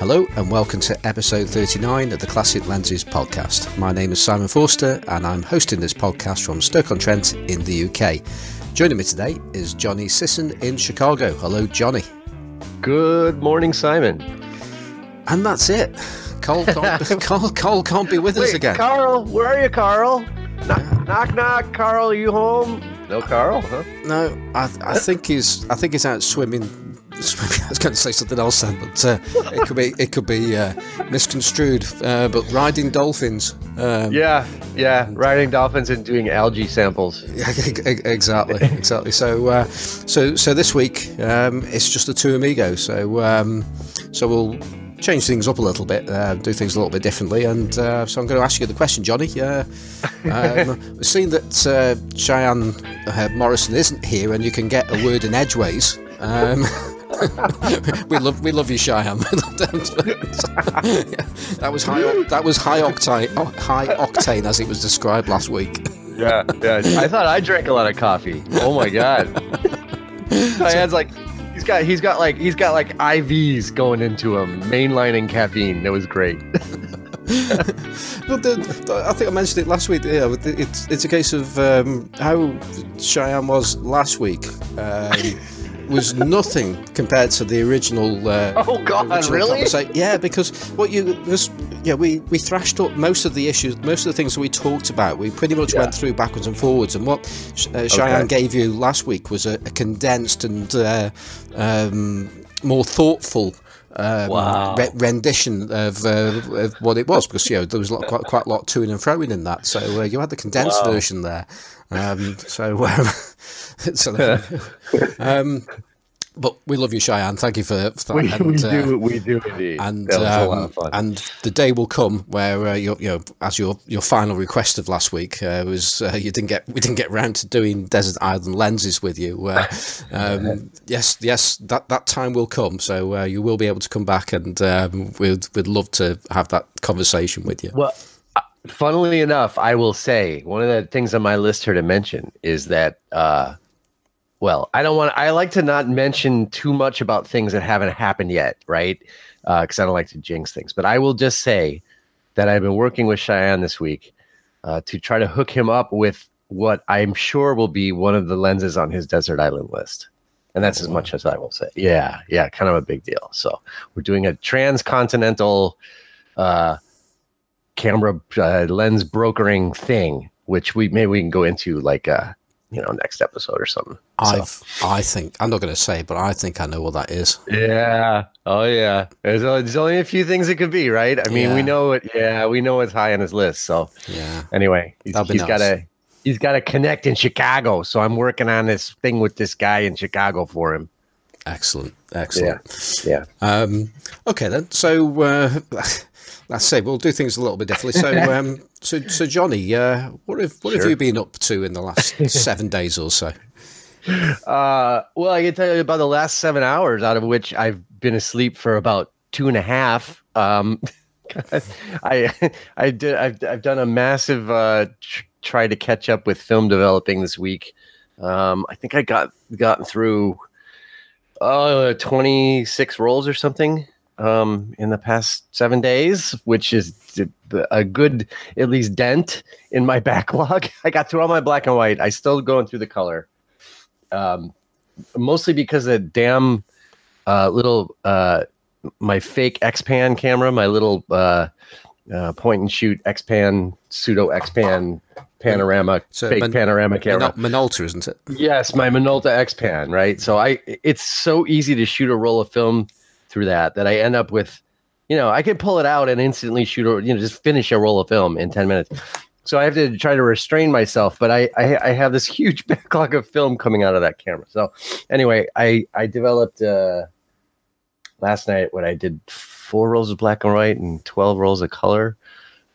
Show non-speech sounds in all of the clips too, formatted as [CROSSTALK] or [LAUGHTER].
Hello and welcome to episode 39 of the Classic Lenses podcast. My name is Simon Forster and I'm hosting this podcast from Stoke-on-Trent in the UK. Joining me today is Johnny Sisson in Chicago. Hello, Johnny. Good morning, Simon. And that's it. Cole can't, [LAUGHS] Cole, Cole can't be with Wait, us again. Carl, where are you, Carl? Knock, knock, knock. Carl, are you home? No, Carl, huh? No, I, I think he's I think he's out swimming. [LAUGHS] I was going to say something else then, but uh, it could be it could be uh, misconstrued. Uh, but riding dolphins. Um, Yeah, yeah. Riding dolphins and doing algae samples. Yeah, [LAUGHS] exactly, exactly. So, uh, so, so this week um, it's just the two amigos. So, um, so we'll change things up a little bit, uh, do things a little bit differently. And uh, so I'm going to ask you the question, Johnny. Uh, um, [LAUGHS] we've seen that uh, Cheyenne uh, Morrison isn't here, and you can get a word in edgeways. Um, we love we love you, Cheyenne. [LAUGHS] that was high. That was high octane. oh, High octane, as it was described last week. Yeah, yeah. I thought I drank a lot of coffee. Oh my god. [LAUGHS] Cheyenne's like, he's got, he's got like, he's got like IVs going into him, mainlining caffeine. It was great. [LAUGHS] But the, the- I think I mentioned it last week. Yeah, it's it's a case of um, how Cheyenne was last week. Um, was nothing compared to the original. Uh, Oh, God, original really? conversa- Yeah, because what you was yeah we we thrashed up most of the issues, most of the things that we talked about. We pretty much Yeah. went through backwards and forwards. And what uh, Cheyenne Okay. gave you last week was a, a condensed and uh, um, more thoughtful. Um, Wow. re- rendition of, uh, of what it was because you know there was lot, quite, quite a lot to and froing in that. So uh, you had the condensed Wow. version there. Um, so, [LAUGHS] um, so [LAUGHS] um, but we love you, Cheyenne. Thank you for, for that. We, and, we uh, do, we do indeed. and that was a lot um, and the day will come where uh, you know, as your your final request of last week uh, was uh, you didn't get we didn't get round to doing desert island lenses with you. Uh, um, [LAUGHS] yes, yes, that that time will come. So uh, you will be able to come back, and um, we'd we'd love to have that conversation with you. Well, uh, funnily enough, I will say one of the things on my list here to mention is that, uh, well, I don't want. I like to not mention too much about things that haven't happened yet, right? Uh, because I don't like to jinx things. But I will just say that I've been working with Cheyenne this week uh, to try to hook him up with what I'm sure will be one of the lenses on his desert island list. And that's as much as I will say. Yeah, yeah, kind of a big deal. So we're doing a transcontinental uh, camera uh, lens brokering thing, which we maybe we can go into like uh you know next episode or something. I've I think I'm not going to say, but I think I know what that is. yeah. Oh yeah. There's only, there's only a few things it could be, right? I mean, Yeah. we know it. Yeah, we know it's high on his list. So Yeah. anyway, he's, he's got a he's got a connect in Chicago. So I'm working on this thing with this guy in Chicago for him. Excellent. Excellent. Yeah. Um, okay then. So uh, [LAUGHS] let's say we'll do things a little bit differently. So, [LAUGHS] um, so, so Johnny, uh, what have what have you been up to in the last [LAUGHS] seven days or so? Uh, well, I can tell you about the last seven hours, out of which I've been asleep for about two and a half. Um, [LAUGHS] I I did I've I've done a massive uh, tr- try to catch up with film developing this week. Um, I think I got gotten through uh 26 rolls or something um in the past seven days which is a good at least dent in my [LAUGHS] backlog i got through all my black and white i still going through the color um, mostly because of the damn uh, little uh, my fake X-Pan camera, my little uh, uh, point and shoot X-Pan pseudo X-Pan panorama So fake Min- panorama camera. Min- Minolta, isn't it? Yes, my Minolta X-Pan, right? So I it's so easy to shoot a roll of film through that that I end up with, you know, I can pull it out and instantly shoot or you know, just finish a roll of film in 10 minutes. So I have to try to restrain myself, but I I, I have this [LAUGHS] huge backlog of film coming out of that camera. So anyway, I I developed uh last night what I did four rolls of black and white and 12 rolls of color.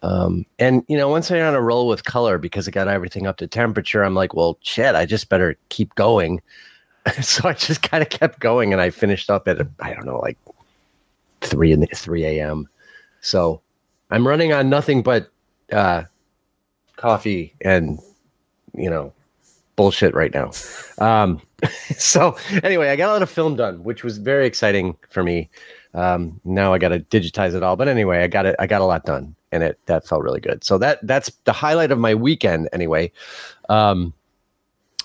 Um, and you know, once I'm on a roll with color because I got everything up to temperature, I'm like, well, shit, I just better keep going. [LAUGHS] so I just kind of kept going, and I finished up at I don't know, like three in the three a.m. So I'm running on nothing but uh, coffee and you know bullshit right now. Um, [LAUGHS] so anyway, I got a lot of film done, which was very exciting for me. Um, now I got to digitize it all. But anyway, I got it. I got a lot done, and it that felt really good. So that that's the highlight of my weekend. Anyway, um,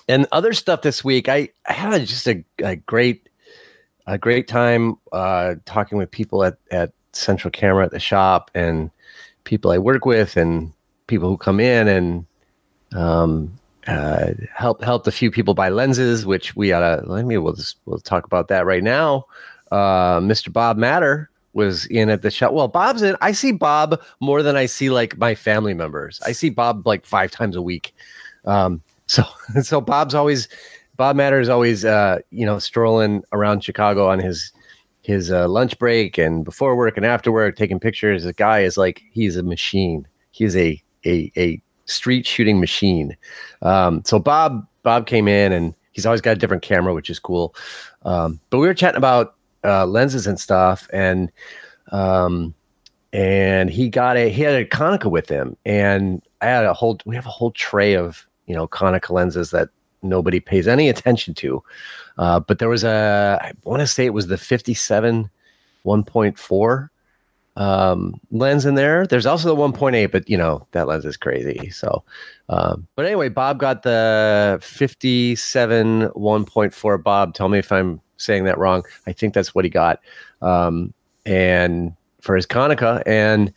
and other stuff this week, I, I had just a, a great a great time uh, talking with people at at Central Camera at the shop, and people I work with, and people who come in and um, uh, helped helped a few people buy lenses, which we oughta. Let me we'll just we'll talk about that right now. Uh, Mr. Bob Matter was in at the shop. Well, Bob's in. I see Bob more than I see like my family members. I see Bob like five times a week. Um, so [LAUGHS] so Bob's always Bob Matter is always uh, you know strolling around Chicago on his his uh, lunch break and before work and after work taking pictures. The guy is like he's a machine. He's a a a street shooting machine. Um, so Bob Bob came in and he's always got a different camera, which is cool. Um, but we were chatting about uh, lenses and stuff, and um, and he got a he had a Konica with him, and I had a whole we have a whole tray of you know Konica lenses that nobody pays any attention to. Uh, but there was a I want to say it was the 57 1.4 um, lens in there. There's also the 1.8, but you know that lens is crazy. So, um, but anyway, Bob got the 57 1.4. Bob, tell me if I'm saying that wrong. I think that's what he got, um, and for his Konica, and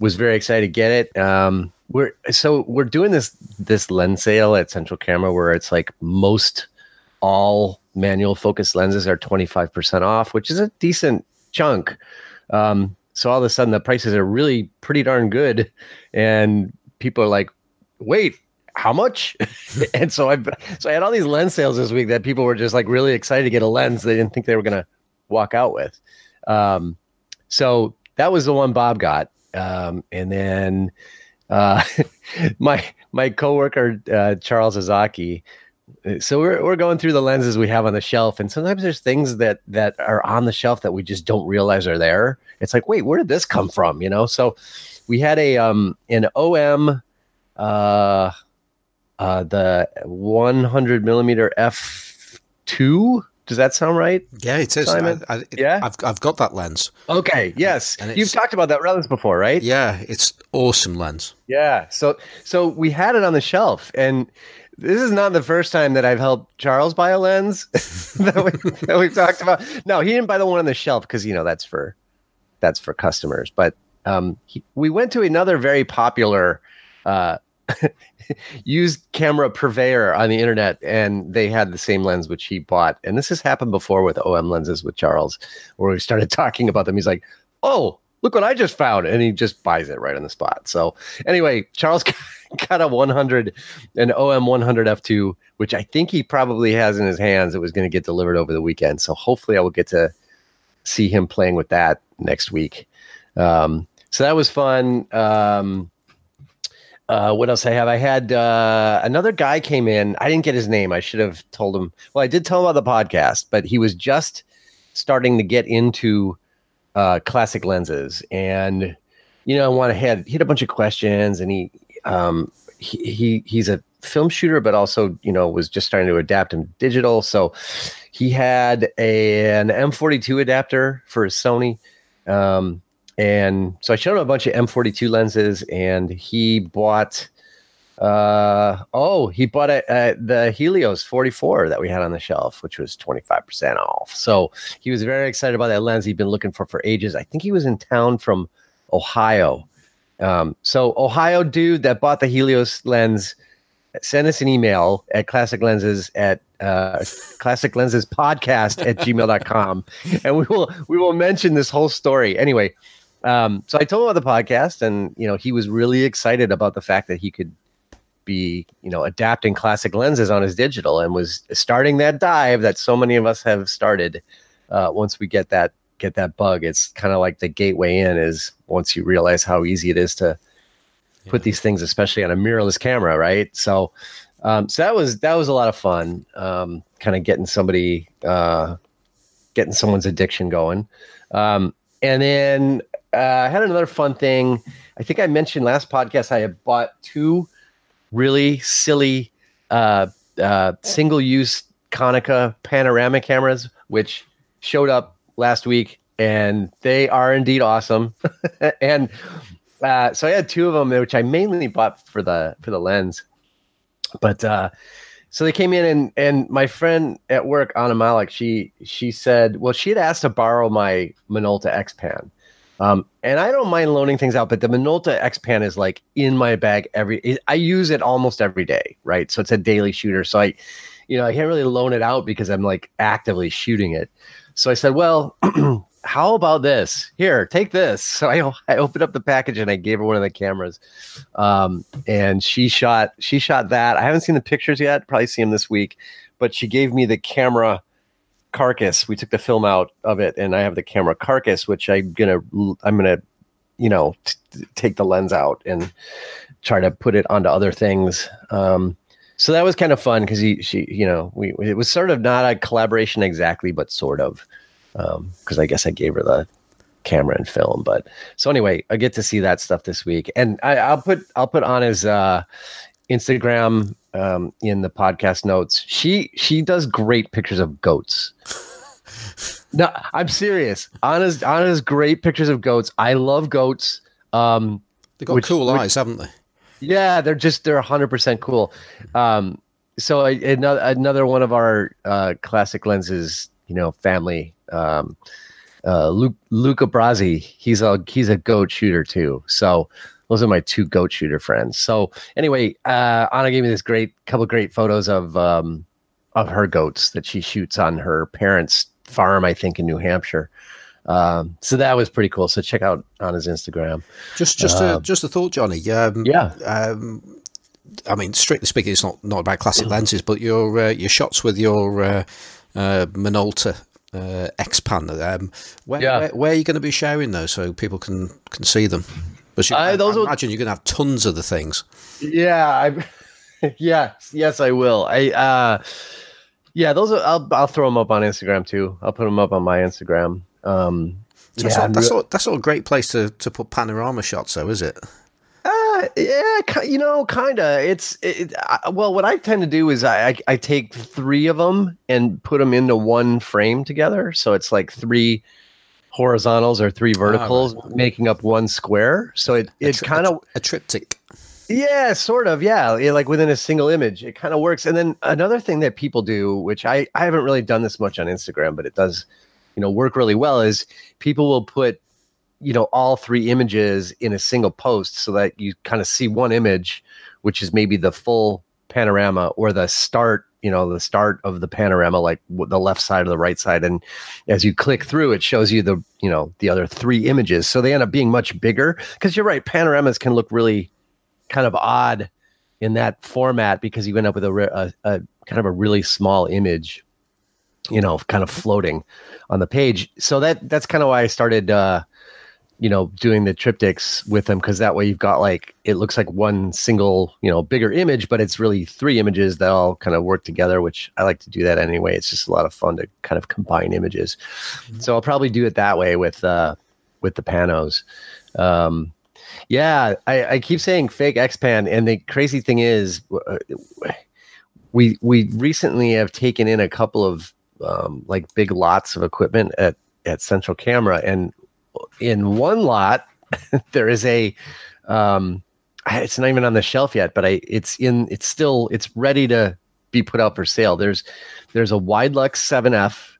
was very excited to get it. Um, we're so we're doing this this lens sale at Central Camera where it's like most all manual focus lenses are 25% off, which is a decent chunk. Um, so all of a sudden the prices are really pretty darn good, and people are like, "Wait, how much?" [LAUGHS] and so I so I had all these lens sales this week that people were just like really excited to get a lens they didn't think they were gonna walk out with. Um, so that was the one Bob got, um, and then uh, [LAUGHS] my my coworker uh, Charles Azaki so we're we're going through the lenses we have on the shelf, and sometimes there's things that that are on the shelf that we just don't realize are there. It's like, wait, where did this come from? You know. So we had a um an OM, uh, uh the 100 millimeter f two. Does that sound right? Yeah, it is. I, I, it, yeah, I've I've got that lens. Okay. Yes, you've talked about that lens before, right? Yeah, it's awesome lens. Yeah. So so we had it on the shelf, and this is not the first time that I've helped Charles buy a lens [LAUGHS] that, we, that we've talked about. No, he didn't buy the one on the shelf because you know that's for that's for customers. But um, he, we went to another very popular uh, [LAUGHS] [LAUGHS] used camera purveyor on the internet, and they had the same lens which he bought. And this has happened before with OM lenses with Charles, where we started [LAUGHS] talking about them. He's like, "Oh, look what I just found. And he just buys it right on the spot. So anyway, Charles [LAUGHS] got a 100, an OM 100 F2, which I think he probably has in his hands. It was going to get delivered over the weekend. So hopefully I will get to see him playing with that next week. Um, so that was fun. Um, uh, what else I have? I had uh, another guy came in. I didn't get his name. I should have told him. Well, I did tell him about the podcast, but he was just starting to get into uh, classic lenses, and you know, I want to had he had a bunch of questions, and he um, he, he he's a film shooter, but also you know was just starting to adapt in digital. So he had a, an M42 adapter for his Sony. Um, and so I showed him a bunch of M42 lenses, and he bought uh, oh, he bought a, a, the Helios 44 that we had on the shelf, which was 25% off. So he was very excited about that lens he'd been looking for for ages. I think he was in town from Ohio. Um, so Ohio dude that bought the Helios lens, send us an email at classic lenses at uh, classic lenses podcast at gmail.com and we will we will mention this whole story anyway um, so i told him about the podcast and you know he was really excited about the fact that he could be you know adapting classic lenses on his digital and was starting that dive that so many of us have started uh, once we get that get that bug. It's kind of like the gateway in is once you realize how easy it is to yeah. put these things especially on a mirrorless camera right? So um, so that was that was a lot of fun um, kind of getting somebody uh, getting someone's addiction going. Um, and then i had another fun thing i think i mentioned last podcast i had bought two really silly uh, uh, single use Konica panoramic cameras, which showed up last week. and they are indeed awesome. [LAUGHS] and uh, so I had two of them, which I mainly bought for the for the lens. But uh, so they came in and and my friend at work, Anna Malik, she she said, well, she had asked to borrow my Minolta X Pan. Um, and I don't mind loaning things out, but the Minolta X Pan is like in my bag every. I use it almost every day, right? So it's a daily shooter. So I, you know, I can't really loan it out because I'm like actively shooting it. So I said, well, [CLEARS THROAT] how about this? Here, take this. [LAUGHS] So I I opened up the package and I gave her one of the cameras, um, and she shot she shot that. I haven't seen the pictures yet. Probably see them this week, but she gave me the camera carcass. We took the film out of it, and I have the camera carcass, which I'm gonna I'm gonna you know t- take the lens out and try to put it onto other things. Um, so that was kind of fun because he she you know we it was sort of not a collaboration exactly, but sort of because um, I guess I gave her the camera and film. But so anyway, I get to see that stuff this week, and I, will put I'll put on his uh, Instagram um, in the podcast notes. She she does great pictures of goats. no, I'm serious. Anna's Anna's great pictures of goats. I love goats. Um, they got which, cool which, eyes, haven't they? Yeah, they're just they're 100 percent cool. Um, so another another one of our uh, classic lenses, you know, family um, uh, Luke, Luca Brasi, he's a he's a goat shooter too. So those are my two goat shooter friends. So anyway, uh, Anna gave me this great couple great photos of um, of her goats that she shoots on her parents' farm, I think in New Hampshire. Um, so that was pretty cool. So check out Anna's Instagram. Just just uh, a, just a thought, Johnny. Um, yeah. Um, I mean, strictly speaking, it's not, not about classic lenses, but your uh, your shots with your uh, uh, Minolta uh, X-Pan. Um, where, yeah. where, where, are you going to be sharing those so people can can see them? But you, I, those I imagine you're going to have tons of the things. Yeah, I, [LAUGHS] yes, yes, I will. I uh, yeah, those are, I'll I'll throw them up on Instagram too. I'll put them up on my Instagram. Um, so yeah, that's, all, that's, all, that's all a great place to, to put panorama shots, though, is it? Uh, yeah, you know, kind of. It's it, I, well, what I tend to do is I, I, I take three of them and put them into one frame together, so it's like three horizontals or three ah, verticals oh, right. making up one square. So it it tri- kind of a triptych. Yeah, sort of. Yeah, like within a single image, it kind of works. And then another thing that people do, which I I haven't really done this much on Instagram, but it does, you know, work really well, is people will put you know all three images in a single post so that you kind of see one image which is maybe the full panorama or the start you know the start of the panorama like the left side or the right side and as you click through it shows you the you know the other three images. So they end up being much bigger because you're right panoramas can look really kind of odd in that format because you end up with a, a, a kind of a really small image you know kind of floating on the page. So that that's kind of why i started uh you know, doing the triptychs with them because that way you've got like it looks like one single, you know, bigger image, but it's really three images that all kind of work together, which I like to do that anyway. It's just a lot of fun to kind of combine images. Mm-hmm. So I'll probably do it that way with uh with the panos. Um yeah, I, I keep saying fake X-Pan, and the crazy thing is, uh, we we recently have taken in a couple of um, like big lots of equipment at at Central Camera, and in one lot [LAUGHS] there is a um it's not even on the shelf yet but i it's in it's still it's ready to be put out for sale there's there's a widelux 7f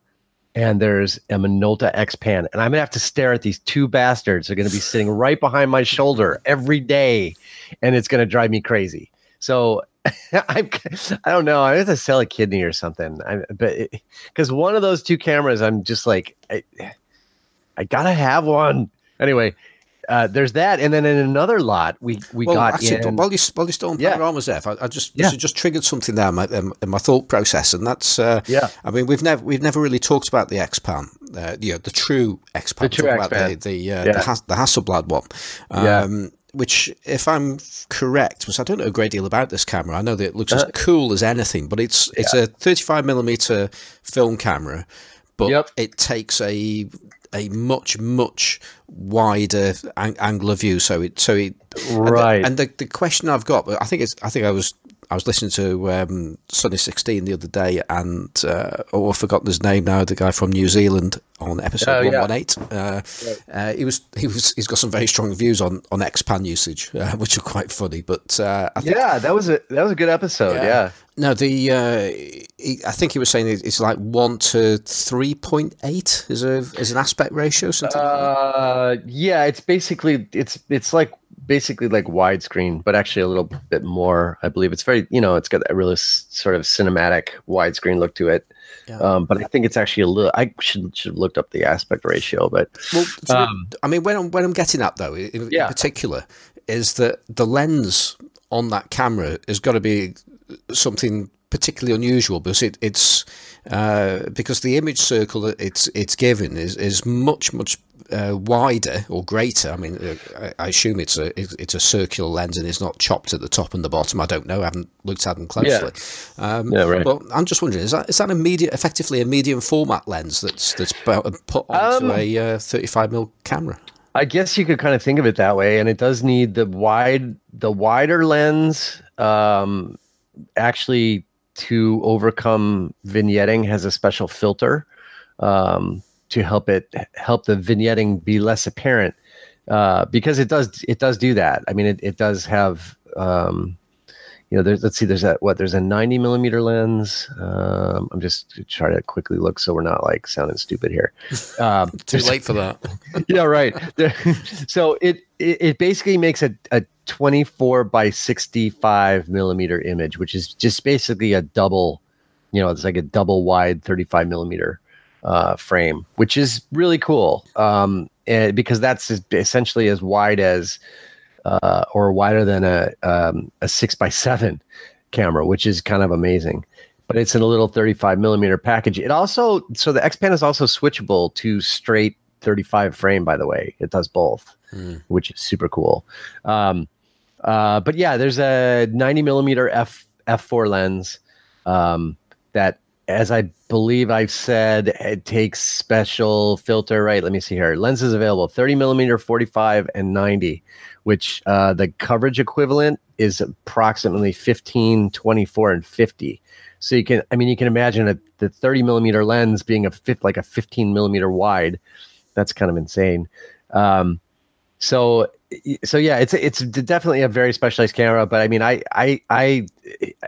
and there's a Minolta X Pan, and I'm gonna have to stare at these two bastards. They're gonna be sitting right behind my shoulder every day, and it's gonna drive me crazy. So [LAUGHS] I'm, I don't know. I have to sell a kidney or something. I, but because one of those two cameras, I'm just like, I, I gotta have one. Anyway, uh, there's that, and then in another lot, we we well, got actually, in. While you while you're still on yeah. panoramas, there, I, I just yeah. just triggered something there in my, in my thought process, and that's uh, yeah. I mean, we've never we've never really talked about the X-Pan, uh, you know, the true X-Pan, the true X-Pan. the the, uh, yeah. the, Has- the Hasselblad one. Um, yeah. Which, if I'm correct, which I don't know a great deal about this camera, I know that it looks as uh, cool as anything, but it's it's a 35 millimeter film camera, but yep. it takes a a much much wider ang- angle of view. So it so it right. And the, and the, the question I've got, I think it's I think I was I was listening to um, Sunny Sixteen the other day, and uh, oh, I've forgotten his name now. The guy from New Zealand on episode one one eight. yeah. one eight. Uh, uh, he was he was he's got some very strong views on on Xpan usage, uh, [LAUGHS] which are quite funny. But uh, I think Yeah, that was a that was a good episode. Yeah. no, the uh, he, I think he was saying it's like one to three point eight is a is an aspect ratio something. like. Uh, yeah, it's basically it's it's like basically like widescreen, but actually a little bit more. I believe it's very you know it's got a really s- sort of cinematic widescreen look to it. Yeah. Um, but I think it's actually a little. I should should have looked up the aspect ratio, but Well, Um, I mean, when I'm when I'm getting at though, in, in particular, is that the lens on that camera has got to be something particularly unusual because it, it's uh, because the image circle that it's it's given is is much much uh, wider or greater. I mean, uh, I, assume it's a it's a circular lens and it's not chopped at the top and the bottom. I don't know. I haven't looked at them closely. Um, Yeah, right. But I'm just wondering, is that is that a media effectively a medium format lens that's that's bu- put onto Um, a uh, 35 mm camera? I guess you could kind of think of it that way, and it does need the wide, the wider lens. Um, actually, to overcome vignetting, has a special filter um, to help it help the vignetting be less apparent. Uh, because it does it does do that. I mean, it, it does have um, you know, there's let's see, there's that what there's a 90 millimeter lens. Um, I'm just trying to quickly look so we're not like sounding stupid here. [LAUGHS] Um, Too late for that. [LAUGHS] yeah, right. There- [LAUGHS] so it, it it basically makes a, a 24 by 65 millimeter image, which is just basically a double, you know, it's like a double wide 35 millimeter uh, frame, which is really cool. Um, and because that's essentially as wide as uh, or wider than a um, a six by seven camera, which is kind of amazing. But it's in a little 35 millimeter package. It also so the X Pan is also switchable to straight 35 frame. By the way, it does both, Mm. which is super cool. Um, uh, but yeah, there's a 90 millimeter f f4 lens um, that, as I believe I've said, it takes special filter. Right? Let me see here. Lenses available: 30 millimeter, 45, and 90 which uh, the coverage equivalent is approximately 15, 24, and 50. So you can, I mean, you can imagine a, the 30 millimeter lens being a fifth, like a 15 millimeter wide. That's kind of insane. Um, so, so yeah, it's it's definitely a very specialized camera. But I mean, I I I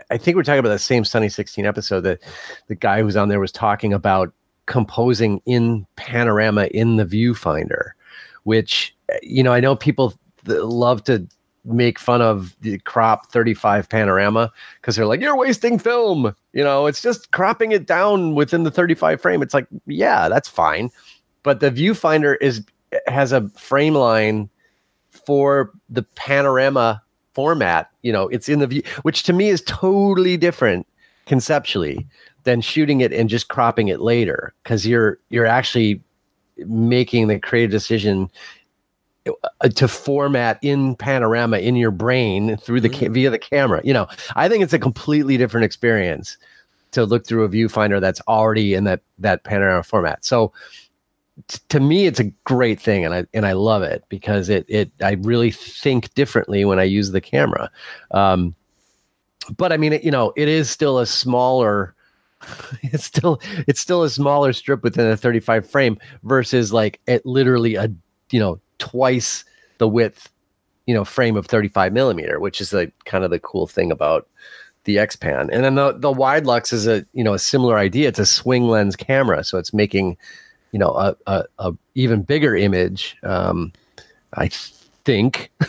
I think we're talking about the same Sunny 16 episode. that the guy who's on there was talking about composing in panorama in the viewfinder, which you know I know people love to make fun of the crop 35 panorama because they're like you're wasting film you know it's just cropping it down within the 35 frame it's like yeah that's fine but the viewfinder is has a frame line for the panorama format you know it's in the view which to me is totally different conceptually than shooting it and just cropping it later because you're you're actually making the creative decision uh, to format in panorama in your brain through the ca- via the camera. You know i think it's a completely different experience to look through a viewfinder that's already in that that panorama format. So to me it's a great thing and i and i love it because it it i really think differently when i use the camera um but i mean it, you know it is still a smaller [LAUGHS] it's still it's still a smaller strip within a 35 frame versus like it literally a you know twice the width you know frame of 35 millimeter which is like kind of the cool thing about the X Pan. And then the the Widelux is a you know a similar idea. It's a swing lens camera, so it's making you know a a, a even bigger image. Um, I think. [LAUGHS]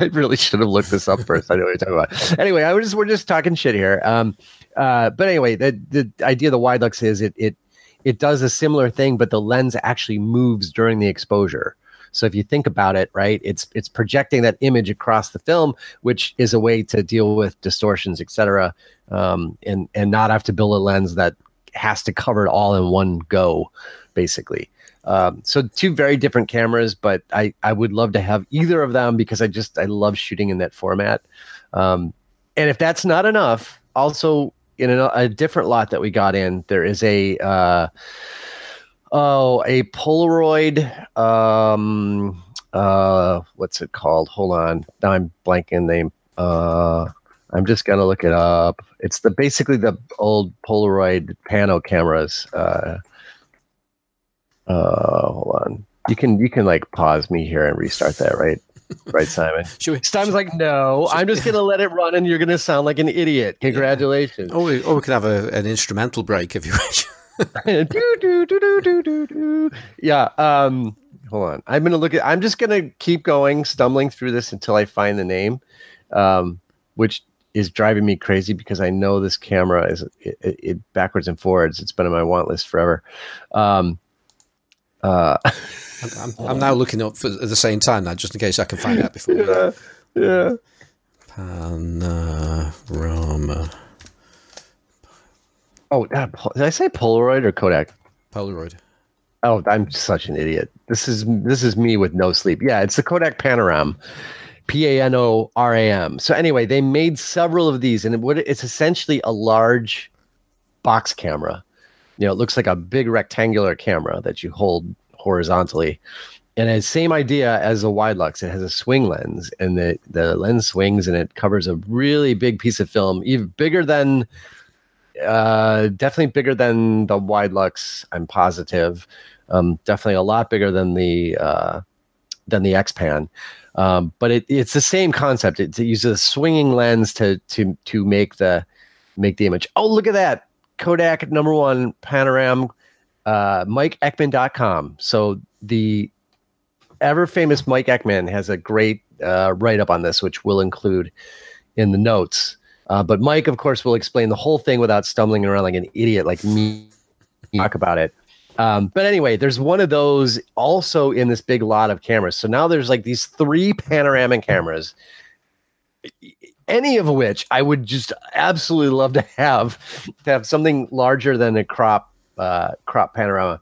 I really should have looked this up first. I know what you're talking about. Anyway, I was just we're just talking shit here. Um, uh, but anyway, the the idea of the Widelux is it it it does a similar thing, but the lens actually moves during the exposure. So if you think about it, right, it's it's projecting that image across the film, which is a way to deal with distortions, etc., um, and and not have to build a lens that has to cover it all in one go, basically. Um, so two very different cameras, but I I would love to have either of them because I just I love shooting in that format. Um, and if that's not enough, also in a, a different lot that we got in, there is a uh, oh a Polaroid. Um, uh, what's it called? Hold on, now I'm blanking name. Uh, I'm just gonna look it up. It's the basically the old Polaroid pano cameras. Uh, uh, hold on. You can you can like pause me here and restart that, right? Right, Simon. [LAUGHS] Should we, Simon's like, no, I'm just gonna let it run, and you're gonna sound like an idiot. Congratulations. or, we, or we can have a, an instrumental break if you wish. [LAUGHS] [LAUGHS] do, do, do, do, do, do, do. Yeah. Um, hold on. I'm gonna look at. I'm just gonna keep going, stumbling through this until I find the name, um, which is driving me crazy because I know this camera is it, it, it backwards and forwards. It's been on my want list forever. Um, uh, I'm, I'm now looking up for, at the same time now, just in case I can find out before. [LAUGHS] yeah, yeah. Panorama Oh, did I say Polaroid or Kodak? Polaroid. Oh, I'm such an idiot. This is this is me with no sleep. Yeah, it's the Kodak Panoram, P A N O R A M. So anyway, they made several of these, and what it's essentially a large box camera. You know, it looks like a big rectangular camera that you hold horizontally, and it's same idea as a Widelux. It has a swing lens, and the the lens swings, and it covers a really big piece of film, even bigger than uh, definitely bigger than the Widelux. I'm positive. Um, definitely a lot bigger than the uh, than the Xpan. Um, but it, it's the same concept. It, it uses a swinging lens to to to make the make the image. Oh, look at that Kodak number one panoram. Uh, MikeEckman.com. So the ever famous Mike Eckman has a great uh, write up on this, which we'll include in the notes. Uh, but Mike, of course, will explain the whole thing without stumbling around like an idiot like me. Talk about it. Um, but anyway, there's one of those also in this big lot of cameras. So now there's like these three panoramic cameras, any of which I would just absolutely love to have to have something larger than a crop uh, crop panorama.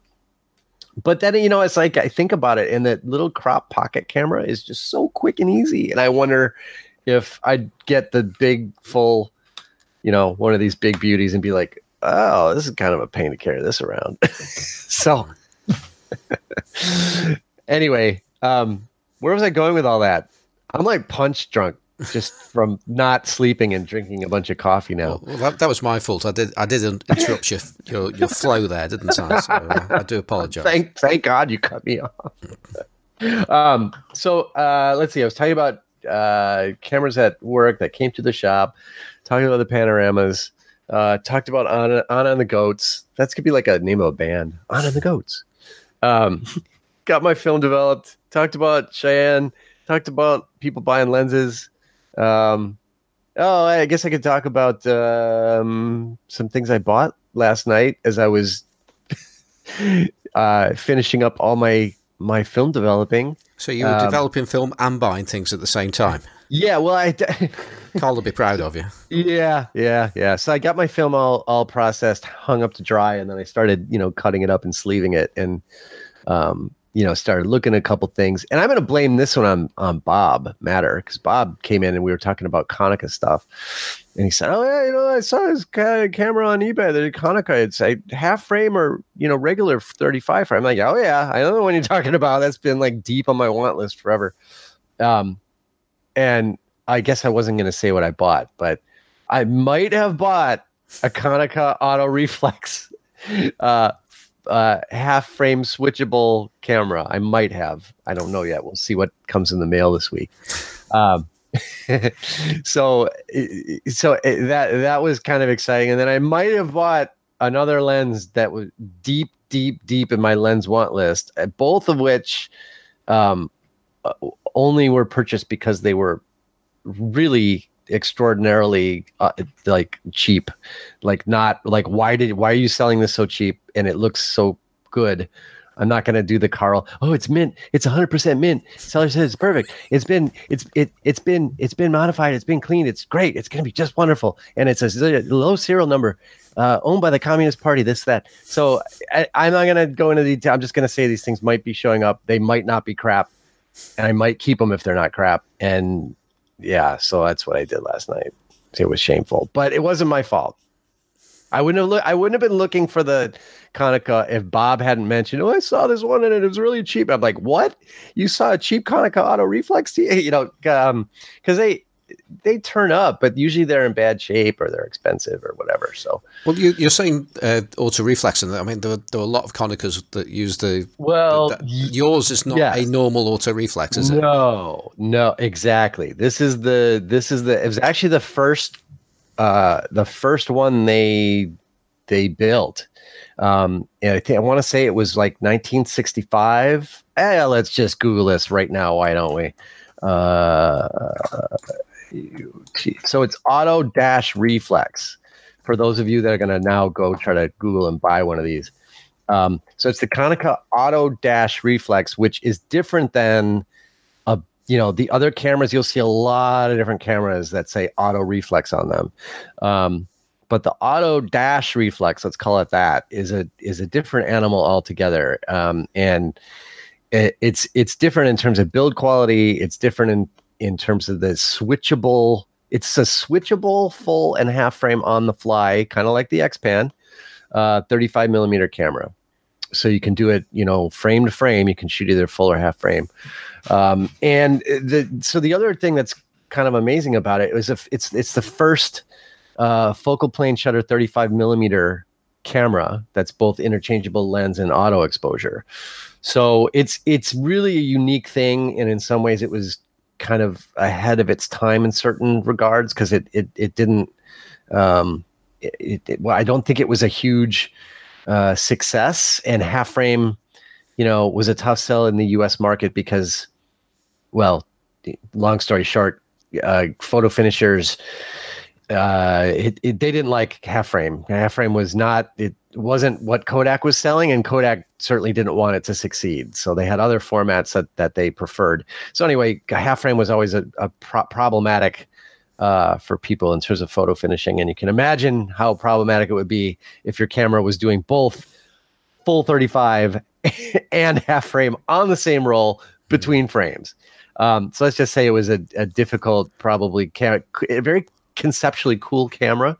But then you know, it's like I think about it, and that little crop pocket camera is just so quick and easy, and I wonder if I'd get the big full, you know, one of these big beauties and be like, oh, this is kind of a pain to carry this around. [LAUGHS] so [LAUGHS] anyway, um, where was I going with all that? I'm like punch drunk just from not sleeping and drinking a bunch of coffee now. Well, that, that was my fault. I did I did interrupt your your, your flow there, didn't I? So uh, I do apologize. Thank thank God you cut me off. um, so uh, let's see. I was talking about uh, cameras at work that came to the shop, talking about the panoramas, uh, talked about Anna, on on the goats. That's could be like a name of a band. On on the goats. Um, [LAUGHS] got my film developed. Talked about Cheyenne. Talked about people buying lenses. Um, oh, I guess I could talk about um, some things I bought last night as I was [LAUGHS] uh, finishing up all my my film developing. So you were Um, developing film and buying things at the same time. Yeah, well, I [LAUGHS] Carl will be proud of you. yeah, yeah, yeah. So I got my film all all processed, hung up to dry, and then I started, you know, cutting it up and sleeving it, and um, you know, started looking at a couple things. And I'm going to blame this one on on Bob Matter because Bob came in and we were talking about Konica stuff, and he said, "Oh yeah, you know, I saw this ca- camera on eBay. The Konica, it's a half frame or you know regular 35 frame." I'm like, "Oh yeah, I know the one you're talking [LAUGHS] about. That's been like deep on my want list forever." Um, and I guess I wasn't going to say what I bought, but I might have bought a Konica Auto Reflex [LAUGHS] uh, uh, half frame switchable camera. I might have. I don't know yet. We'll see what comes in the mail this week. Um, [LAUGHS] so so that that was kind of exciting, and then I might have bought another lens that was deep, deep, deep in my lens want list. uh, Both of which um, only were purchased because they were really extraordinarily uh, like cheap. Like not like why did why are you selling this so cheap and it looks so good? I'm not going to do the carl oh it's mint. It's 100% mint. Seller says it's perfect. It's been it's it, it's been it's been modified. It's been cleaned it's great. It's going to be just wonderful. And it's a low serial number uh, owned by the communist party this that. So I, i'm not going to go into detail. I'm just going to say these things might be showing up. They might not be crap and i might keep them if they're not crap. And yeah, so that's what I did last night. It was shameful, but it wasn't my fault. I wouldn't have look. I wouldn't have been looking for the Konica if Bob hadn't mentioned. Oh, I saw this one and it was really cheap. I'm like, what? You saw a cheap Konica Auto Reflex? You know, um, because they they turn up, but usually they're in bad shape or they're expensive or whatever. So, well, you, are saying uh, auto reflex, and I mean there, there are a lot of Konicas that use the. Well, the, the, yours is not yes. a normal auto reflex, is it? No, no, exactly. This is the this is the it was actually the first uh the first one they they built. Um, and I think I want to say it was like 1965. Eh, let's just Google this right now. Why don't we? Uh, so it's auto dash reflex for those of you that are going to now go try to Google and buy one of these. Um, so it's the Konica Auto Dash Reflex, which is different than a you know the other cameras. You'll see a lot of different cameras that say Auto Reflex on them, um, but the Auto Dash Reflex, let's call it that, is a is a different animal altogether, um, and it, it's it's different in terms of build quality. It's different in in terms of the switchable. It's a switchable full and half frame on the fly, kind of like the X Pan, uh, 35 millimeter camera. So you can do it, you know, frame to frame. You can shoot either full or half frame. Um, and the so the other thing that's kind of amazing about it is if it's it's the first uh, focal plane shutter 35 millimeter camera that's both interchangeable lens and auto exposure. So it's it's really a unique thing, and in some ways, it was kind of ahead of its time in certain regards because it it it didn't. Um, it, it, well, I don't think it was a huge uh, success, and half frame, you know, was a tough sell in the U.S. market because, well, long story short, uh, photo finishers uh, it, it, they didn't like half frame. Half frame was not it wasn't what Kodak was selling, and Kodak certainly didn't want it to succeed. So they had other formats that that they preferred. So anyway, half frame was always a, a pro- problematic uh, for people in terms of photo finishing, and you can imagine how problematic it would be if your camera was doing both full 35 [LAUGHS] and half frame on the same roll between frames. Um, so let's just say it was a, a difficult, probably ca- very conceptually cool camera,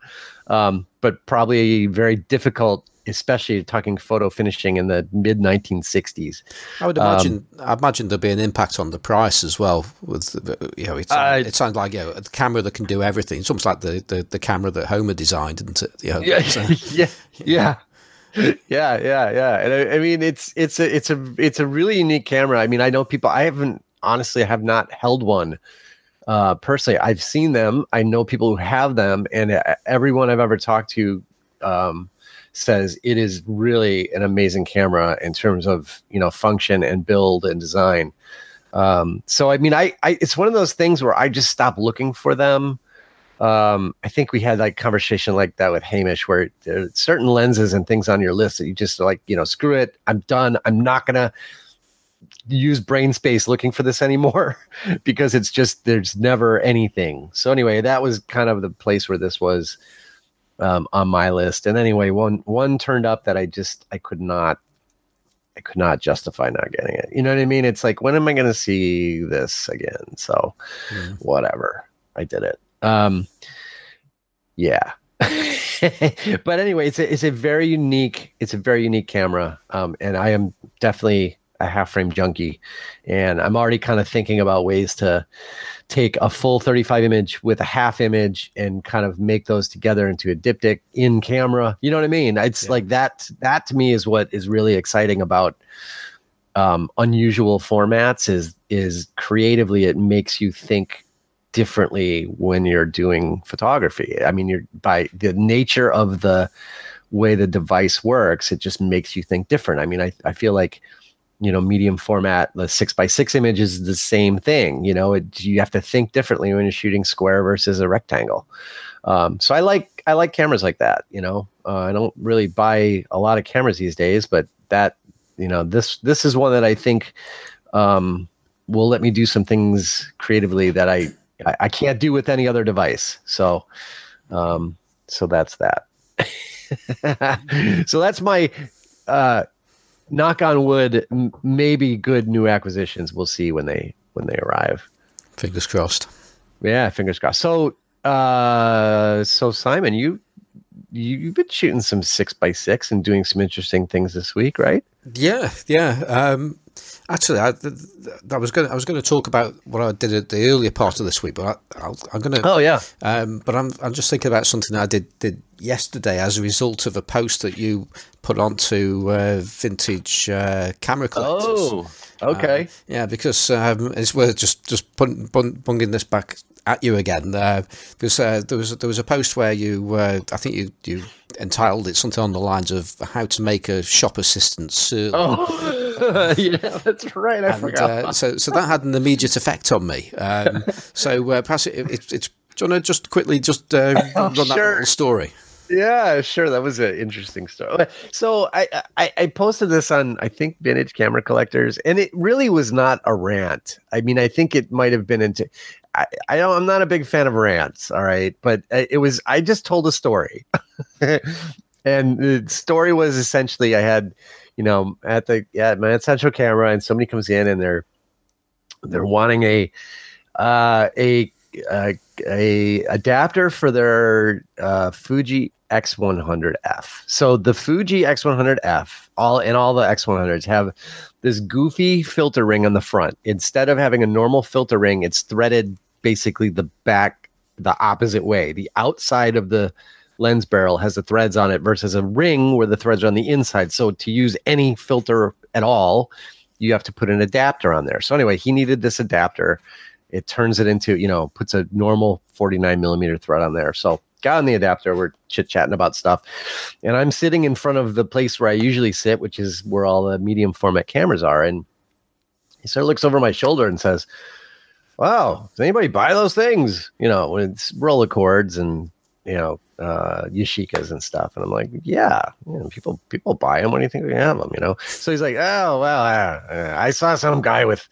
um, but probably very difficult, especially talking photo finishing in the mid 1960s. I would imagine. Um, I imagine there'd be an impact on the price as well. With you know, it, uh, it sounds like you know, a camera that can do everything. It's almost like the, the, the camera that Homer designed, isn't it? You know, yeah, so. [LAUGHS] yeah, yeah. yeah, yeah, yeah. And I, I, mean, it's it's a it's a it's a really unique camera. I mean, I know people. I haven't honestly I have not held one uh, personally, I've seen them. I know people who have them, and everyone I've ever talked to um, says it is really an amazing camera in terms of you know function and build and design. Um, so I mean, I, I it's one of those things where I just stop looking for them. Um, I think we had like conversation like that with Hamish, where there are certain lenses and things on your list that you just like, you know, screw it, I'm done. I'm not gonna use brain space looking for this anymore [LAUGHS] because it's just there's never anything. So anyway, that was kind of the place where this was um, on my list. And anyway, one one turned up that I just I could not I could not justify not getting it. You know what I mean? It's like when am I going to see this again? So mm. whatever, I did it. Um, yeah. [LAUGHS] but anyway, it's a, it's a very unique it's a very unique camera, um, and I am definitely a half frame junkie. And i'm already kind of thinking about ways to take a full 35 image with a half image and kind of make those together into a diptych in camera. You know what i mean? It's yeah. like that that to me is what is really exciting about um, unusual formats is is creatively it makes you think differently when you're doing photography. I mean you're by the nature of the way the device works it just makes you think different. I mean i, I feel like you know medium format the six by six image is the same thing you know it, you have to think differently when you're shooting square versus a rectangle. Um, so i like i like cameras like that you know. Uh, i don't really buy a lot of cameras these days but that you know this this is one that i think um, will let me do some things creatively that i i, I can't do with any other device. So um, so that's that. [LAUGHS] So that's my uh, knock on wood, m- maybe good new acquisitions. We'll see when they when they arrive. Fingers crossed. Yeah, fingers crossed. So, uh, so Simon, you you, you've been shooting some six by six and doing some interesting things this week, right? Yeah, yeah. Um, Actually, I, I was going. I was going to talk about what I did at the earlier part of this week, but I, am going to. Oh yeah. Um, but I'm I'm just thinking about something I did did yesterday as a result of a post that you put onto uh, vintage uh, camera collectors. Oh, okay. Uh, yeah, because um, it's worth just just bunging this back at you again uh, because uh, there was there was a post where you uh, I think you you entitled it something on the lines of how to make a shop assistant surly. Oh, [LAUGHS] yeah, that's right. I and, forgot. So so that had an immediate effect on me. Um, [LAUGHS] so uh, perhaps it, it, it's. Do you want to just quickly just uh, oh, run sure. that little story? Yeah, sure. That was an interesting story. So I, I, I posted this on I think vintage camera collectors, and it really was not a rant. I mean, I think it might have been into. I, I don't, I'm not a big fan of rants, all right, but uh, it was. I just told a story, [LAUGHS] and the story was essentially I had, you know, at the yeah my essential camera, and somebody comes in and they're they're wanting a uh, a, a, a adapter for their uh, Fuji X100F. So the Fuji X100F, all and all the X100s have this goofy filter ring on the front. Instead of having a normal filter ring, it's threaded basically the back the opposite way. The outside of the lens barrel has the threads on it versus a ring where the threads are on the inside. So to use any filter at all, you have to put an adapter on there. So anyway, he needed this adapter. It turns it into, you know, puts a normal 49 millimeter thread on there. So got on the adapter. We're chit chatting about stuff. And I'm sitting in front of the place where I usually sit, which is where all the medium format cameras are. And he sort of looks over my shoulder and says, wow, does anybody buy those things? You know, when it's Rolleicords and you know uh, Yashicas and stuff. And I'm like, yeah, you know, people people buy them. When do you think we have them? You know. So he's like, oh well, uh, I saw some guy with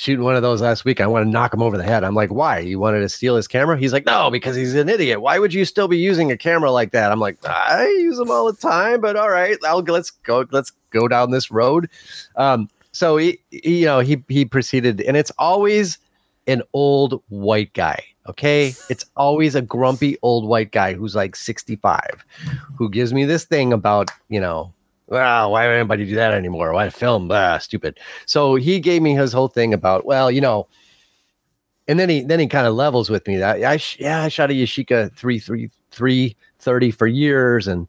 shooting one of those last week. I want to knock him over the head. I'm like, why? You wanted to steal his camera? He's like, no, because he's an idiot. Why would you still be using a camera like that? I'm like, I use them all the time, but all right, I'll let's go. Let's go down this road. Um, so he, he, you know, he he proceeded, and it's always an old white guy. Okay. It's always a grumpy old white guy who's like 65 who gives me this thing about, you know, well, why would anybody do that anymore? Why film? Ah, stupid. So he gave me his whole thing about, well, you know, and then he then he kind of levels with me that I yeah I shot a Yashica three three three thirty for years and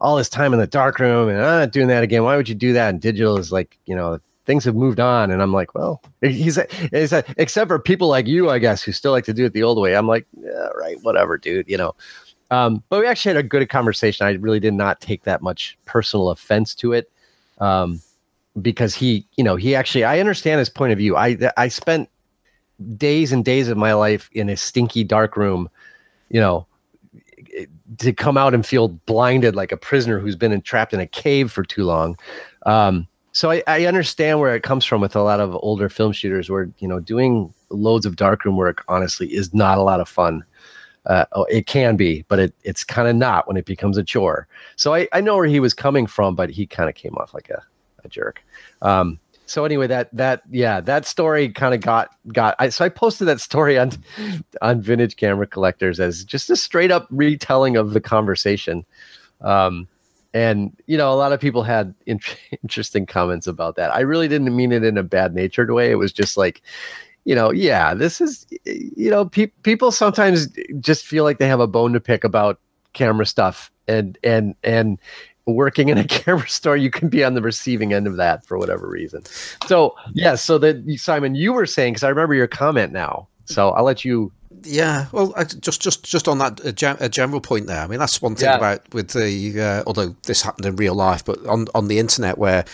all this time in the dark room and I'm not doing that again. Why would you do that? And digital is like you know things have moved on. And I'm like, well, [LAUGHS] he's, he's except for people like you, I guess, who still like to do it the old way. I'm like, yeah, right, whatever, dude, you know. Um, but we actually had a good conversation. I really did not take that much personal offense to it. Um, because he, you know, he actually, I understand his point of view. I, I spent days and days of my life in a stinky dark room, you know, to come out and feel blinded like a prisoner who's been entrapped in a cave for too long. Um, so I, I understand where it comes from with a lot of older film shooters where you know doing loads of darkroom work honestly is not a lot of fun uh, oh, it can be but it, it's kind of not when it becomes a chore. So I, I know where he was coming from but he kind of came off like a, a jerk. Um, so anyway that that yeah that story kind of got got I, so i posted that story on on vintage camera collectors as just a straight up retelling of the conversation. Um, and you know a lot of people had in- [LAUGHS] interesting comments about that. I really didn't mean it in a bad natured way. It was just like you know yeah this is you know pe- people sometimes just feel like they have a bone to pick about camera stuff and and and working in a [LAUGHS] camera store you can be on the receiving end of that for whatever reason. So yeah so that simon you were saying because i remember your comment now. So i'll let you yeah, well, I, just just just on that a, a, general point there. I mean, that's one thing yeah. about with the uh, although this happened in real life, but on on the internet where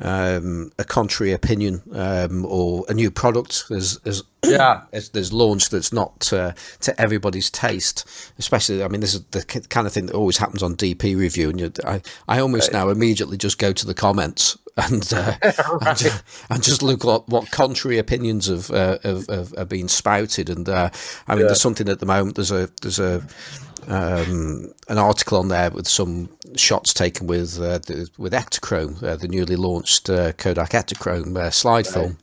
um, a contrary opinion um, or a new product is is yeah [CLEARS THROAT] there's launched that's not uh, to everybody's taste especially i mean this is the kind of thing that always happens on DPReview and you, I, I almost right. now immediately just go to the comments and uh, [LAUGHS] right. and, just, and, just, look at what contrary opinions have uh, have, have, have, been spouted and uh, i mean yeah. there's something at the moment there's a there's a um, an article on there with some shots taken with uh, the, with Ektachrome, uh, the newly launched Kodak Ektachrome slide right. film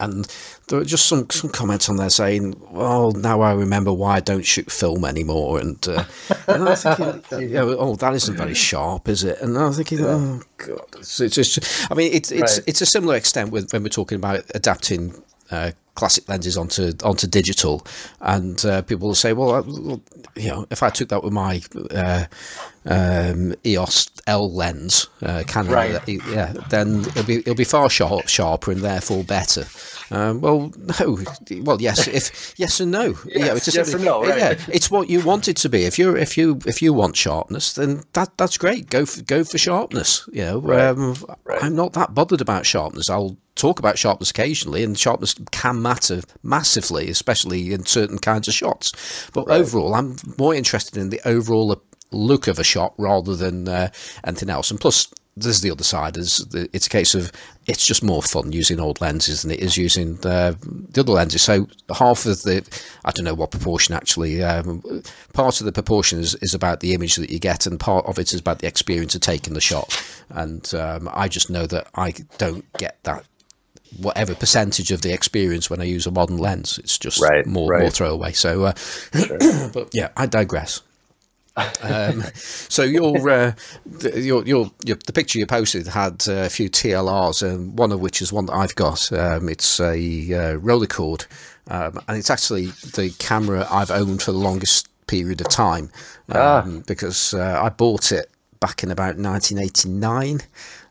and there were just some some comments on there saying, "Well, now I remember why I don't shoot film anymore." And, uh, and I was thinking, [LAUGHS] you know, "Oh, that isn't very sharp, is it?" And I was thinking, "Oh God, it's, it's just." I mean, it's it's Right. it's a similar extent with when we're talking about adapting. Uh, classic lenses onto onto digital, and uh, people will say, "Well, I, you know, if I took that with my uh, um, EOS L lens, uh, Canon, Right. uh, yeah, then it'll be it'll be far sharp, sharper and therefore better." Um, well, no. Well, yes. If yes and no. [LAUGHS] yeah, it's yes and no, right. Yeah, it's what you want it to be. If you if you if you want sharpness, then that that's great. Go for, go for sharpness. You know, um, Right. I'm not that bothered about sharpness. I'll talk about sharpness occasionally, and sharpness can matter massively, especially in certain kinds of shots. But overall, I'm more interested in the overall look of a shot rather than uh, anything else. And plus, there's the other side. Is it's a case of it's just more fun using old lenses than it is using uh, the other lenses. So half of the, I don't know what proportion actually. Um, part of the proportion is, is about the image that you get, and part of it is about the experience of taking the shot. And um, I just know that I don't get that whatever percentage of the experience when I use a modern lens. It's just Right, more right. more throwaway. So, uh, [CLEARS THROAT] but yeah, I digress. um, so your, uh, the, your your your the picture you posted had a few TLRs, and one of which is one that I've got. Um, it's a uh, Rolleicord, um, and it's actually the camera I've owned for the longest period of time um, because uh, I bought it back in about 1989.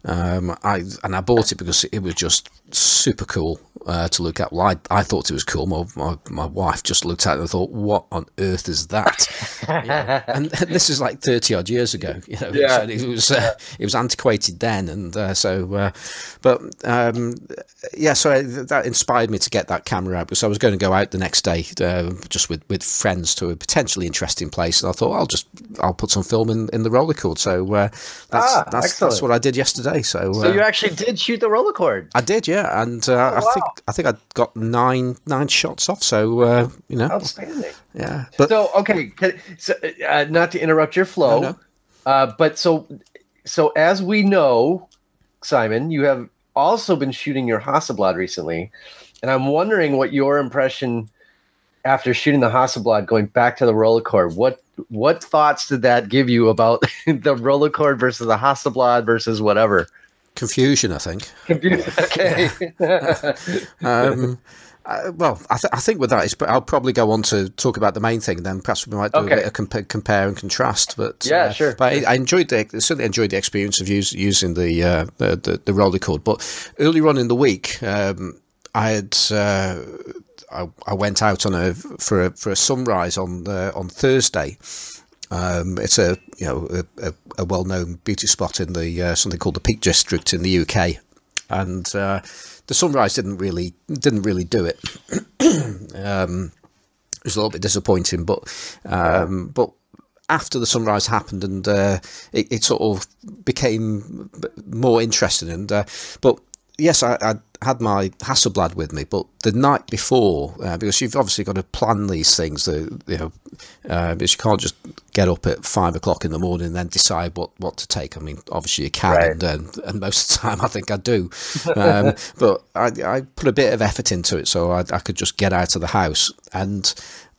Um, I and I bought it because it was just super cool uh, to look at. Well, I, I thought it was cool. My, my my wife just looked at it and thought, "What on earth is that?" [LAUGHS] Yeah. and, and [LAUGHS] this is like thirty odd years ago. You know, Yeah. so it was uh, it was antiquated then, and uh, so. Uh, but um, yeah, so I, that inspired me to get that camera out because I was going to go out the next day uh, just with, with friends to a potentially interesting place, and I thought I'll just I'll put some film in, in the Rolleicord. So uh, that's Ah, that's, that's what I did yesterday. So, So you actually did shoot the Rolleicord. I did, yeah, and uh, I think. I think I got nine nine shots off. So uh, you know, Outstanding. yeah, but So okay, so, uh, not to interrupt your flow, No, no. Uh, but so so as we know, Simon, you have also been shooting your Hasselblad recently, and I'm wondering what your impression after shooting the Hasselblad, going back to the Rolleicord, what what thoughts did that give you about [LAUGHS] the Rolleicord versus the Hasselblad versus whatever? Confusion. I think. Confusion. [LAUGHS] okay. Um, uh, well, I, th- I think with that, it's, I'll probably go on to talk about the main thing. Then perhaps we might do Okay. a bit of compa- compare and contrast. But Yeah, uh, sure. But I, I enjoyed the certainly enjoyed the experience of use, using the, uh, the the the Rolleicord. But earlier on in the week, um, I had. Uh, I, I went out on a for a for a sunrise on uh, on Thursday. Um, it's a you know a, a, a well known beauty spot in the uh, something called the Peak District in the UK, and uh, the sunrise didn't really didn't really do it. [CLEARS THROAT] um, it was a little bit disappointing, but um, but after the sunrise happened and uh, it, it sort of became more interesting and uh, but yes I, I had my Hasselblad with me but the night before uh, because you've obviously got to plan these things that you know uh, because you can't just get up at five o'clock in the morning and then decide what, what to take. I mean obviously you can Right. and, and, and most of the time [LAUGHS] I think I do. Um, but I, I put a bit of effort into it so I, I could just get out of the house. And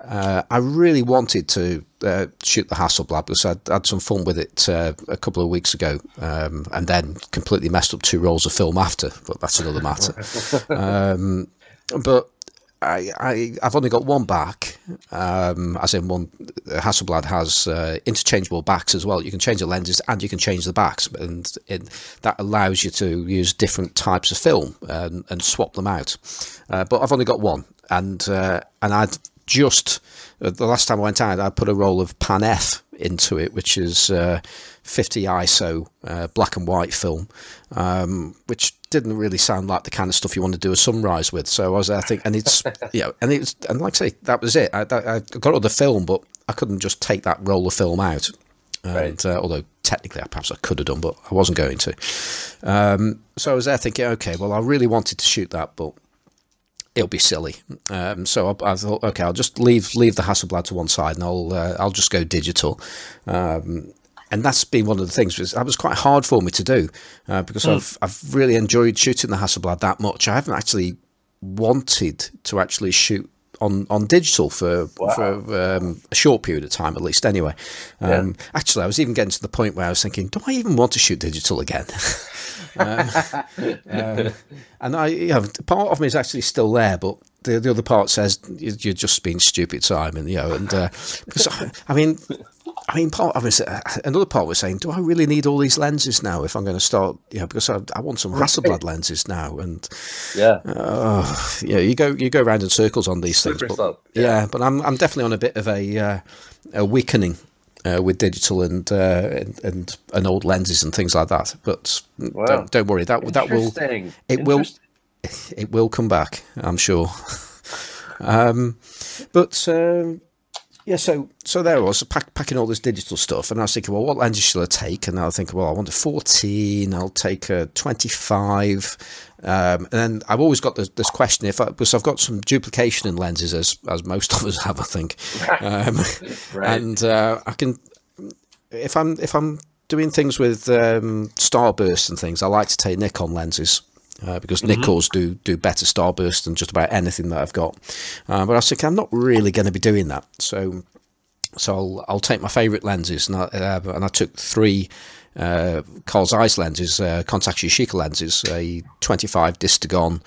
uh, I really wanted to uh, shoot the Hasselblad because I'd had some fun with it uh, a couple of weeks ago, um, and then completely messed up two rolls of film after. But that's another matter. [LAUGHS] um, but I, I, I've only got one back, um, as in one. Hasselblad has uh, interchangeable backs as well. You can change the lenses and you can change the backs, and it, that allows you to use different types of film and, and swap them out. Uh, but I've only got one, and uh, and I'd just uh, the last time I went out, I put a roll of Pan F into it, which is uh, 50 ISO uh, black and white film, um, which didn't really sound like the kind of stuff you want to do a sunrise with. So I was, I think, and it's [LAUGHS] you know, and it's and like I say, that was it. I, I I got all the film, but I couldn't just take that roll of film out. And Right. uh, although technically, perhaps I could have done, but I wasn't going to. Um, so I was there thinking, okay, well, I really wanted to shoot that, but it'll be silly. Um, so I, I thought, okay, I'll just leave leave the Hasselblad to one side, and I'll uh, I'll just go digital. Um, and that's been one of the things was- that was quite hard for me to do uh, because I've I've really enjoyed shooting the Hasselblad that much. I haven't actually wanted to actually shoot on, on digital for Wow. for um, a short period of time at least. Anyway, um, actually, I was even getting to the point where I was thinking, do I even want to shoot digital again? [LAUGHS] um, [LAUGHS] um, and I, you know, part of me is actually still there, but the, the other part says "You- you're just being stupid, Simon. You know, and uh, because I, I mean. I mean, part of it, another part was saying, do I really need all these lenses now if I'm going to start, you know, because I, I want some Hasselblad lenses now. And, Yeah. uh, yeah, you go, you go round in circles on these Slippery things. But, slope, Yeah. but I'm, I'm definitely on a bit of a, uh, a weakening uh, with digital and, uh, and, and, and old lenses and things like that. But Wow. don't, don't worry, that, that will, it will, it will come back, I'm sure. [LAUGHS] um, but um, yeah, so so there I was pack, packing all this digital stuff, and I was thinking, well, what lenses shall I take? And I was thinking, well, I want a 14. I'll take a 25. Um, and then I've always got this, this question if I, because I've got some duplication in lenses as as most [LAUGHS] of us have, I think. [LAUGHS] Um, Right. And uh, I can if I'm if I'm doing things with um, starburst and things, I like to take Nikon lenses. Uh, because Nikons do do better starburst than just about anything that I've got, uh, but I think I'm not really going to be doing that. So, so I'll, I'll take my favourite lenses, and I, uh, and I took three uh, Zeiss lenses, uh, Contax Yashica lenses, a 25 Distagon,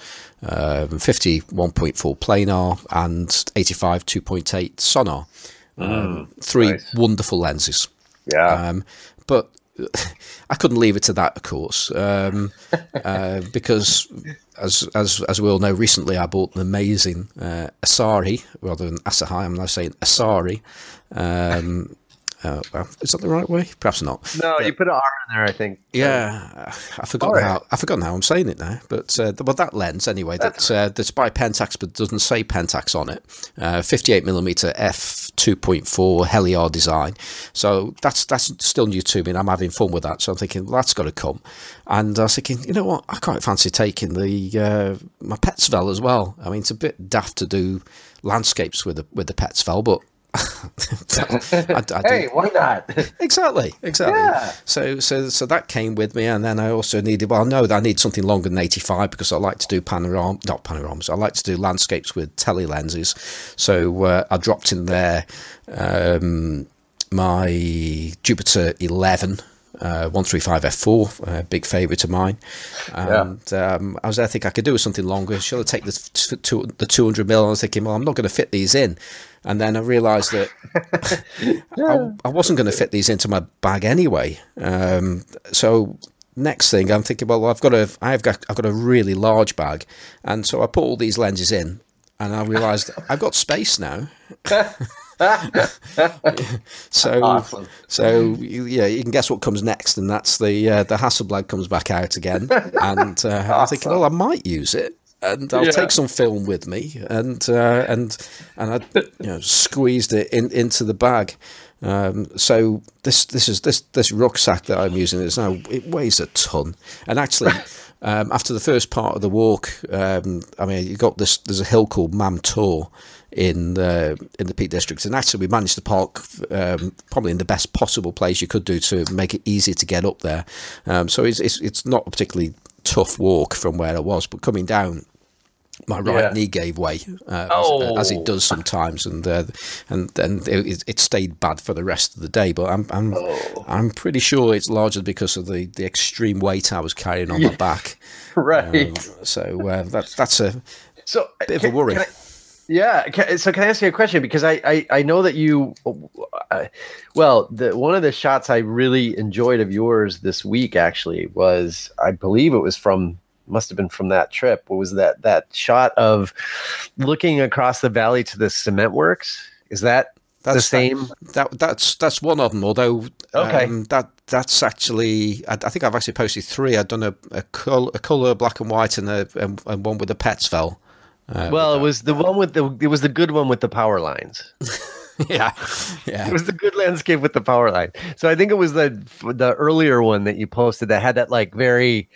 um, 50 1.4 planar, and 85 2.8 Sonnar. Um, three nice. wonderful lenses. Yeah. Um, but [LAUGHS] I couldn't leave it to that, of course, um, [LAUGHS] uh, because as as as we all know, recently I bought an amazing uh, Asari rather than Asahi. I'm now saying Asari. Um, uh, well, is that the right way? Perhaps not. no, you put an R in there, I think. Yeah, I forgot Alright. how I forgot how I'm saying it now. But uh, well, that lens anyway. That's uh, that's by Pentax, but doesn't say Pentax on it. Uh, 58 millimeter f 2.4 Heliar design. So that's that's still new to me, and I'm having fun with that. So I'm thinking well, that's got to come. And I was thinking, you know what? I quite fancy taking the uh, my Petzval as well. I mean, it's a bit daft to do landscapes with the with the Petzval, but. I, I Hey, why not? Exactly, exactly. Yeah. So, so, so that came with me, and then I also needed. Well, no, I need something longer than eighty-five because I like to do panorama, not panoramas. I like to do landscapes with tele lenses. So uh, I dropped in there um, my Jupiter eleven. Uh, 135f4, a big favourite of mine, and um, I was there thinking I could do with something longer. Should I take the t- t- the 200 mil? I was thinking, well, I'm not going to fit these in, and then I realised that [LAUGHS] I, I wasn't going to fit these into my bag anyway. Um, so next thing I'm thinking, well, I've got a, I've got, I've got a really large bag, and so I put all these lenses in, and I realised I've got space now. [LAUGHS] so, Awesome. so yeah, you can guess what comes next, and that's the uh, the Hasselblad comes back out again, and uh, I'm thinking, well, I might use it. And I'll Yeah. take some film with me, and uh, and and I, you know, squeezed it in, into the bag. Um, so this this is this this rucksack that I'm using is now it weighs a ton, and actually. Um, after the first part of the walk, um, I mean, you got this. There's a hill called Mam Tor in the in the Peak District, and actually we managed to park um, probably in the best possible place you could do to make it easy to get up there. Um, so it's, it's it's not a particularly tough walk from where I was, but coming down, my right Yeah. knee gave way, uh, Oh. as, as it does sometimes, and uh, and and it, it stayed bad for the rest of the day. But I'm I'm Oh. I'm pretty sure it's largely because of the, the extreme weight I was carrying on my back. [LAUGHS] right. Um, so uh, that that's a so bit of a worry. can I- yeah. Can, so can I ask you a question? Because I I, I know that you, uh, well, the one of the shots I really enjoyed of yours this week actually was I believe it was from must have been from that trip. Was that that shot of looking across the valley to the cement works? Is that the same? That that's that's one of them. Although Okay. um, that that's actually I, I think I've actually posted three. I've done a a, col- a color black and white and a and, and one with the Petzval. Uh, well, it was the one with the it was the good one with the power lines. [LAUGHS] yeah, yeah. It was the good landscape with the power line. So I think it was the the earlier one that you posted that had that like very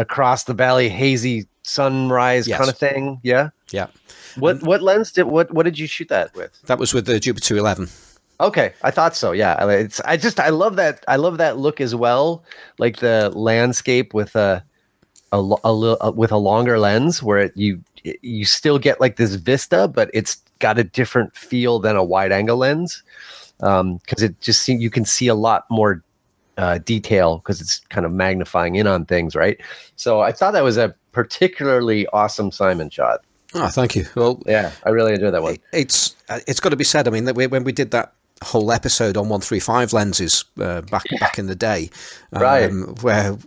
across the valley hazy sunrise Yes. kind of thing. Yeah. Yeah, What what lens did what what did you shoot that with? that was with the Jupiter 11. Okay, I thought so. Yeah, it's I just I love that I love that look as well, like the landscape with a a, a, uh, with a longer lens where it, you you still get like this vista, but it's got a different feel than a wide angle lens because um, it just seems you can see a lot more uh, detail because it's kind of magnifying in on things, right? So I thought that was a particularly awesome Simon shot. Oh, thank you. Well, yeah, I really enjoyed that one. It's uh, it's got to be said. I mean, that we, when we did that whole episode on one three five lenses uh, back yeah. back in the day, um, right? Where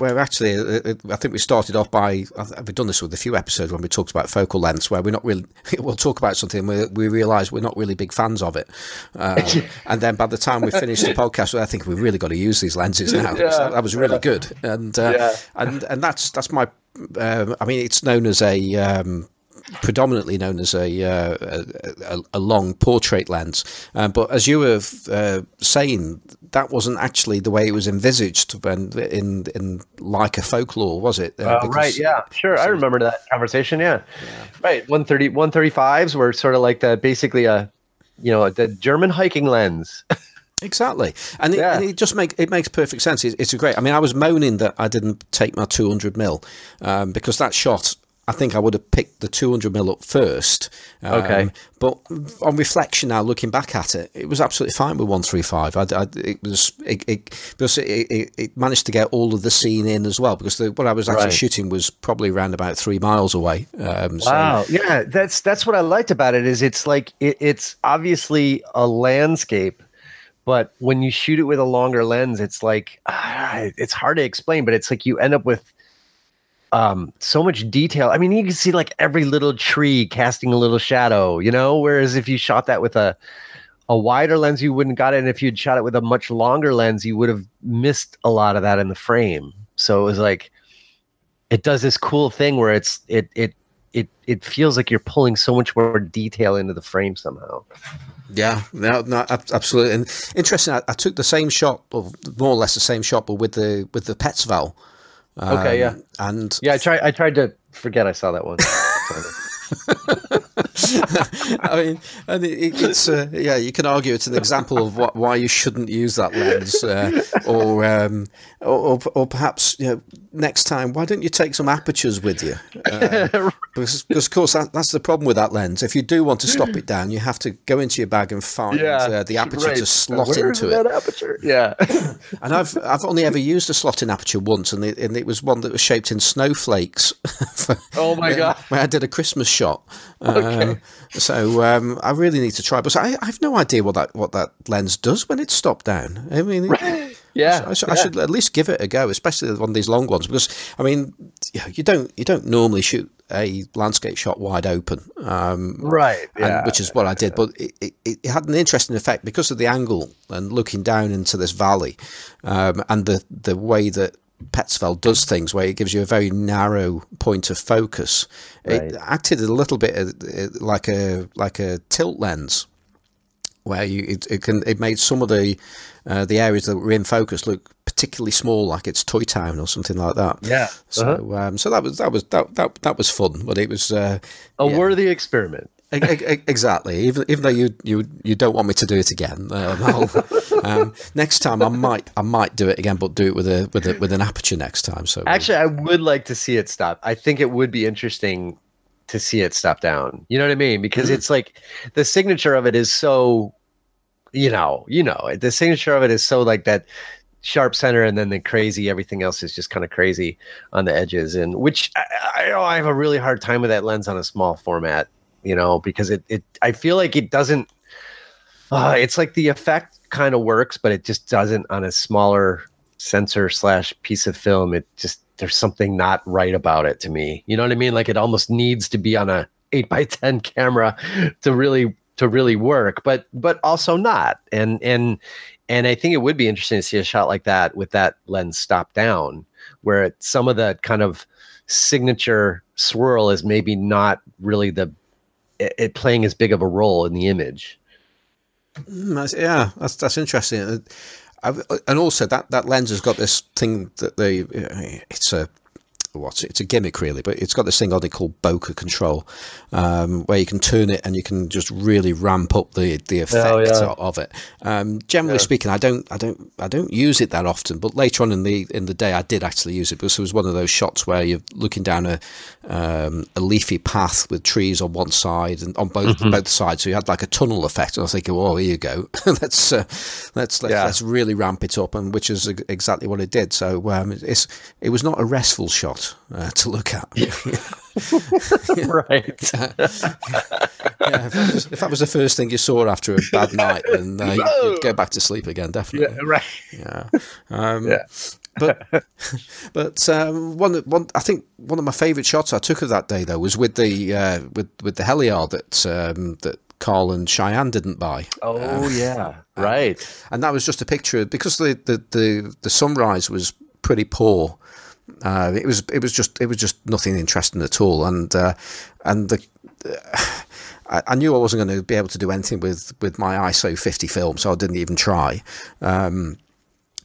where actually, uh, uh, I think we started off by we've done this with a few episodes when we talked about focal lengths, where we're not really [LAUGHS] we'll talk about something we, we realise we're not really big fans of it, um, [LAUGHS] and then by the time we finished the podcast, I think we've really got to use these lenses now. Yeah, so that was really good, and uh, yeah. and and that's that's my. Uh, I mean, it's known as a. Um, predominantly known as a, uh, a, a, long portrait lens. Um, but as you were uh, saying, that wasn't actually the way it was envisaged when in in Leica folklore, was it? Uh, right. Yeah. Sure. I remember that conversation. Yeah. yeah. Right. 130, 135s were sort of like the basically a you know the German hiking lens. [LAUGHS] Exactly, and, yeah. it, and, it, just make it makes perfect sense. It, it's a great. I mean, I was moaning that I didn't take my 200 mil um, because that shot I think I would have picked the 200 mil up first. Um, okay. But on reflection now, looking back at it, it was absolutely fine with 135. I, I, it was it, it, because it, it, managed to get all of the scene in as well because the, what I was actually right. shooting was probably around about three miles away. Um, wow. Yeah, that's that's what I liked about it is it's like it's obviously a landscape but when you shoot it with a longer lens it's like uh, it's hard to explain but it's like you end up with um so much detail. I mean you can see like every little tree casting a little shadow you know? Whereas if you shot that with a a wider lens you wouldn't got it. And if you'd shot it with a much longer lens you would have missed a lot of that in the frame. So it was like it does this cool thing where it's it it it it feels like you're pulling so much more detail into the frame somehow. Yeah, no, no, absolutely. And interesting, I, I, took the same shot, or more or less the same shot, but with the with the Petzval. Um, okay, yeah, and yeah, I tried. I tried to forget I saw that one. [LAUGHS] [LAUGHS] I mean, and it, it's uh, yeah, you can argue it's an example of what, why you shouldn't use that lens, uh, or, um, or, or, or perhaps you know, next time, why don't you take some apertures with you? Uh, [LAUGHS] because, because, of course, that, that's the problem with that lens. If you do want to stop it down, you have to go into your bag and find yeah, uh, the aperture right. to slot Where into it. aperture? Yeah. [LAUGHS] and I've I've only ever used a slot-in aperture once, and it, and it was one that was shaped in snowflakes. For, oh my god! I did a Christmas shot. Okay. Um, so um, I really need to try, but I, I, have no idea what that what that lens does when it's stopped down. I mean. Right. Yeah, I, I, I, should at least give it a go, especially one of these long ones, because I mean, you don't you don't normally shoot a landscape shot wide open, um, right? Yeah, and, which is what I did, but it, it, it, had an interesting effect because of the angle and looking down into this valley, um, and the the way that Petzval does things where it gives you a very narrow point of focus. Right. It acted a little bit uh, like a like a tilt lens, where you it, it can it made some of the uh, the areas that were in focus look particularly small, like it's Toy Town or something like that. Yeah. So uh-huh. um, so that was that was that that, that was fun, but it was uh, a yeah. worthy experiment. Exactly. Even even though you you you don't want me to do it again, um, um, next time I might I might do it again, but do it with a with a with an aperture next time. So actually, I would like to see it stop. I think it would be interesting to see it stop down. You know what I mean? Because mm-hmm. it's like the signature of it is so you know, you know, the signature of it is so like that sharp center and then the crazy everything else is just kind of crazy on the edges and which I, I, I have a really hard time with that lens on a small format you know because it, it i feel like it doesn't uh, it's like the effect kind of works but it just doesn't on a smaller sensor slash piece of film. It just there's something not right about it to me. You know what i mean? Like it almost needs to be on a [LAUGHS] 8 by 10 camera to really to really work, but but also not. And and and I think it would be interesting to see a shot like that with that lens stopped down, where some of that kind of signature swirl is maybe not really the it, playing as big of a role in the image. Mm, that's, yeah, that's that's interesting. Uh, I've, uh, and also that, that lens has got this thing that they uh, it's a what's it? It's a gimmick really, but it's got this thing on it called bokeh control, um, where you can turn it and you can just really ramp up the the effect Oh, yeah. of it. Um, generally speaking, I don't I don't I don't use it that often, but later on in the in the day, I did actually use it because it was one of those shots where you're looking down a um, a leafy path with trees on one side and on both Mm-hmm. both sides, so you had like a tunnel effect. And I was thinking, oh, here you go, [LAUGHS] let's uh, let's let's, Yeah. let's really ramp it up, and which is exactly what it did. So um, it's it was not a restful shot uh, to look at. [LAUGHS] [LAUGHS] right. yeah, if, that was, if that was the first thing you saw after a bad night, then uh, you'd, you'd go back to sleep again, definitely. right. Yeah. Um, Yeah. but [LAUGHS] but um, one one I think one of my favourite shots I took of that day though was with the uh, with with the Heliar that um, that Carl and Cheyenne didn't buy. Oh yeah. Right. and that was just a picture because the the the, the sunrise was pretty poor. Uh, it was it was just it was just nothing interesting at all, and uh, and the. I I knew I wasn't going to be able to do anything with, with my ISO 50 film, so I didn't even try. Um,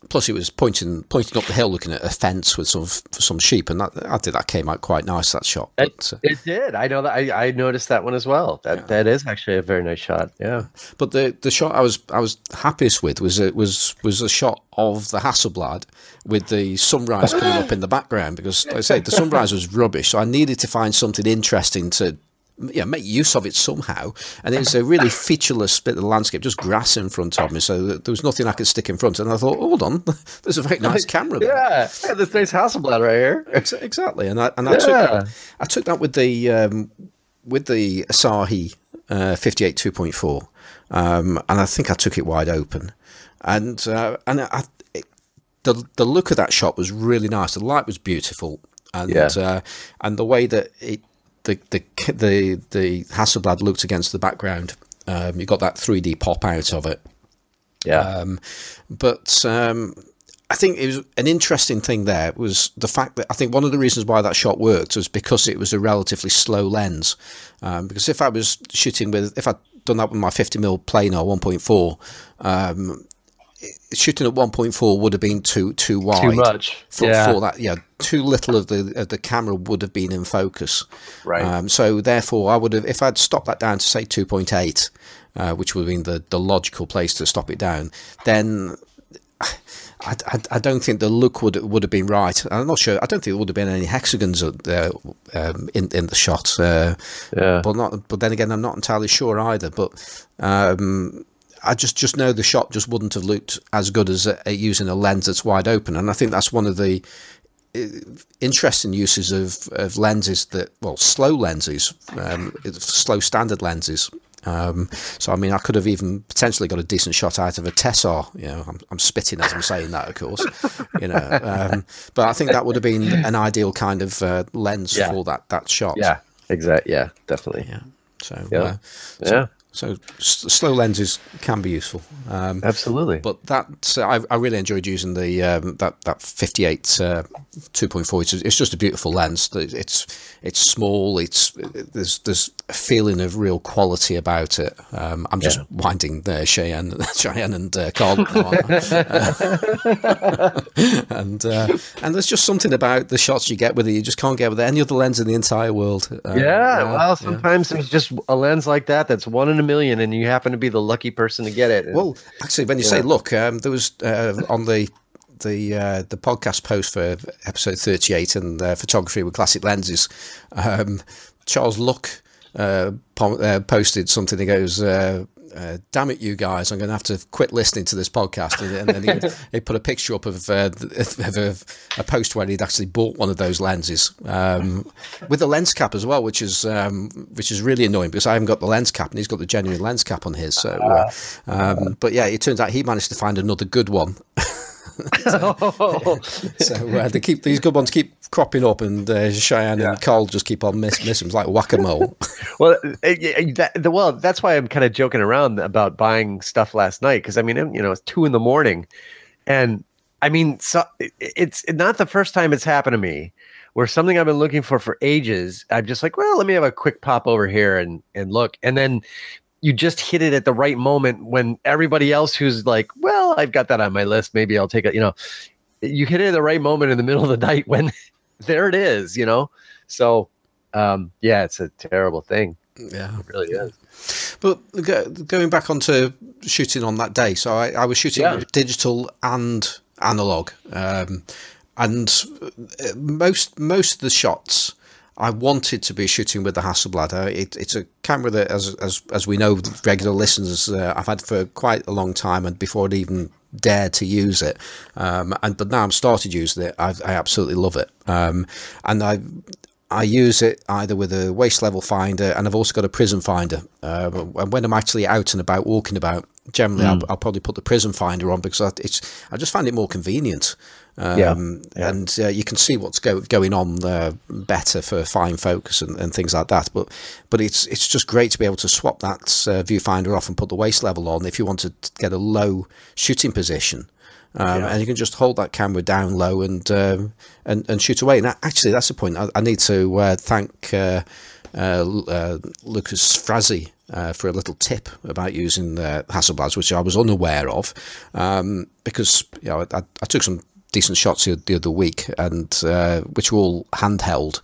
plus, it was pointing pointing up the hill, looking at a fence with some some sheep, and that, I think that came out quite nice. That shot, but, uh, It did. I know that. I, I noticed that one as well. That that is actually a very nice shot. Yeah. But the, the shot I was I was happiest with was it was was a shot of the Hasselblad with the sunrise coming up in the background because like I say the sunrise was rubbish, so I needed to find something interesting to yeah make use of it somehow. And it was a really featureless bit of the landscape, just grass in front of me, so there was nothing I could stick in front. And I thought, hold on, [LAUGHS] there's a very nice camera there. Yeah. yeah this nice Hasselblad right here. Exactly, and I and I took Yeah. that, I took that with the um, with the Asahi uh, fifty eight two point four, um, and I think I took it wide open, and uh, and I, it, the the look of that shot was really nice. The light was beautiful, and Yeah. uh, and the way that it the the the the Hasselblad looked against the background, um, you got that three D pop out of it. Yeah. Um, but um, I think it was an interesting thing there was the fact that I think one of the reasons why that shot worked was because it was a relatively slow lens. Um, because if I was shooting with, if I'd done that with my 50mm planar 1.4, um, shooting at 1.4 would have been too too wide. Too much. For, yeah. for that, yeah, too little of the of the camera would have been in focus. Right. Um, so therefore, I would have, if I'd stopped that down to say 2.8, uh, which would have been the, the logical place to stop it down, then I, I, I don't think the look would would have been right. I'm not sure. I don't think there would have been any hexagons uh, um, in in the shot. Uh, Yeah. But not. But then again, I'm not entirely sure either. But um, I just just know the shot just wouldn't have looked as good as uh, using a lens that's wide open, and I think that's one of the uh, interesting uses of, of lenses that well slow lenses um, slow standard lenses um, so I mean I could have even potentially got a decent shot out of a Tessar you know I'm, I'm spitting as I'm saying that of course you know um, but I think that would have been an ideal kind of uh, lens Yeah. for that that shot Yeah. Exactly. Yeah. Definitely. yeah so Yeah. uh, Yeah. So s- slow lenses can be useful um, Absolutely. but that uh, I, I really enjoyed using the um, that that 58 uh, 2.4. It's, it's just a beautiful lens. It's it's small. It's there's there's a feeling of real quality about it. Um, I'm just winding there, Cheyenne, [LAUGHS] Cheyenne and uh, Carl, uh, [LAUGHS] and uh, and there's just something about the shots you get with it. You just can't get with any other lens in the entire world. Um, yeah, well, sometimes there's just a lens like that that's one in a million, and you happen to be the lucky person to get it. And- Well, actually, when you say look, um, there was uh, on the the uh, the podcast post for episode thirty eight and uh, photography with classic lenses. Um, Charles Luck uh, po- uh, posted something. He goes. Uh, uh, damn it, you guys! I'm going to have to quit listening to this podcast. And, and then he, [LAUGHS] he put a picture up of, uh, of a, a post where he'd actually bought one of those lenses um, with a lens cap as well, which is um, which is really annoying because I haven't got the lens cap and he's got the genuine lens cap on his. So, um, but yeah, it turns out he managed to find another good one. [LAUGHS] Oh, [LAUGHS] So uh, they keep these good ones keep cropping up, and uh, Cheyenne and Carl just keep on miss missing. It's like whack a mole. [LAUGHS] well, eh, eh, that, the, well, that's why I'm kind of joking around about buying stuff last night because I mean, you know, it's two in the morning, and I mean, so it's not the first time it's happened to me where something I've been looking for for ages. I'm just like, well, let me have a quick pop over here and and look, and then you just hit it at the right moment when everybody else who's like, well, I've got that on my list. Maybe I'll take it. You know, you hit it at the right moment in the middle of the [LAUGHS] night when there it is, you know. So um, yeah, it's a terrible thing. Yeah, it really is. But go, going back onto shooting on that day, so I, I was shooting yeah. digital and analog, um, and uh, most most of the shots I wanted to be shooting with the Hasselblad. Uh, it, it's a camera that, as as as we know, regular listeners, uh, I've had for quite a long time, and before I'd even dared to use it, um, and but now I've started using it. I, I absolutely love it, um, and I I use it either with a waist level finder, and I've also got a prism finder. Uh, and when I'm actually out and about, walking about, generally mm. I'll, I'll, probably put the prism finder on because I, it's I just find it more convenient. Um, yeah, yeah. and uh, you can see what's go, going on there better for fine focus and, and, things like that. But but it's it's just great to be able to swap that uh, viewfinder off and put the waist level on if you want to get a low shooting position. Um, yeah. and you can just hold that camera down low and um, and, and shoot away. And actually, that's the point. I, I need to uh, thank uh, uh, uh Lucas Frazzi uh, for a little tip about using the Hasselblads, which I was unaware of, um, because you know I, I, took some decent shots the other week, and uh, which were all handheld.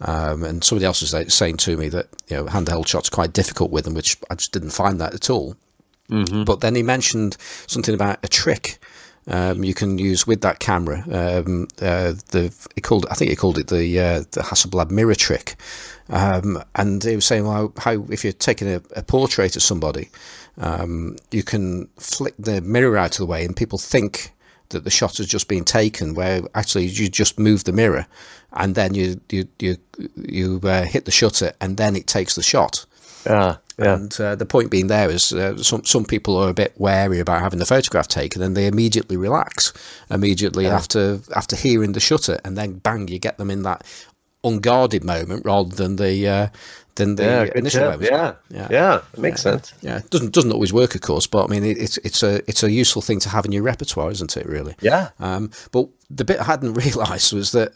Um, and somebody else was saying to me that you know handheld shots are quite difficult with them, which I just didn't find that at all. Mm-hmm. But then he mentioned something about a trick um, you can use with that camera. Um, uh, the he called I think he called it the uh, the Hasselblad mirror trick, um, and he was saying well, how if you're taking a, a portrait of somebody, um, you can flick the mirror out of the way, and people think that the shot has just been taken, where actually you just move the mirror, and then you you you you uh, hit the shutter, and then it takes the shot. Yeah. Yeah. And uh, the point being there is uh, some some people are a bit wary about having the photograph taken, and they immediately relax immediately yeah. after after hearing the shutter, and then bang, you get them in that unguarded moment rather than the uh, than the yeah, initial moment. Yeah, yeah, yeah, it makes yeah. sense. Yeah, it doesn't doesn't always work, of course, but I mean, it, it's it's a it's a useful thing to have in your repertoire, isn't it? Really. Yeah. Um, but the bit I hadn't [LAUGHS] realised was that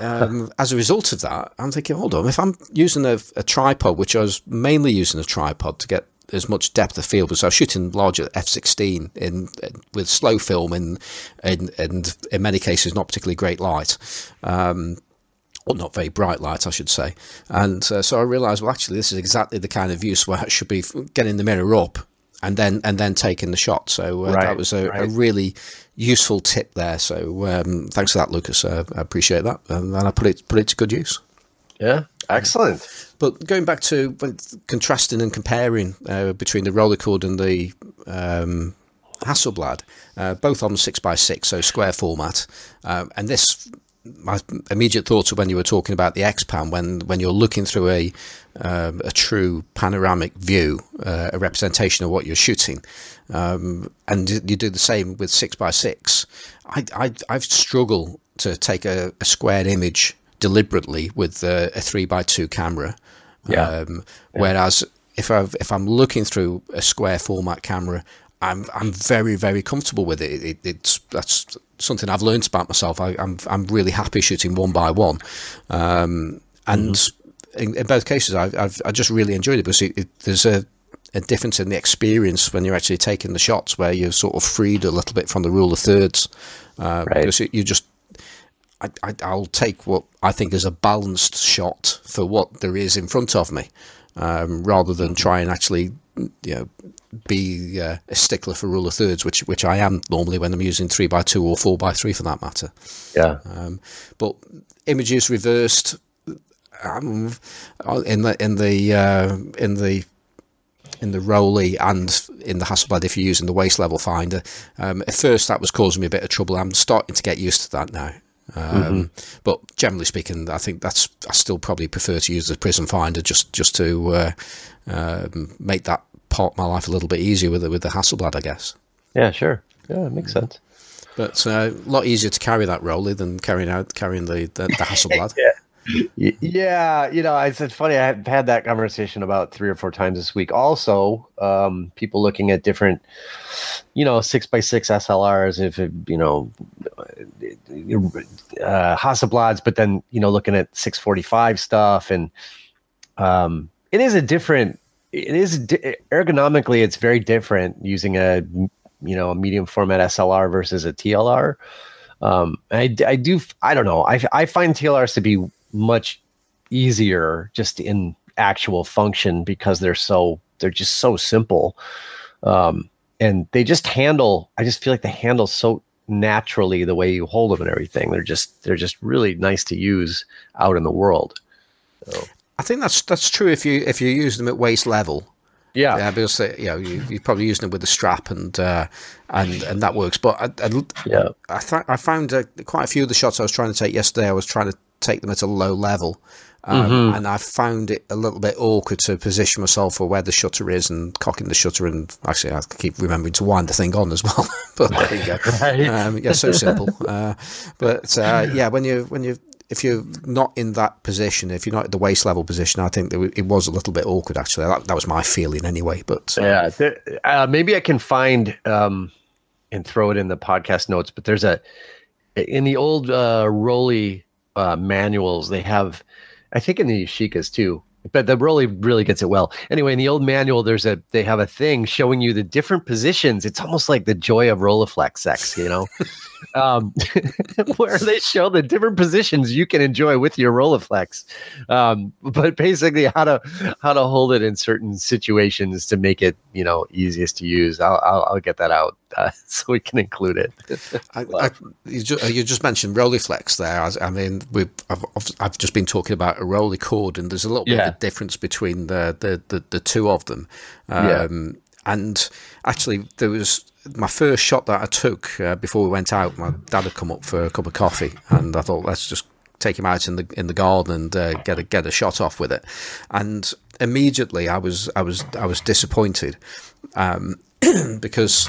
um, as a result of that, I'm thinking, hold on, if I'm using a, a, tripod, which I was mainly using a tripod to get as much depth of field, because I was shooting larger f16 in, in with slow film and, and and in many cases not particularly great light. Um, or not very bright light, I should say. And uh, so I realised, well, actually, this is exactly the kind of use where I should be getting the mirror up and then and then taking the shot. So uh, right, that was a, right. a, really useful tip there. So um, thanks for that, Lucas. Uh, I appreciate that, and, I put it put it to good use. Yeah, excellent. But going back to contrasting and comparing uh, between the Rolleicord and the um, Hasselblad, uh, both on six by six, so square format, um, and this my immediate thoughts when you were talking about the X-Pan, when when you're looking through a um, a true panoramic view, uh, a representation of what you're shooting, um, and you do the same with six by six. I, I I've struggled to take a, a square image deliberately with a, a, three by two camera. Yeah. Um. Whereas if I if I'm looking through a square format camera, I'm I'm very very comfortable with it. it it's that's something I've learned about myself. I, am I'm, I'm really happy shooting one by one, um, and mm-hmm. in, in, both cases, I, I've I just really enjoyed it because it, it, there's a a difference in the experience when you're actually taking the shots, where you're sort of freed a little bit from the rule of thirds, uh, right. because you just. I, I, will take what I think is a balanced shot for what there is in front of me, um, rather than try and actually, you know, be uh, a stickler for rule of thirds, which which I am normally when I'm using three by two or four by three for that matter. Yeah. Um, but images reversed um, in the in the uh, in the in the Rollei and in the Hasselblad if you're using the waist level finder. Um, at first, that was causing me a bit of trouble. I'm starting to get used to that now. Um, mm-hmm. But generally speaking, I think that's I still probably prefer to use the prism finder just just to uh, uh, make that part my life a little bit easier with it with the Hasselblad, I guess. Yeah, sure. Yeah, it makes sense. But uh, a lot easier to carry that Rollei than carrying out carrying the the, the Hasselblad. [LAUGHS] yeah. Yeah, you know, it's funny. I've had that conversation about three or four times this week. Also, um, people looking at different, you know, six by six SLRs, if it, you know, uh, Hasselblads, but then you know, looking at six forty five stuff, and um, it is a different it is ergonomically it's very different using a you know a medium format SLR versus a TLR. Um, I, I do, I don't know. I, I find TLRs to be much easier just in actual function because they're so, they're just so simple. Um, and they just handle, I just feel like they handle so naturally the way you hold them and everything. They're just, they're just really nice to use out in the world. So. I think that's that's true if you if you use them at waist level. Yeah, yeah, because you know you, you're probably using them with the strap and uh, and and that works. But I, I yeah, I, th- I found uh, quite a few of the shots I was trying to take yesterday. I was trying to take them at a low level, um, mm-hmm. and I found it a little bit awkward to position myself for where the shutter is and cocking the shutter. And actually, I keep remembering to wind the thing on as well. [LAUGHS] but there you go. [LAUGHS] right. um, yeah, so simple. Uh, but uh, yeah, when you when you if you're not in that position, if you're not at the waist level position, I think it was a little bit awkward. Actually, that, that was my feeling anyway. But uh, yeah, there, uh, maybe I can find um, and throw it in the podcast notes. But there's a in the old uh, uh, manuals, they have, I think in the Yashicas too. But the Rollei really gets it well. Anyway, in the old manual, there's a they have a thing showing you the different positions. It's almost like the joy of Rolleiflex sex, you know. [LAUGHS] um, [LAUGHS] where they show the different positions you can enjoy with your Rolleiflex. Um, but basically, how to how to hold it in certain situations to make it you know easiest to use. I'll I'll, I'll get that out uh, [LAUGHS] so we can include it. I, I, you, just, you, just, mentioned Rolleiflex there. I, I mean, we I've, I've just been talking about a Rolleicord, and there's a little yeah. bit of difference between the the, the, the two of them. Um, yeah. And actually, there was my first shot that I took uh, before we went out. My dad had come up for a cup of coffee, and I thought, let's just take him out in the in the garden and uh, get a get a shot off with it. And immediately, I was I was I was disappointed. Um, [CLEARS THROAT] because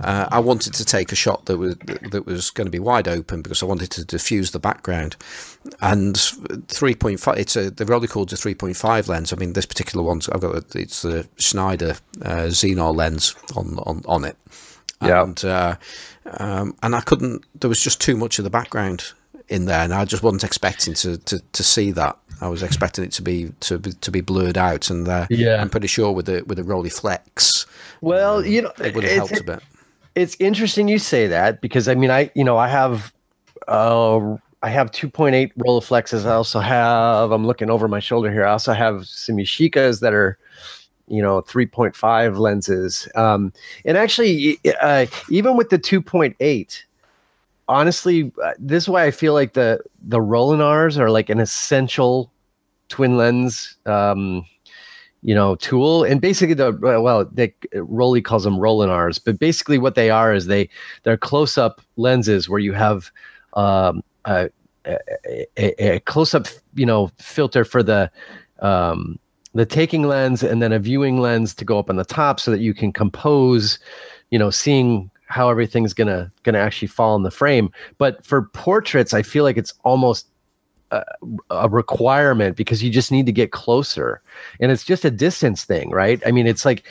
uh, I wanted to take a shot that was that was going to be wide open because I wanted to diffuse the background. And 3.5, it's a the Rolleicord a 3.5 lens. I mean, this particular one, I've got it's the Schneider uh, lens on on on it. Yeah. And uh, um, and I couldn't. There was just too much of the background in there, and I just wasn't expecting to, to, to see that. I was expecting it to be to be, to be blurred out, and uh, yeah, I'm pretty sure with the with the Rolleiflex, well, um, you know, it would have helped a bit. It's interesting you say that because I mean, I you know I have uh, I have 2.8 Rolleiflexes. I also have I'm looking over my shoulder here. I also have some Yashicas that are you know 3.5 lenses um, and actually uh, even with the 2.8 honestly, uh, this is why I feel like the the Rolleinars are like an essential twin lens, um, you know, tool. And basically, the well, they Rollei calls them Rolleinars, but basically, what they are is they they're close up lenses where you have um, a, a, a close up, you know, filter for the um, the taking lens and then a viewing lens to go up on the top so that you can compose, you know, seeing how everything's gonna gonna actually fall in the frame. But for portraits, I feel like it's almost a, a, requirement because you just need to get closer, and it's just a distance thing, right? I mean, it's like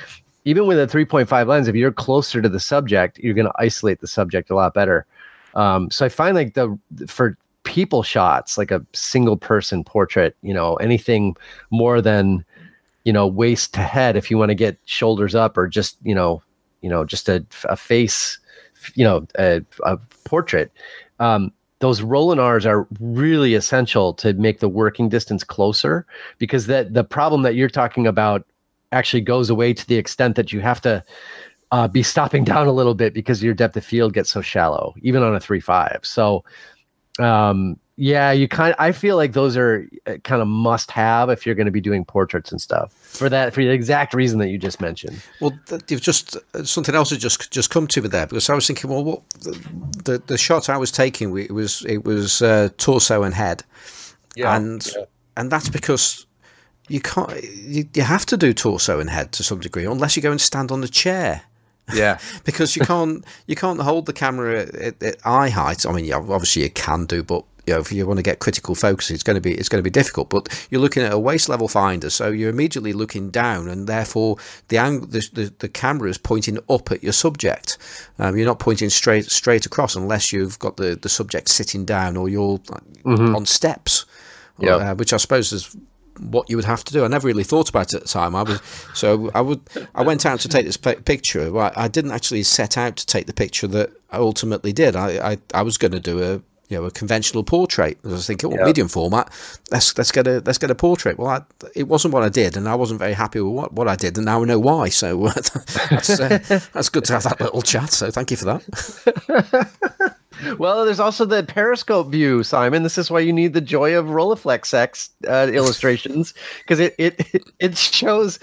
even with a 3.5 lens, if you're closer to the subject, you're gonna isolate the subject a lot better. Um, so I find like the for people shots, like a single person portrait, you know, anything more than you know waist to head, if you want to get shoulders up or just you know you know, just a, a face, you know, a, a portrait. Um, those Rolleinars are really essential to make the working distance closer because that the problem that you're talking about actually goes away to the extent that you have to uh, be stopping [LAUGHS] down a little bit because your depth of field gets so shallow, even on a three five. So, um, yeah, you kind. I feel like those are uh, kind of must have if you're going to be doing portraits and stuff for that for the exact reason that you just mentioned. Well, you've just uh, something else has just just come to me there because I was thinking, well, what the the, the shot I was taking it was it was uh, torso and head, yeah, and yeah. and that's because you can't you, you have to do torso and head to some degree unless you go and stand on the chair. Yeah, [LAUGHS] because you can't you can't hold the camera at, at, eye height. I mean, yeah, obviously you can do, but you know, if you want to get critical focus, it's going to be it's going to be difficult. But you're looking at a waist level finder, so you're immediately looking down, and therefore the angle, the, the, the camera is pointing up at your subject. Um, you're not pointing straight straight across unless you've got the, the subject sitting down or you're mm-hmm. on steps. Uh, which I suppose is what you would have to do. I never really thought about it at the time. I was so I would I went out to take this picture. I didn't actually set out to take the picture that I ultimately did. I I, I was going to do a you know a conventional portrait. I was thinking, well, medium format. Let's let's get a let's get a portrait. Well, I, it wasn't what I did, and I wasn't very happy with what, what I did, and now I know why. So [LAUGHS] that's uh, that's good to have that little chat. So thank you for that. [LAUGHS] well, there's also the periscope view, Simon. This is why you need the joy of Rolleiflex X uh, illustrations [LAUGHS] because it, it it shows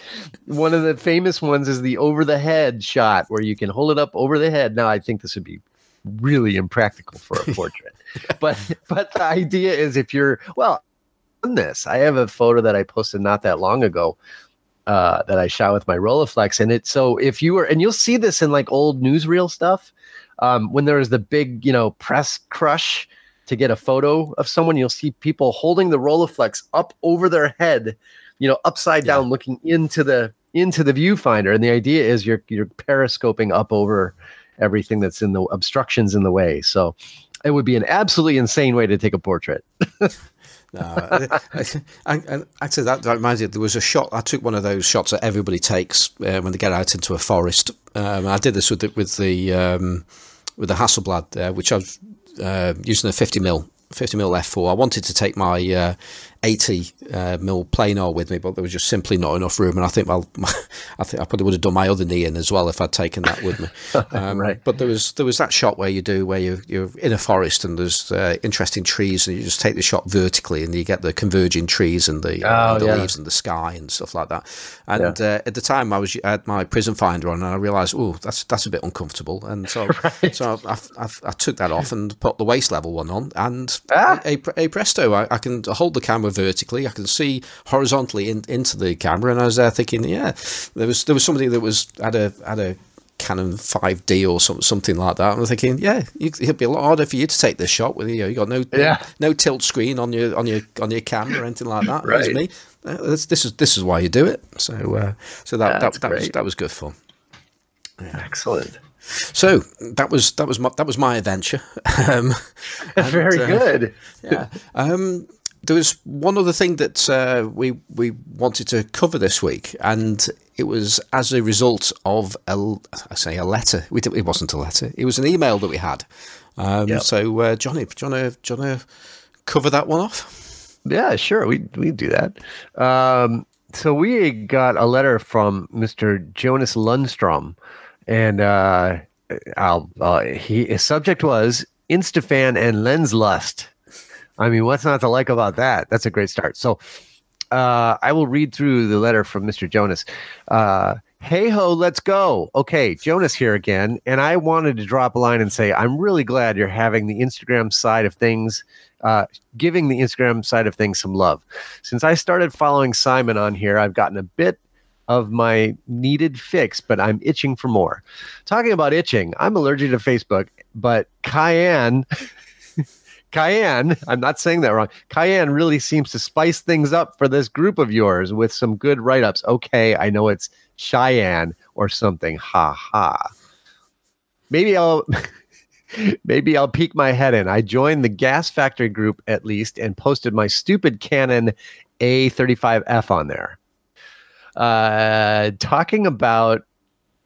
one of the famous ones is the over the head shot where you can hold it up over the head. Now, I think this would be really impractical for a [LAUGHS] portrait, but but the idea is if you're well, on this, I have a photo that I posted not that long ago. Uh, that I shot with my Rolleiflex, and it so if you were, and you'll see this in like old newsreel stuff um, when there is the big, you know, press crush to get a photo of someone, you'll see people holding the Rolleiflex up over their head, you know, upside yeah. down, looking into the into the viewfinder. And the idea is you're you're periscoping up over everything that's in the obstructions in the way. So it would be an absolutely insane way to take a portrait. [LAUGHS] no, I, I, actually, that, that reminds me. There was a shot. I took one of those shots that everybody takes uh, when they get out into a forest. Um, I did this with the, with the um, with the Hasselblad, uh, which I was uh, using a 50 mil 50 mil f4. I wanted to take my uh, 80 uh, mil planar with me, but there was just simply not enough room. And I think, well, [LAUGHS] I think I probably would have done my other knee in as well if I'd taken that with me. [LAUGHS] Um, right. But there was there was that shot where you do where you you're in a forest and there's uh, interesting trees and you just take the shot vertically and you get the converging trees and the, oh, the yeah. leaves and the sky and stuff like that. And yeah. Uh, at the time, I was I had my prism finder on and I realised, oh, that's that's a bit uncomfortable. And so [LAUGHS] right. so I, I, I, took that off and put the waist level one on and ah. a, a, a presto, I, I can hold the camera vertically. I can see horizontally in, into the camera, and I was there thinking, yeah, there was there was somebody that was had a had a Canon 5D or some, something like that. And I'm thinking, yeah, it'd be a lot harder for you to take this shot with you. Know, you got no, yeah. no, no tilt screen on your on your on your camera or anything like that. right. me. Uh, this, this, is this is why you do it. So uh, so that that, that was that was good fun. Yeah. Excellent. So that was that was my that was my adventure. [LAUGHS] Um, [LAUGHS] and, Very uh, good. yeah. Um, there was one other thing that uh, we we wanted to cover this week, and it was as a result of a I say a letter. We did, it wasn't a letter; it was an email that we had. Um, yep. So, uh, Johnny, do you want to cover that one off? Yeah, sure. We we do that. Um, so we got a letter from Mr. Jonas Lundstrom, and uh, I'll, uh, he his subject was Instafan and Lens Lust. I mean, what's not to like about that? That's a great start. So uh, I will read through the letter from Mr. Jonas. Uh, hey ho, let's go. Okay, Jonas here again. And I wanted to drop a line and say, I'm really glad you're having the Instagram side of things, uh, giving the Instagram side of things some love. Since I started following Simon on here, I've gotten a bit of my needed fix, but I'm itching for more. Talking about itching, I'm allergic to Facebook, but Cayenne. Cayenne, I'm not saying that wrong. Cayenne really seems to spice things up for this group of yours with some good write ups. Okay, I know it's Cheyenne or something. Ha ha. Maybe I'll. [LAUGHS] Maybe I'll peek my head in. I joined the Gas Factory group at least and posted my stupid Canon A35F on there. Uh, talking about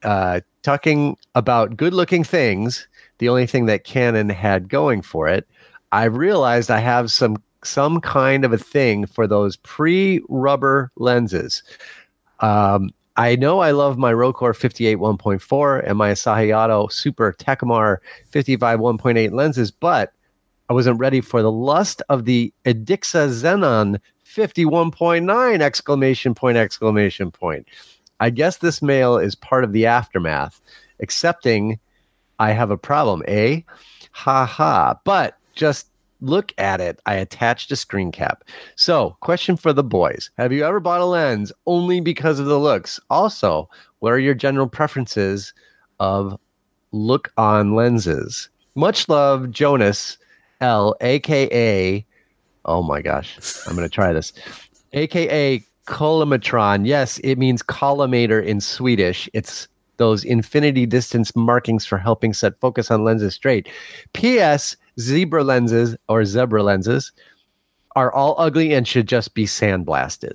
uh, talking about good-looking things. The only thing that Canon had going for it I realized I have some some kind of a thing for those pre-rubber lenses. Um, I know I love my Rokkor 58 1.4 and my Asahi Auto Super Takumar 55 1.8 lenses, but I wasn't ready for the lust of the Edixa Xenon 51.9 exclamation point exclamation point. I guess this mail is part of the aftermath, accepting I have a problem, eh? Ha ha. But just look at it. I attached a screen cap. So, question for the boys Have you ever bought a lens only because of the looks? Also, what are your general preferences of look on lenses? Much love, Jonas L, aka, oh my gosh, I'm going to try this, aka Collimatron. Yes, it means collimator in Swedish. It's those infinity distance markings for helping set focus on lenses straight. P.S zebra lenses or zebra lenses are all ugly and should just be sandblasted.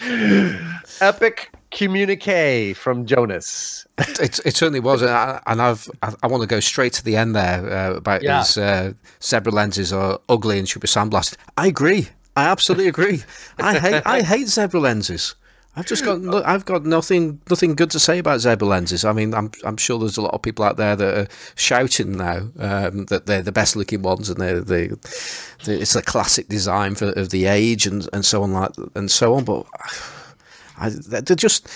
[LAUGHS] Epic communique from Jonas. It, it certainly was, and, I, and I've I, I, want to go straight to the end there uh, about yeah. his uh, zebra lenses are ugly and should be sandblasted. I agree. I absolutely agree. I hate I hate zebra lenses. I've just got no, I've got nothing nothing good to say about zebra lenses. I mean, I'm I'm sure there's a lot of people out there that are shouting now um, that they're the best looking ones and they're they it's a classic design for of the age and, and so on like and so on. But I, they're just.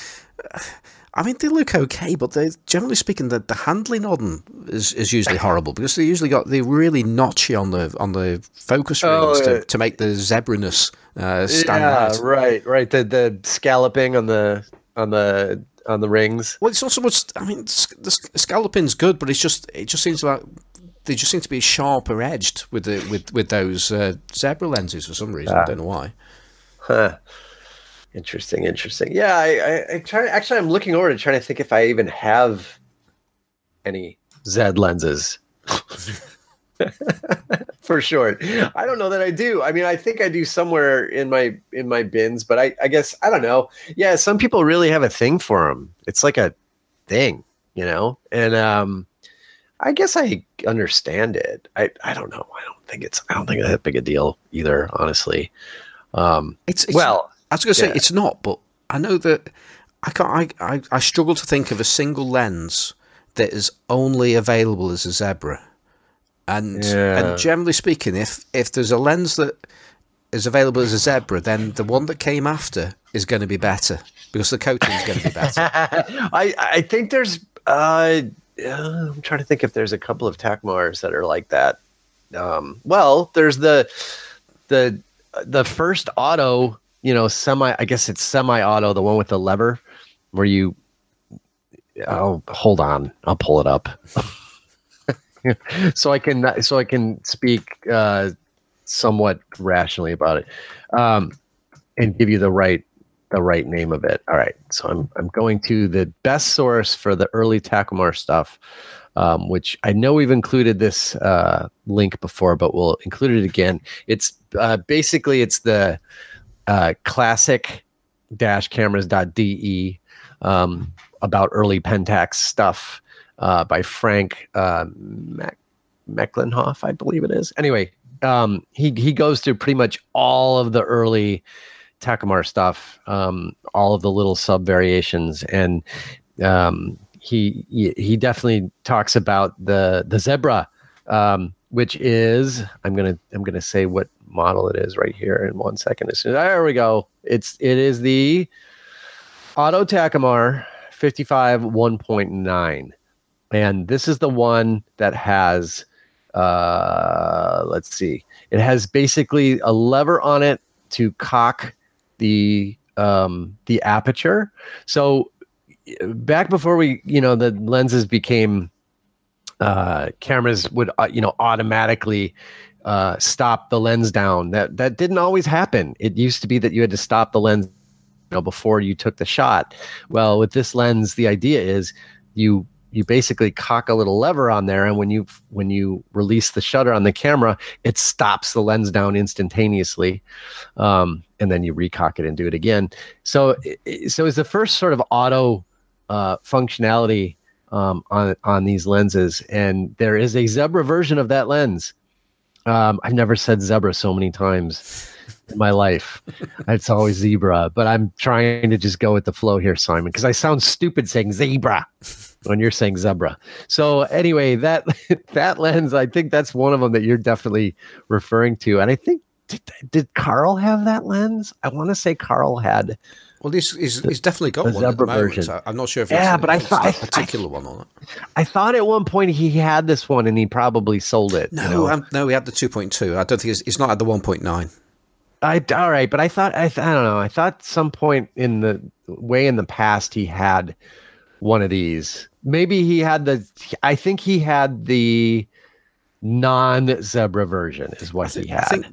I mean, they look okay, but they generally speaking, the, the handling on them is, is usually horrible because they usually got they really notchy on the on the focus oh, rings to, to make the zebraness uh, stand yeah, out. right, right. The the scalloping on the on the on the rings. Well, it's not so much. I mean, the scalloping's good, but it's just it just seems like they just seem to be sharper edged with the with with those uh, zebra lenses for some reason. I don't know why. Huh. Interesting, interesting. Yeah, I, I, I try. Actually, I'm looking over to trying to think if I even have any Z lenses. [LAUGHS] For short, I don't know that I do. I mean, I think I do somewhere in my in my bins, but I, I guess I don't know. Yeah, some people really have a thing for them. It's like a thing, you know. And um, I guess I understand it. I I don't know. I don't think it's I don't think it's that big a deal either. Honestly, um, it's, it's well. I was going to say yeah. it's not, but I know that I can't. I, I, I struggle to think of a single lens that is only available as a zebra. And yeah. and generally speaking, if if there's a lens that is available as a zebra, then the one that came after is going to be better because the coating is going to be better. [LAUGHS] I I think there's. Uh, I'm trying to think if there's a couple of Takumars that are like that. Um, well, there's the the the first auto you know, semi, I guess it's semi auto, the one with the lever where you, oh, hold on, I'll pull it up. [LAUGHS] so I can, so I can speak uh, somewhat rationally about it um, and give you the right, the right name of it. All right. So I'm, I'm going to the best source for the early Takumar stuff. Um, which I know we've included this uh, link before, but we'll include it again. It's uh, basically it's the uh, classic dash cameras.de um, about early Pentax stuff uh, by Frank uh, Mac- Mechelhoff, I believe it is. Anyway, um, he he goes through pretty much all of the early Takumar stuff, um, all of the little sub variations, and um, he, he definitely talks about the the zebra, um, which is I'm gonna I'm gonna say what model it is right here in one second. As soon as there we go. It's it is the Auto Takumar 55 1.9. And this is the one that has uh let's see. It has basically a lever on it to cock the um the aperture. So back before we, you know, the lenses became uh, cameras would uh, you know automatically uh, stop the lens down. That that didn't always happen. It used to be that you had to stop the lens, you know, before you took the shot. Well, with this lens, the idea is you you basically cock a little lever on there, and when you when you release the shutter on the camera, it stops the lens down instantaneously, um, and then you recock it and do it again. So so it's the first sort of auto uh, functionality um, on on these lenses, and there is a zebra version of that lens. Um, I've never said zebra so many times in my life. [LAUGHS] It's always zebra, but I'm trying to just go with the flow here, Simon, because I sound stupid saying zebra when you're saying zebra. So anyway, that [LAUGHS] that lens, I think that's one of them that you're definitely referring to, and I think did, did Carl have that lens? I want to say Carl had well, he's, he's, he's definitely got one at the moment. Version. I'm not sure if yeah, but I thought a particular I, one on it. I thought at one point he had this one and he probably sold it. No, you know? um, no, he had the 2.2. I don't think he's, he's not at the 1.9. I all right, but I thought I, th- I don't know. I thought some point in the way in the past he had one of these. Maybe he had the. I think he had the non zebra version is what think, he had. I think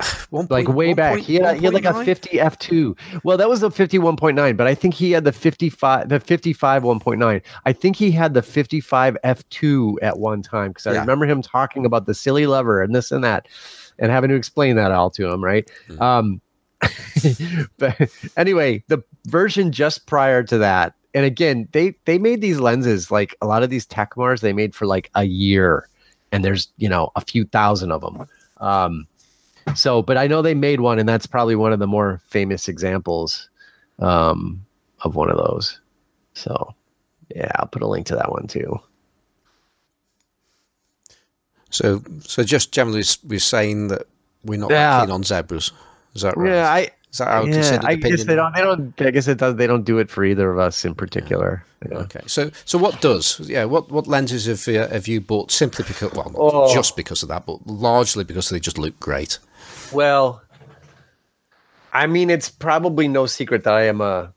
[SIGHS] one like point, way back. Point, he had, he had like a 50 F2. Well, that was the 51.9, but I think he had the 55 the 55 1.9. I think he had the 55 F2 at one time because I yeah. remember him talking about the silly lever and this and that. and having to explain that all to him, right? Mm. Um, [LAUGHS] but anyway, the version just prior to that, and again, they they made these lenses like a lot of these Takumars they made for like a year, and there's you know a few thousand of them. Um, so, but I know they made one, and that's probably one of the more famous examples um, of one of those. So, yeah, I'll put a link to that one too. So, so just generally, we're saying that we're not yeah. keen on zebras. Is that right? Yeah, I. Is that our yeah, I guess they don't. They don't. I guess it does. They don't do it for either of us in particular. Yeah. Okay. So, so what does? Yeah. What what lenses have uh, have you bought simply because? Well, not oh. just because of that, but largely because they just look great. Well, I mean, it's probably no secret that I am a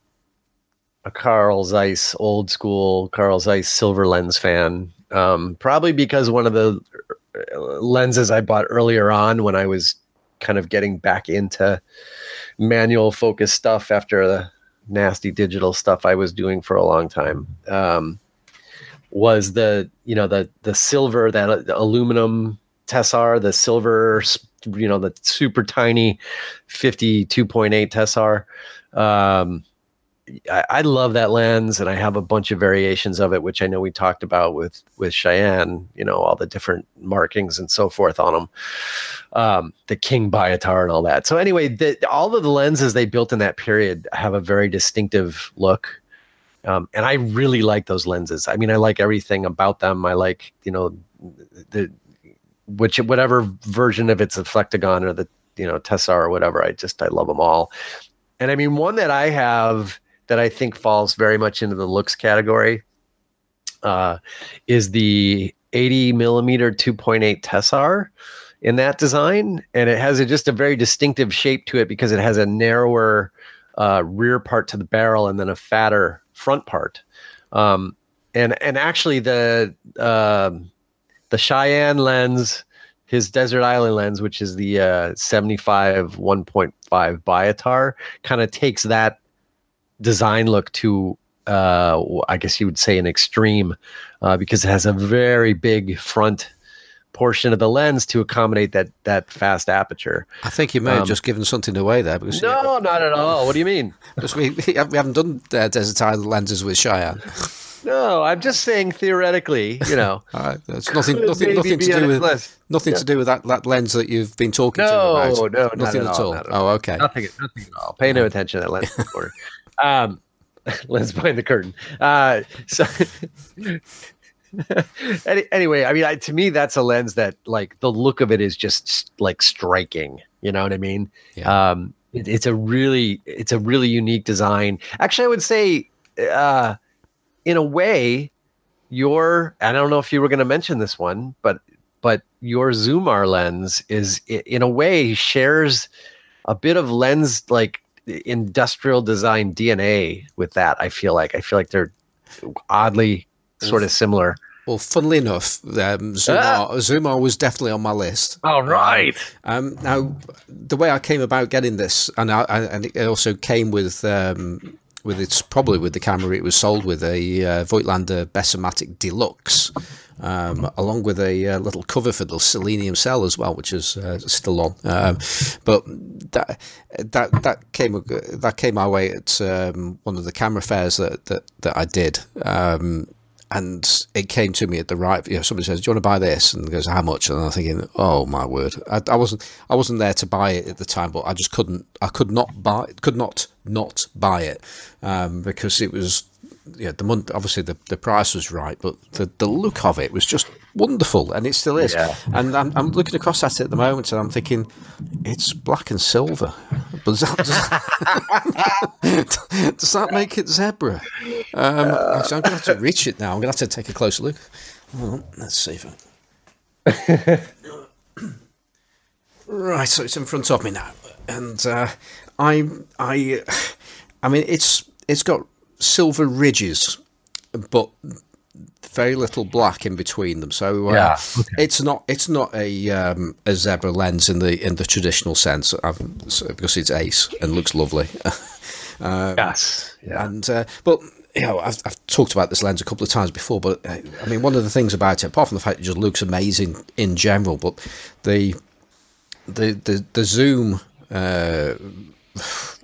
a Carl Zeiss old school Carl Zeiss silver lens fan. Um, probably because one of the uh, lenses I bought earlier on when I was kind of getting back into manual focus stuff after the nasty digital stuff I was doing for a long time um, was the you know the the silver that the aluminum Tessar, the silver you know the super tiny 52.8 Tessar. Um, I, I, love that lens, and I have a bunch of variations of it, which I know we talked about with with Cheyenne. You know all the different markings and so forth on them, um, the King Biotar and all that. So anyway, the, all of the lenses they built in that period have a very distinctive look. Um, and I really like those lenses. I mean, I like everything about them. I like, you know, the which whatever version of it's a Flektogon or the you know Tessar or whatever. I just I love them all. And I mean, one that I have that I think falls very much into the looks category uh, is the 80 millimeter 2.8 Tessar in that design, and it has a, just a very distinctive shape to it because it has a narrower uh, rear part to the barrel and then a fatter front part. Um, and and actually the uh, the Cheyenne lens, his Desert Island lens, which is the uh, 75 1.5 Biotar, kind of takes that design look to, uh, I guess you would say, an extreme uh, because it has a very big front portion of the lens to accommodate that that fast aperture. I think you may have um, just given something away there. Because, no, not at all. What do you mean? [LAUGHS] Because we, we haven't done uh, Desert Island lenses with Cheyenne. [LAUGHS] No, I'm just saying theoretically, you know. [LAUGHS] All right, that's nothing, nothing, nothing to do with nothing yeah. to do with that, that lens that you've been talking no, to about. No, no, nothing at, at all. all. Oh, okay. Nothing, nothing at all. Pay no attention to that lens [LAUGHS] corner. um, [LAUGHS] lens behind the curtain. Uh, so. anyway, I mean, I, to me, that's a lens that, like, the look of it is just like striking. You know what I mean? Yeah. Um, it, it's a really, it's a really unique design. Actually, I would say, uh, in a way, your I don't know if you were going to mention this one, but but your Zoomar lens is in a way shares a bit of lens like industrial design DNA with that. I feel like I feel like they're oddly sort of similar. Well, funnily enough, um, Zoomar, ah. Zoomar was definitely on my list. All right. Um, now, the way I came about getting this, and I, I, and it also came with um, with its probably with the camera it was sold with a uh, Voigtlander Bessomatic Deluxe, um, along with a uh, little cover for the selenium cell as well, which is uh, still on. Um, but that that that came that came our way at um, one of the camera fairs that that, that I did. Um, and it came to me at the right. You know, somebody says, "Do you want to buy this?" And goes, "How much?" And I'm thinking, "Oh my word!" I, I, wasn't I wasn't there to buy it at the time, but I just couldn't. I could not buy. Could not not buy it um, because it was yeah, the month obviously the, the price was right, but the, the look of it was just wonderful, and it still is. Yeah. And I'm, I'm looking across at it at the moment, and I'm thinking it's black and silver. But does that, does, [LAUGHS] does that make it zebra? Um, uh, I'm going to have to reach it now. I'm going to have to take a closer look. On, let's see if I. [COUGHS] right, so it's in front of me now, and uh, I I I mean it's it's got silver ridges, but very little black in between them. So uh, yeah, okay. it's not it's not a um, a zebra lens in the in the traditional sense because it's ace and looks lovely. [LAUGHS] um, yes, yeah. And uh, but you know, I've, I've talked about this lens a couple of times before, but uh, I mean, one of the things about it, apart from the fact it just looks amazing in general, but the the the the zoom uh,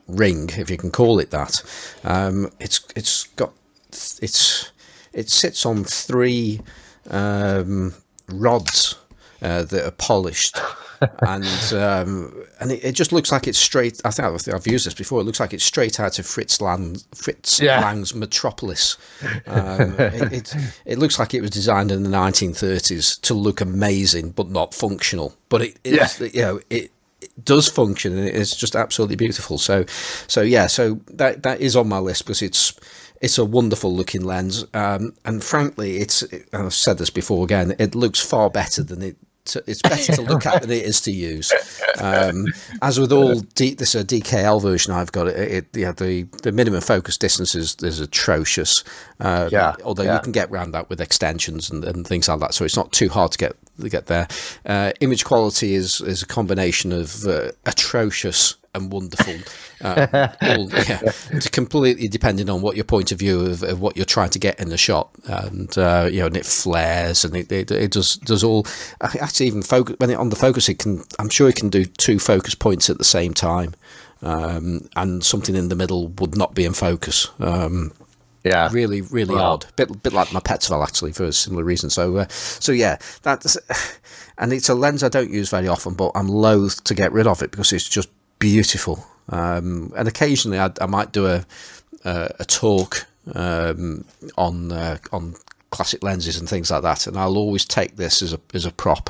ring, if you can call it that, um, it's it's got it's it sits on three um, rods uh, that are polished. [LAUGHS] and um, and it, it, just looks like it's straight. I think I've, I've, used this before. It looks like it's straight out of Fritz Lang, Fritz yeah. Lang's Metropolis. Um, it, it, it looks like it was designed in the 1930s to look amazing, but not functional. But it, yeah. you know it it does function and it's just absolutely beautiful. So, so yeah, so that that is on my list because it's it's a wonderful looking lens, um, and frankly, it's I've said this before again. It looks far better than it it's better to look [LAUGHS] at than it is to use. Um, as with all D, this a DKL version I've got, it, it yeah, the the minimum focus distance is, is atrocious. Uh, yeah, although yeah. you can get around that with extensions and, and things like that, so it's not too hard to get to get there. Uh, image quality is is a combination of uh, atrocious and wonderful. Uh, [LAUGHS] all, yeah, it's completely depending on what your point of view of, of what you're trying to get in the shot, and uh, you know, and it flares and it, it, it, does does all. Actually, even focus when it on the focus, it can. I'm sure it can do two focus points at the same time, um, and something in the middle would not be in focus. Um, yeah, really, really wow. odd. Bit, bit like my Petzval actually for a similar reason. So, uh, so yeah, that's [SIGHS] and it's a lens I don't use very often, but I'm loath to get rid of it because it's just beautiful. Um, and occasionally I, I, might do a a, a talk um, on uh, on classic lenses and things like that, and I'll always take this as a as a prop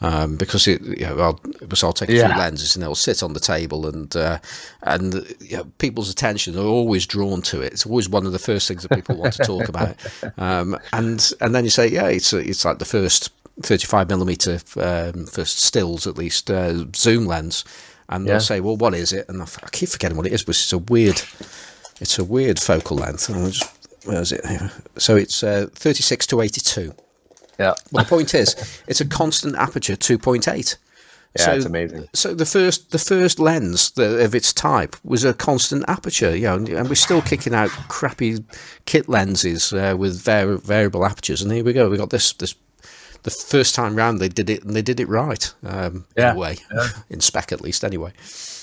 um, because it you know I'll, I'll take a few lenses and they'll sit on the table and uh, and you know, people's attention are always drawn to it. It's always one of the first things that people want to talk [LAUGHS] about, um, and and then you say yeah it's it's like the first 35 millimeter um, first stills at least uh, zoom lens and yeah. they'll say, "Well, what is it?" And I, keep forgetting what it is, but it's a weird, it's a weird focal length. And just, where is it? So it's uh, thirty-six to eighty-two. Yeah. Well, the point is, it's a constant aperture, two point eight. Yeah, so, it's amazing. So the first the first lens of its type was a constant aperture, you know, and we're still kicking out crappy kit lenses uh, with var- variable apertures, and here we go. We got this this the first time round they did it and they did it right um, yeah. in a way, yeah. [LAUGHS] in spec at least anyway.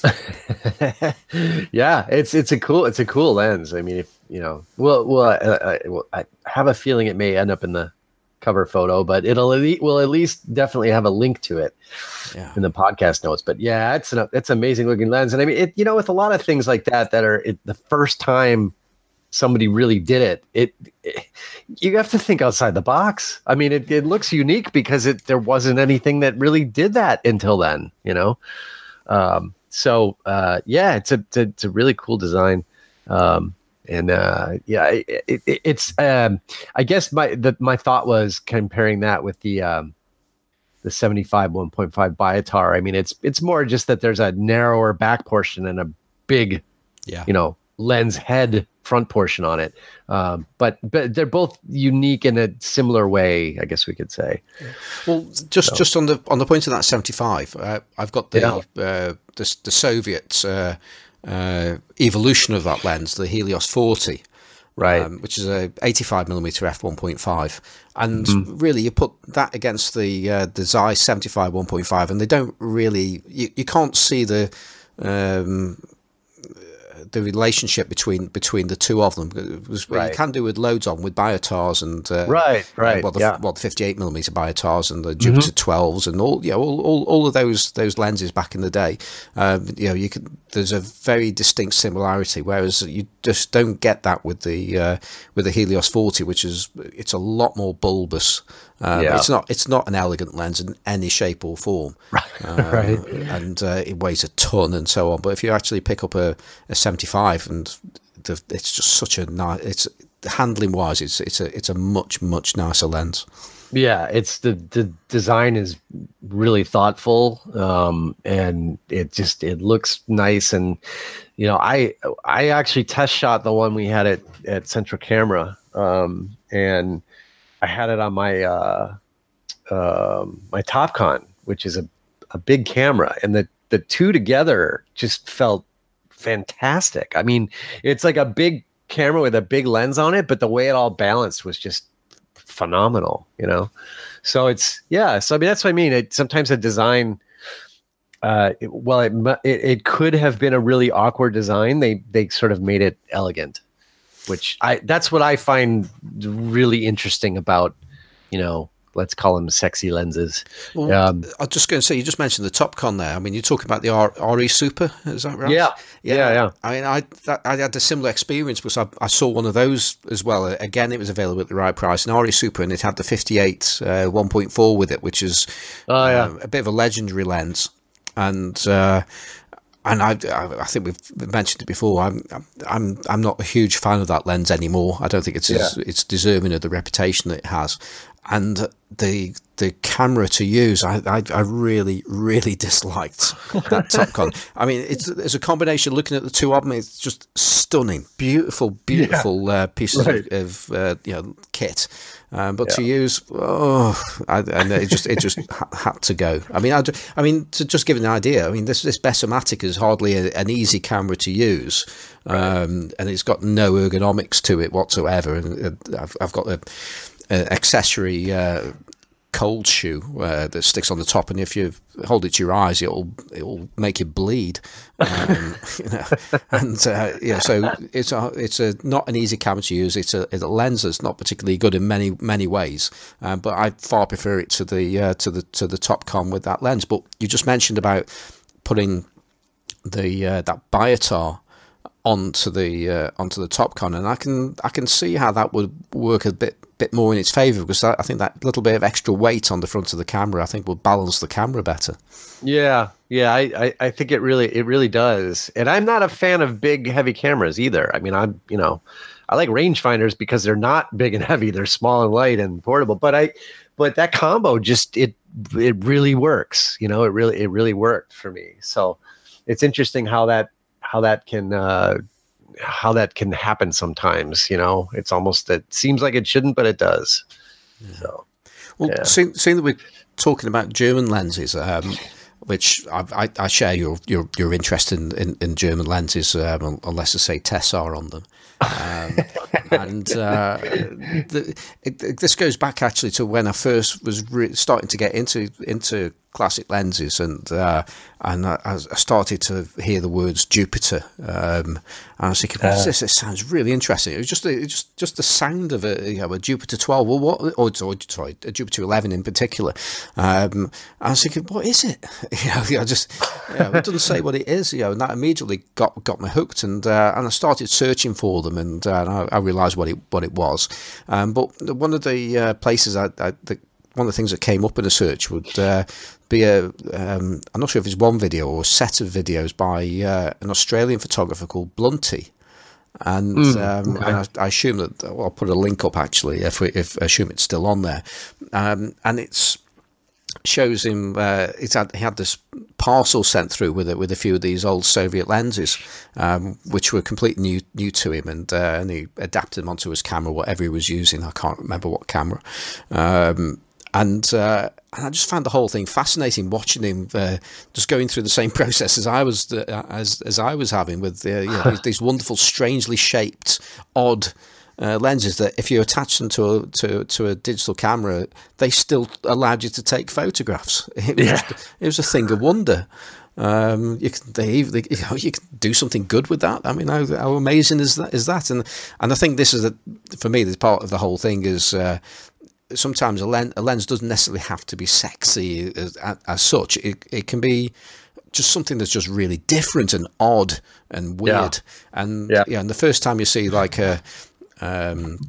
[LAUGHS] yeah, it's it's a cool it's a cool lens. I mean, if you know, well, well, I, I, well, I have a feeling it may end up in the cover photo, but it'll at least, will at least definitely have a link to it yeah. in the podcast notes. But yeah, it's an it's amazing looking lens, and I mean, it you know, with a lot of things like that that are it, the first time somebody really did it. it. it you have to think outside the box. I mean, it, it looks unique because it there wasn't anything that really did that until then, you know. Um, so uh, yeah, it's a, it's a really cool design. Um, and uh, yeah, it, it, it's um, I guess my the, my thought was comparing that with the um, the 75 1.5 Biotar. I mean, it's it's more just that there's a narrower back portion and a big, yeah, you know, lens head front portion on it. Um, but but they're both unique in a similar way, I guess we could say. Well, just so. just on the on the point of that seventy five, uh, I've got the yeah. uh, the, the Soviet uh, uh, evolution of that lens, the Helios forty. Right, um, which is a 85 millimeter f 1.5, and mm-hmm. really you put that against the uh, the Zeiss 75 1.5, and they don't really you, you can't see the um, the relationship between between the two of them was right. you can do with loads on with biotars and uh, right right uh, well the, yeah. well the 58 millimeter biotars and the Jupiter mm-hmm. 12s and all you know all, all, all of those those lenses back in the day um, you know you can there's a very distinct similarity whereas you just don't get that with the uh, with the Helios 40 which is it's a lot more bulbous um, yeah. It's not it's not an elegant lens in any shape or form, [LAUGHS] uh, right? And uh, it weighs a ton and so on. But if you actually pick up a, a 75 and the, it's just such a nice it's handling wise it's it's a it's a much much nicer lens. Yeah, it's the the design is really thoughtful, um, and it just it looks nice. And you know, I I actually test shot the one we had at at Central Camera, um, and I had it on my uh, um, my Topcon, which is a, a big camera, and the the two together just felt fantastic. I mean, it's like a big camera with a big lens on it, but the way it all balanced was just phenomenal, you know. So it's yeah. So I mean, that's what I mean. It, sometimes a design Uh, it, well, it, it it could have been a really awkward design. They they sort of made it elegant, which I that's what I find really interesting about, you know, let's call them sexy lenses. Well, um, I was just going to say, you just mentioned the Topcon there. I mean, you're talking about the R- RE Super, is that right? Yeah, yeah, yeah. yeah. I mean, I that, I had a similar experience because I, I, saw one of those as well. Again, it was available at the right price, an RE Super, and it had the 58 uh, 1.4 with it, which is oh, yeah. uh, a bit of a legendary lens. And uh, and I, I think we've mentioned it before. I'm, I'm, I'm not a huge fan of that lens anymore. I don't think it's yeah. it's deserving of the reputation that it has and the the camera to use, I, I, I really really [LAUGHS] disliked that Topcon. I mean, it's it's a combination. Looking at the two of them, it's just stunning, beautiful, beautiful yeah. uh, pieces right. of, of uh, you know kit. Um, but yeah. to use, oh, I, and it just it just ha- had to go. I mean, I, I mean, to just give an idea, I mean, this this Bessomatic is hardly a, an easy camera to use, um, and it's got no ergonomics to it whatsoever. And uh, I've, I've got a uh, accessory uh, cold shoe uh, that sticks on the top, and if you hold it to your eyes, it'll it'll make you bleed. Um, [LAUGHS] you know, and uh, yeah, so it's a it's a not an easy camera to use. It's a, it's a lens that's not particularly good in many many ways, um, but I far prefer it to the uh, to the to the Topcon with that lens. But you just mentioned about putting the uh, that Biotar onto the uh, onto the Topcon, and I can I can see how that would work a bit bit more in its favour because I think that little bit of extra weight on the front of the camera I think will balance the camera better. Yeah, yeah, I, I, I think it really it really does, and I'm not a fan of big heavy cameras either. I mean, I'm you know, I like rangefinders because they're not [LAUGHS] big and heavy; they're small and light and portable. But I, but that combo just it it really works. You know, it really it really worked for me. So it's interesting how that how that can uh, how that can happen sometimes. You know, it's almost it seems like it shouldn't, but it does. Yeah. So, well, yeah. seeing, seeing, that we're talking about German lenses, um, which I, I, share your, your your interest in, in, in German lenses, um, unless I say Tessar on them. Um, [LAUGHS] and uh, the, it, it, this goes back actually to when I first was re- starting to get into into classic lenses, and uh, and I, I, started to hear the words Jupiter, um, and I was thinking, uh, this? This sounds really interesting. It was just it just just the sound of a you know a Jupiter twelve, or what, or, or sorry, a Jupiter eleven in particular. Um, I was thinking, what is it? [LAUGHS] You know, I just you know, it doesn't say what it is, you know, and that immediately got got me hooked, and uh, and I started searching for them, and, uh, I, I, realised what it what it was. Um, but one of the uh, places I, I the, one of the things that came up in a search would uh, be a um, I'm not sure if it's one video or a set of videos by uh, an Australian photographer called Blunty. And, mm, um, okay. and I, I, assume that well, I'll put a link up actually if we, if I assume it's still on there, um, and it's shows him uh, it's had, he had this parcel sent through with it with a few of these old Soviet lenses, um, which were completely new new to him, and uh, and he adapted them onto his camera, whatever he was using. I can't remember what camera. Um, and uh, and I just found the whole thing fascinating watching him uh, just going through the same [LAUGHS] process as I was uh, as as I was having with uh, you know, these, wonderful, strangely shaped, odd. Uh, lenses that, if you attach them to a, to, to a digital camera, they still allowed you to take photographs. [LAUGHS] It was, yeah. it was a thing of wonder. Um, you can they, they, you, know, you can do something good with that. I mean, how, how amazing is that? Is that? And and I think this is a, for me, This part of the whole thing is uh, sometimes a lens, a lens doesn't necessarily have to be sexy as, as such. It, it can be just something that's just really different and odd and weird. Yeah. And yeah. yeah, and the first time you see like a um,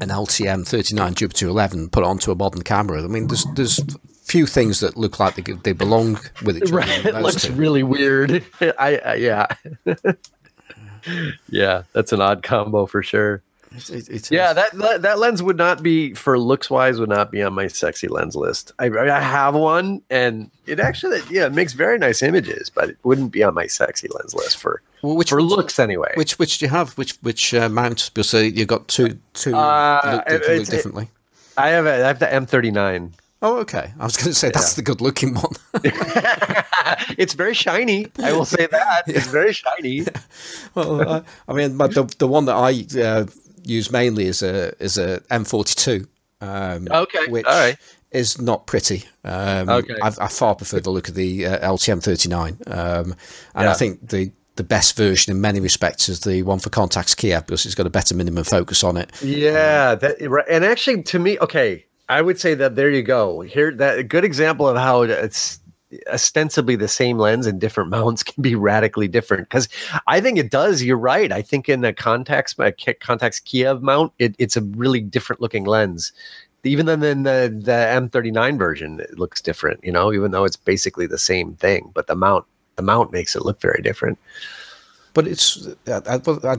an LTM 39 Jupiter 11 put onto a modern camera, I mean, there's there's few things that look like they, they belong with each other. Right. [LAUGHS] It looks two. really weird. [LAUGHS] I, I yeah. [LAUGHS] yeah, that's an odd combo for sure. It, it, yeah, that, that, that lens would not be for looks wise would not be on my sexy lens list. I, I have one, and it actually yeah it makes very nice images, but it wouldn't be on my sexy lens list for well, which for looks anyway. Which which do you have? Which which uh, mount? Because uh, you got two two uh, look, look differently. I have a, I have the M39. Oh, okay. I was going to say that's yeah. the good looking one. [LAUGHS] it's very shiny. I will say that [LAUGHS] it's very shiny. [LAUGHS] Well, uh, I mean, but the the one that I uh, used mainly as a as a M42. Um, okay, which, all right. is not pretty. Um, Okay. I, I far prefer the look of the uh, LTM39, um, and I think the the best version in many respects is the one for Contax Kiev because it's got a better minimum focus on it. Yeah, that right. and actually to me, okay, I would say that there you go. Here that a good example of how it's ostensibly the same lens and different [LAUGHS] mounts can be radically different because I think it does. You're right. I think in the context, my Contax Kiev mount, it, it's a really different looking lens. Even then, in the the M39 version, it looks different. You know, even though it's basically the same thing, but the mount the mount makes it look very different. But it's I, I,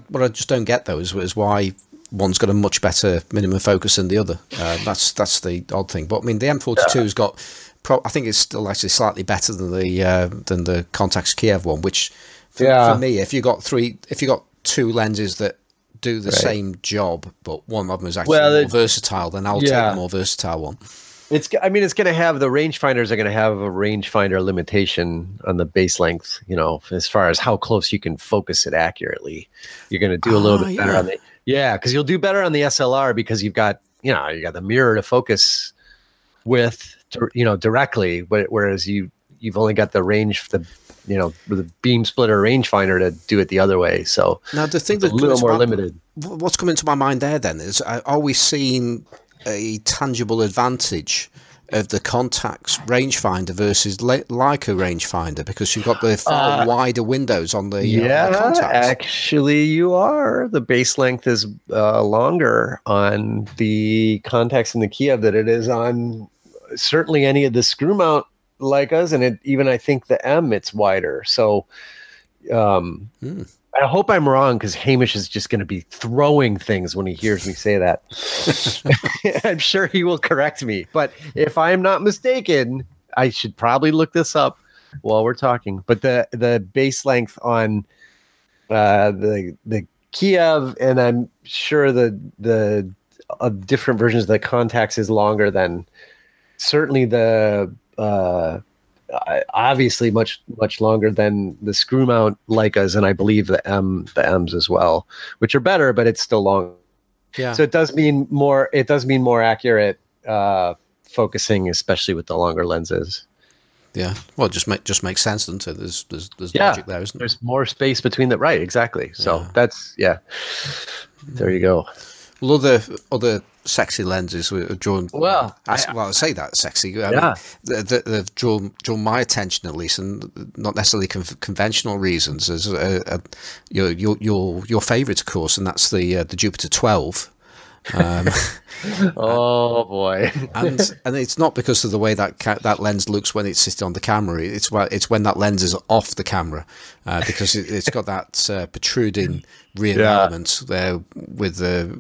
what I- just don't get though is, is why one's got a much better minimum focus than the other. Uh, that's that's the odd thing. But I mean, the M42's got. Pro, I think it's still actually slightly better than the uh, than the Contax Kiev one. Which for, Yeah. for me, if you got three, if you got two lenses that do the Right. same job, but one of them is actually Well, more it- versatile, then I'll take Yeah. the more versatile one. It's. I mean, it's going to have the rangefinders are going to have a rangefinder limitation on the base length. You know, as far as how close you can focus it accurately. You're going to do a little Ah, bit better yeah. on the. Yeah, because you'll do better on the SLR because you've got you know you got the mirror to focus with you know directly, whereas you you've only got the range the you know the beam splitter rangefinder to do it the other way. So Now the thing that's a little more back- limited. What's coming to my mind there then is uh, are we seeing a tangible advantage of the Contax rangefinder versus Le- Leica rangefinder because you've got the far Uh, wider windows on the, uh, on the Yeah, actually, you are. The base length is uh, longer on the Contax in the Kiev than it is on certainly any of the screw mount Leicas, and it even I think the M it's wider. So, um, Hmm. I hope I'm wrong because Hamish is just going to be throwing things when he hears me say that. [LAUGHS] [LAUGHS] I'm sure he will correct me, but if I'm not mistaken, I should probably look this up while we're talking. But the the base length on uh, the the Kiev, and I'm sure the the uh, different versions of the Contax is longer than certainly the uh, obviously much much longer than the screw mount Leicas, and I believe the M the M's as well, which are better, but it's still long. Yeah. So it does mean more. It does mean more accurate uh, focusing, especially with the longer lenses. yeah. Well, it just make just makes sense, doesn't it? There's there's there's Yeah. logic there, isn't there? There's more space between the right, exactly. So Yeah. that's yeah. There you go. Well, other other sexy lenses were drawn. Well, I, I- well, I say that sexy. I Yeah. mean, that they've drawn drawn my attention at least, and not necessarily con- conventional reasons. As uh, uh, your your your your favourite, of course, and that's the uh, the Jupiter twelve. Um, [LAUGHS] Oh boy. [LAUGHS] and and it's not because of the way that ca- that lens looks when it's sitting on the camera. It's wh- it's when that lens is off the camera uh, because it, it's got that uh, protruding rear [LAUGHS] Yeah. element there with the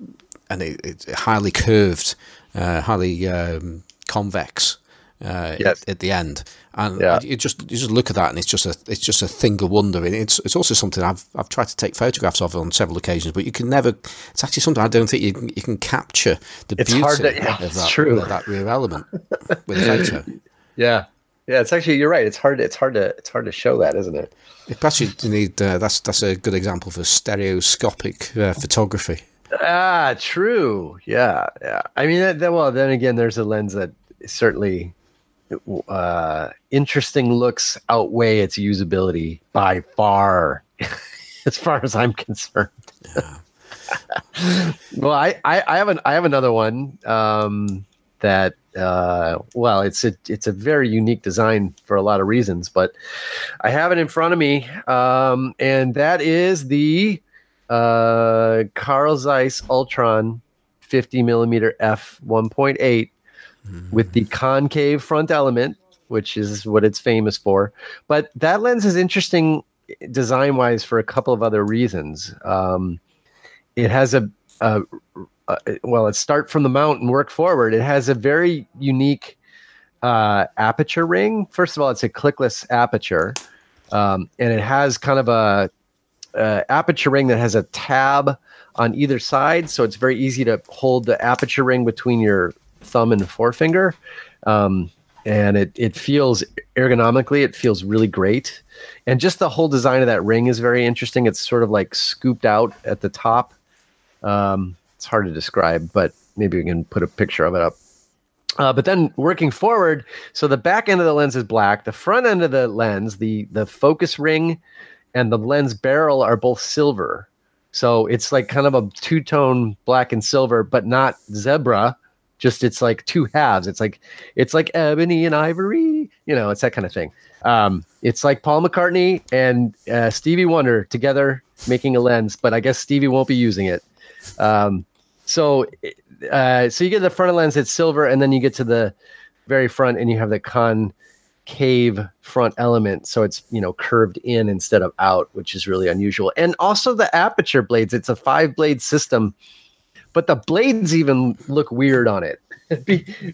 and it, it's highly curved, uh, highly um, convex. Uh, Yes. at, at the end, and Yeah. you just you just look at that, and it's just a it's just a thing of wonder. And it's it's also something I've I've tried to take photographs of on several occasions, but you can never. It's actually something I don't think you can, you can capture the It's beauty hard to- yeah, of that true. of that rear element with a photo. [LAUGHS] Yeah. Yeah, it's actually you're right. It's hard it's hard to it's hard to show that, isn't it? Perhaps you need uh, that's that's a good example for stereoscopic uh, photography. Ah, true. Yeah, yeah. I mean, that, that, well, then again, there's a lens that certainly uh, interesting looks outweigh its usability by far, [LAUGHS] as far as I'm concerned. [LAUGHS] well, I, I, I have an I have another one um, that uh, well, it's a it's a very unique design for a lot of reasons, but I have it in front of me, um, and that is the uh, Carl Zeiss Ultron 50 millimeter f 1.8 with the concave front element, which is what it's famous for. But that lens is interesting design wise for a couple of other reasons. Um, it has a, a, a well, let's start from the mount and work forward. It has a very unique uh, aperture ring. First of all, it's a clickless aperture, um, and it has kind of a uh, aperture ring that has a tab on either side, so it's very easy to hold the aperture ring between your thumb and forefinger. Um, and it it feels ergonomically, it feels really great, and just the whole design of that ring is very interesting. It's sort of like scooped out at the top. Um, it's hard to describe, but maybe we can put a picture of it up. Uh, but then working forward, so the back end of the lens is black. The front end of the lens, the the focus ring, and the lens barrel are both silver. So it's like kind of a two tone black and silver, but not zebra. Just it's like two halves. It's like it's like ebony and ivory. You know, it's that kind of thing. Um, it's like Paul McCartney and uh, Stevie Wonder together making a lens, but I guess Stevie won't be using it. Um, so uh, so you get the front of lens, it's silver, and then you get to the very front, and you have the concave front element, so it's you know curved in instead of out, which is really unusual. And also the aperture blades, it's a five blade system, but the blades even look weird on it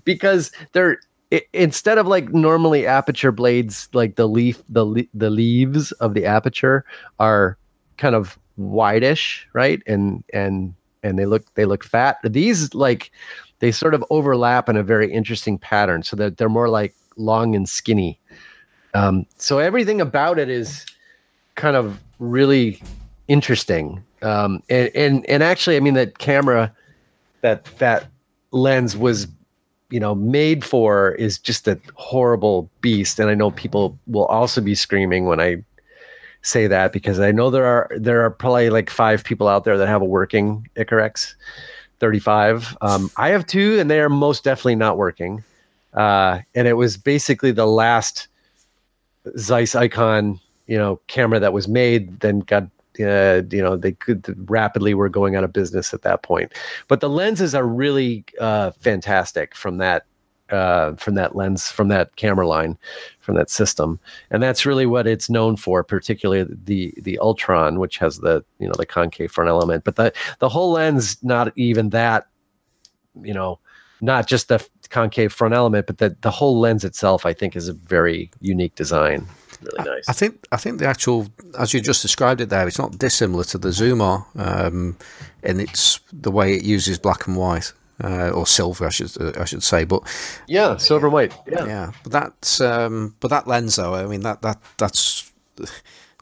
[LAUGHS] because they're it, instead of like normally aperture blades, like the leaf, the the leaves of the aperture are kind of whitish, right? And and and they look they look fat. These like they sort of overlap in a very interesting pattern, so that they're more like long and skinny. Um, so everything about it is kind of really interesting. Um, and, and and actually, I mean, that camera, that that lens was, you know, made for is just a horrible beast. And I know people will also be screaming when I say that because I know there are there are probably like five people out there that have a working Icarex 35. Um, I have two, and they are most definitely not working. Uh, and it was basically the last Zeiss Icon, you know, camera that was made. Then got uh, you know they could rapidly were going out of business at that point. But the lenses are really uh, fantastic from that uh, from that lens, from that camera line, from that system, and that's really what it's known for. Particularly the the Ultron, which has the you know the concave front element, but the the whole lens, not even that, you know, not just the concave front element, but the the whole lens itself, I think, is a very unique design. Really nice. I think I think the actual, as you just described it there, it's not dissimilar to the Zoomar, um, and it's the way it uses black and white uh, or silver, I should uh, I should say. But yeah, silver and white. Yeah, yeah. But that um, but that lens though, I mean that that that's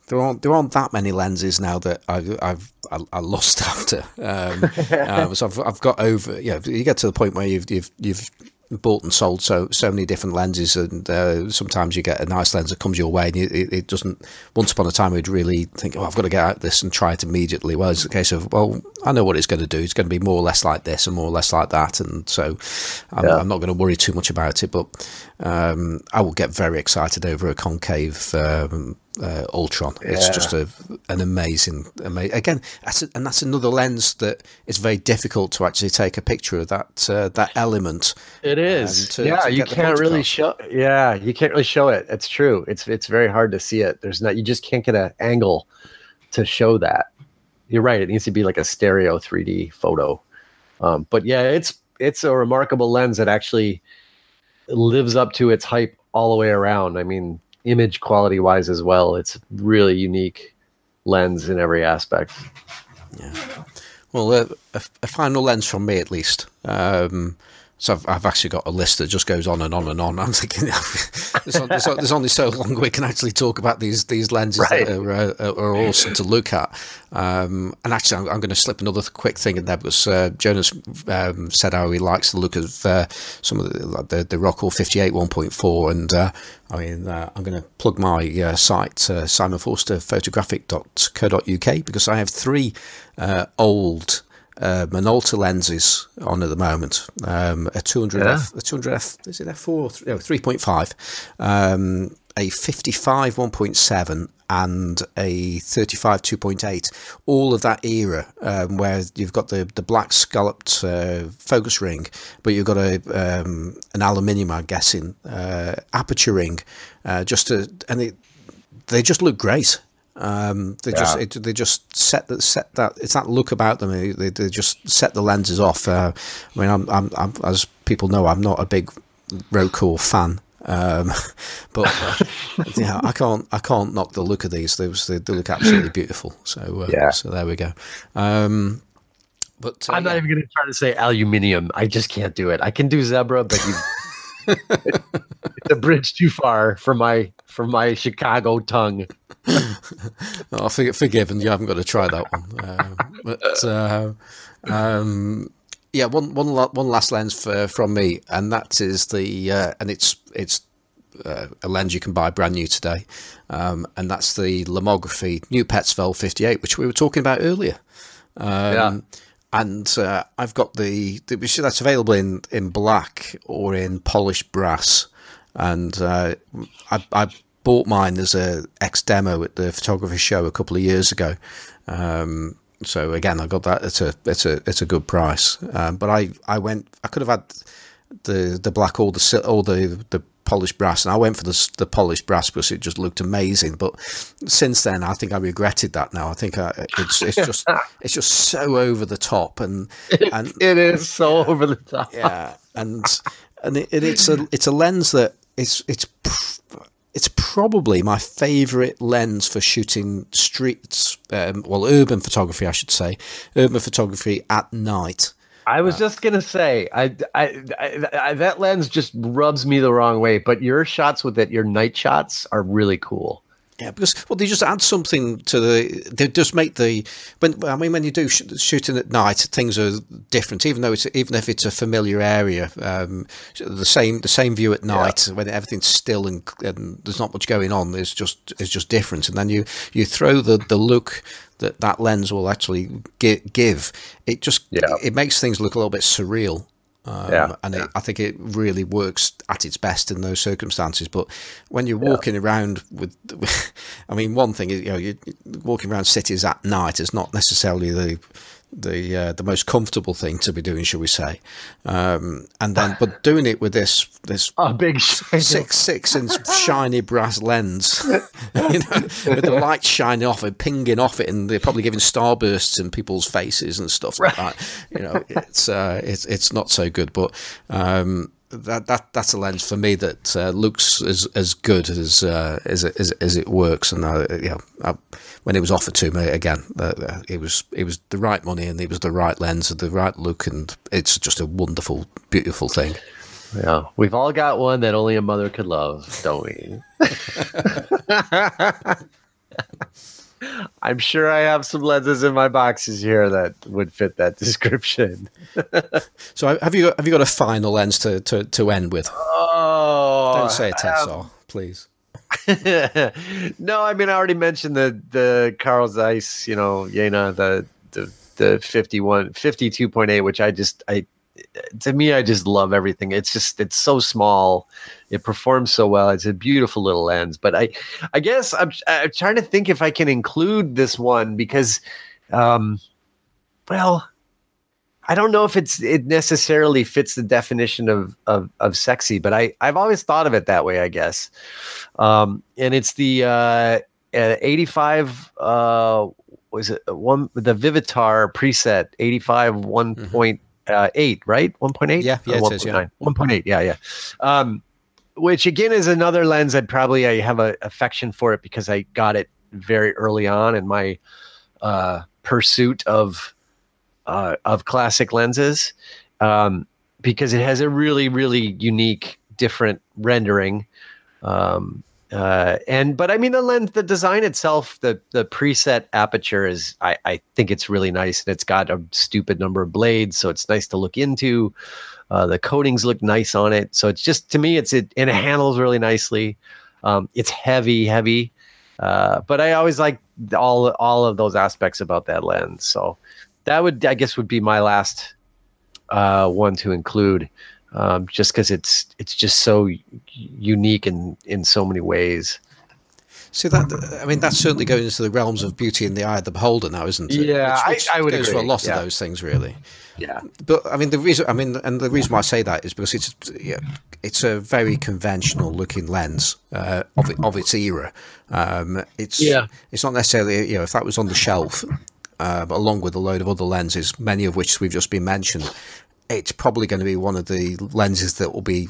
there aren't there aren't that many lenses now that I've I've I, I lost [LAUGHS] after. Um, um, [LAUGHS] so I've I've got over. Yeah, you get to the point where you've you've you've bought and sold so so many different lenses, and uh, sometimes you get a nice lens that comes your way, and it, it, doesn't. Once upon a time, we'd really think, "Oh, I've got to get out this and try it immediately." Well, it's a case of, "Well, I know what it's going to do. It's going to be more or less like this and more or less like that," and so I'm, yeah. I'm not going to worry too much about it. But um, I will get very excited over a concave um, uh, Ultron. Yeah. It's just a, an amazing, amazing. Again, that's a, and that's another lens that it's very difficult to actually take a picture of that uh, that element. It is. To, yeah, to you can't really show. Yeah, you can't really show it. It's true. It's it's very hard to see it. There's not. You just can't get an angle to show that. You're right. It needs to be like a stereo 3D photo. Um, but yeah, it's it's a remarkable lens that actually lives up to its hype all the way around. I mean, image quality wise as well. It's really unique lens in every aspect. Yeah. Well, uh, a, a, final lens from me at least. Um, so I've, I've, actually got a list that just goes on and on and on. [LAUGHS] I'm thinking there's, there's, only so long we can actually talk about these these lenses right. that are, uh, are, awesome to look at. Um, and actually, I'm, I'm, going to slip another quick thing in there because uh, Jonas um, said how he likes the look of uh, some of the, like the, the Rokkor 58 1.4. And uh, I mean, uh, I'm going to plug my uh, site, uh, simonforsterphotographic.co.uk, because I have three old uh, lenses on at the moment. Um, a 200 yeah. F, a 200 F, is it F4? No, 3.5, um, a 55 1.7, and a 35 2.8. All of that era um, where you've got the, the black scalloped uh, focus ring, but you've got a um, an aluminium, I'm guessing, uh, aperture ring, uh, just to, and it, they just look great. Um, they yeah. just it, they just set that set that it's that look about them. They, they just set the lenses off. Uh, I mean, I'm, I'm, I'm, as people know, I'm not a big Rokkor fan. Um, [LAUGHS] but uh, [LAUGHS] yeah, I can't I can't knock the look of these. They, they, they look absolutely beautiful. So uh, yeah, so there we go. Um, but uh, I'm not yeah. even going to try to say aluminium. I just can't do it. I can do zebra, but you it's a bridge too far for my for my Chicago tongue. [LAUGHS] oh, forgive, forgiven. You haven't got to try that one. Uh, but uh, um, Yeah, one one one last lens for, from me, and that is the uh, and it's it's uh, a lens you can buy brand new today, um, and that's the Lomography New Petzval 58, which we were talking about earlier. Um, yeah. And uh, I've got the, the that's available in, in black or in polished brass, and uh, I, I bought mine as a ex demo at the photography show a couple of years ago. Um, so again, I got that. It's a it's a it's a good price. Um, but I, I went. I could have had the the black or the or the the polished brass, and I went for the, the polished brass because it just looked amazing. But since then, I think I regretted that. Now I think I, it's it's just [LAUGHS] it's just so over the top, and and it is so over the top. Yeah, and and it, it's a it's a lens that it's it's it's probably my favourite lens for shooting streets, um, well, urban photography, I should say, urban photography at night. I was uh, just gonna say, I, I, I, I, that lens just rubs me the wrong way. But your shots with it, your night shots, are really cool. Yeah, because well, they just add something to the. They just make the when I mean when you do sh- shooting at night, things are different. Even though it's even if it's a familiar area, um, the same the same view at night yeah. when everything's still and, and, there's not much going on is just is just different. And then you you throw the the look that that lens will actually give. It just yeah. it makes things look a little bit surreal. Um, yeah, and it, I think it really works at its best in those circumstances. But when you're walking yeah. around with, [LAUGHS] I mean, one thing is, you know, you're walking around cities at night is not necessarily the the uh, the most comfortable thing to be doing, shall we say? Um, and then, but doing it with this this [LAUGHS] oh, big six six inch shiny brass lens, [LAUGHS] you know, with the light shining off it, pinging off it, and they're probably giving starbursts in people's faces and stuff like that. You know, it's uh, it's it's not so good, but. Um, that that that's a lens for me that uh, looks as as good as uh, as, as, as it works. And uh, yeah, I, when it was offered to me again, uh, uh, it was it was the right money and it was the right lens and the right look, and it's just a wonderful, beautiful thing. Yeah, we've all got one that only a mother could love, don't we? [LAUGHS] [LAUGHS] I'm sure I have some lenses in my boxes here that would fit that [LAUGHS] description. so have you have you got a final lens to to, to end with? Oh, don't say a Tessar, um, please. [LAUGHS] no, I mean I already mentioned the the Carl Zeiss, you know, Jena, the the the 51 52.8 which I just I to me, I just love everything. It's just it's so small, it performs so well. It's a beautiful little lens. But I, I guess I'm, I'm trying to think if I can include this one because, um, well, I don't know if it's it necessarily fits the definition of of, of sexy, but I I've always thought of it that way. I guess, um, and it's the uh, 85 uh was it one the Vivitar preset 85 one mm-hmm. point uh, eight, right? One point eight. Yeah, yeah, it is, yeah. One point eight. Yeah, yeah. Um, which again is another lens I'd probably I have a affection for it because I got it very early on in my uh, pursuit of uh, of classic lenses um, because it has a really really unique different rendering um, uh, and but I mean the lens, the design itself, the the preset aperture is I, I think it's really nice and it's got a stupid number of blades, so it's nice to look into. Uh, the coatings look nice on it, so it's just to me it's it and it handles really nicely. Um, it's heavy, heavy, uh, but I always like all all of those aspects about that lens. So that would I guess would be my last uh, one to include um, just because it's it's just so unique in in so many ways. See that? I mean, that's certainly going into the realms of beauty in the eye of the beholder now, isn't it? Yeah, which, which I, I, would goes agree. for a lot yeah. of those things, really. Yeah, but I mean, the reason I mean, and the reason why I say that is because it's yeah, it's a very conventional looking lens uh, of of its era. Um, it's yeah, it's not necessarily you know if that was on the shelf. Um, along with a load of other lenses, many of which we've just been mentioned, it's probably going to be one of the lenses that will be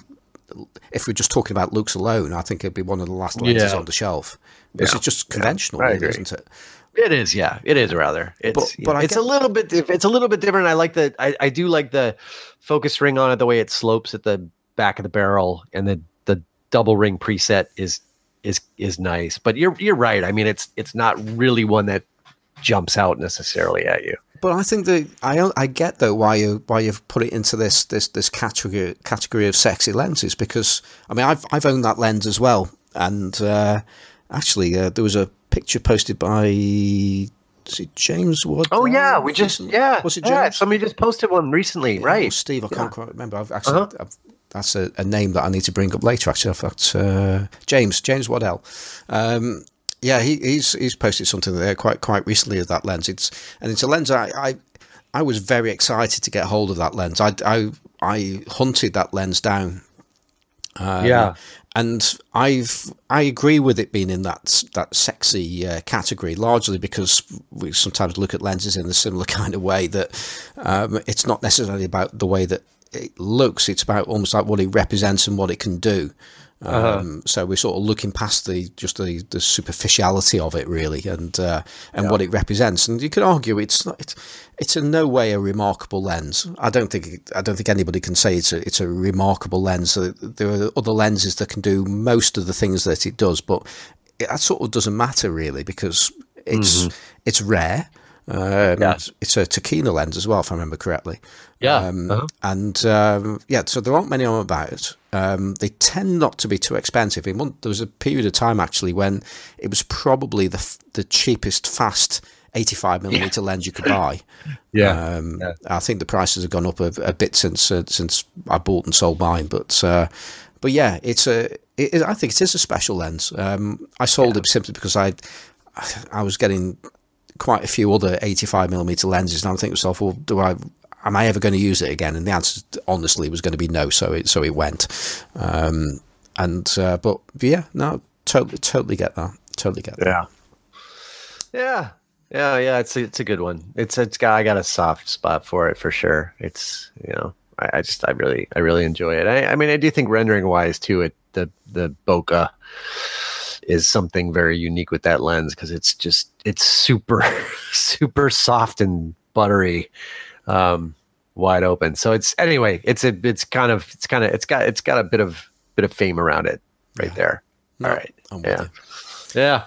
if we're just talking about looks alone, I think it'd be one of the last lenses yeah. on the shelf. Because yeah. it's just conventional, yeah. really, isn't it? It is, yeah. It is rather. It's, but, but it's get, a little bit. It's a little bit different. I like the. I, I do like the focus ring on it. The way it slopes at the back of the barrel, and the the double ring preset is is is nice. But you're you're right. I mean, it's it's not really one that jumps out necessarily at you. But I think that I I get though why you why you've put it into this this this category category of sexy lenses because I mean I've I've owned that lens as well and uh, actually uh, there was a picture posted by is it James Wood? Oh yeah, we just yeah. Was it yeah, James? somebody just posted one recently, Yeah, right? Steve, I Yeah. can't quite remember. I've actually, Uh-huh. I've, that's a, a name that I need to bring up later. Actually, I've got uh, James James Waddell. Um, yeah, he, he's he's posted something there quite quite recently of that lens. It's and it's a lens I I, I was very excited to get hold of that lens. I I, I hunted that lens down. Um, Yeah. and I've I agree with it being in that that sexy uh, category largely because we sometimes look at lenses in a similar [LAUGHS] kind of way that um, it's not necessarily about the way that it looks; it's about almost like what it represents and what it can do. Um, So we're sort of looking past the just the, the superficiality of it, really, and uh, and what it represents. And you could argue it's not it's, it's in no way a remarkable lens. I don't think I don't think anybody can say it's a it's a remarkable lens. Uh, There are other lenses that can do most of the things that it does, but it, that sort of doesn't matter really because it's it's rare. Um, Yeah. It's a Tokina lens as well, if I remember correctly. Yeah. Um, Uh-huh. And um, yeah, so there aren't many on about. Um, they tend not to be too expensive. In one, there was a period of time actually when it was probably the f- the cheapest fast 85 millimeter lens you could buy. [LAUGHS] Yeah. Um, Yeah. I think the prices have gone up a, a bit since uh, since I bought and sold mine, but uh, but yeah, it's a. It, I think it is a special lens. Um, I sold it simply because I I was getting quite a few other 85 millimeter lenses, and I'm thinking to myself, well, do I? Am I ever going to use it again? And the answer, honestly, was going to be no. So it so it went. Um, and uh, but yeah, no, totally totally get that. Totally get that. Yeah. Yeah. Yeah, yeah, it's a, it's a good one. It's it's got I got a soft spot for it for sure. It's you know I, I just I really I really enjoy it. I, I mean I do think rendering wise too it the the bokeh is something very unique with that lens because it's just it's super [LAUGHS] super soft and buttery, um, wide open. So it's anyway it's a it's kind of it's kind of it's got it's got a bit of bit of fame around it right Yeah. there. No, All right, I'm yeah, yeah.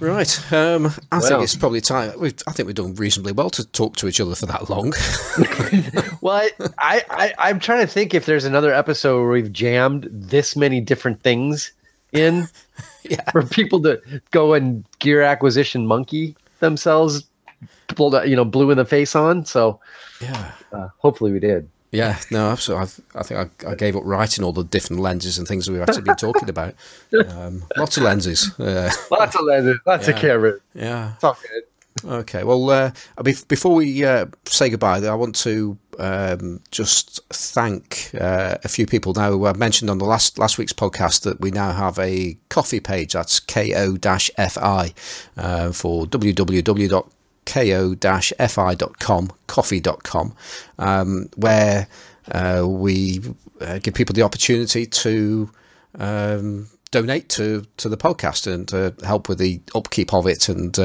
Right. Um, I Well. think it's probably time. We've, I think we've done reasonably well to talk to each other for that long. [LAUGHS] [LAUGHS] Well, I, I, I, I'm trying to think if there's another episode where we've jammed this many different things in [LAUGHS] yeah. for people to go and gear acquisition monkey themselves, pulled, you know, blue in the face on. So Yeah. uh, hopefully we did. Yeah. No, absolutely. I've, I think I, I gave up writing all the different lenses and things that we've actually been talking about. [LAUGHS] Um, lots of lenses. Uh, Lots of lenses, lots of Yeah. cameras. yeah. It's all good. Okay. Well, uh, before we uh, say goodbye, I want to um, just thank uh, a few people. Now, I mentioned on the last last week's podcast that we now have a coffee page. That's ko-fi uh, for www ko-fi.com, coffee.com, um, where uh, we uh, give people the opportunity to um, donate to, to the podcast and uh, help with the upkeep of it and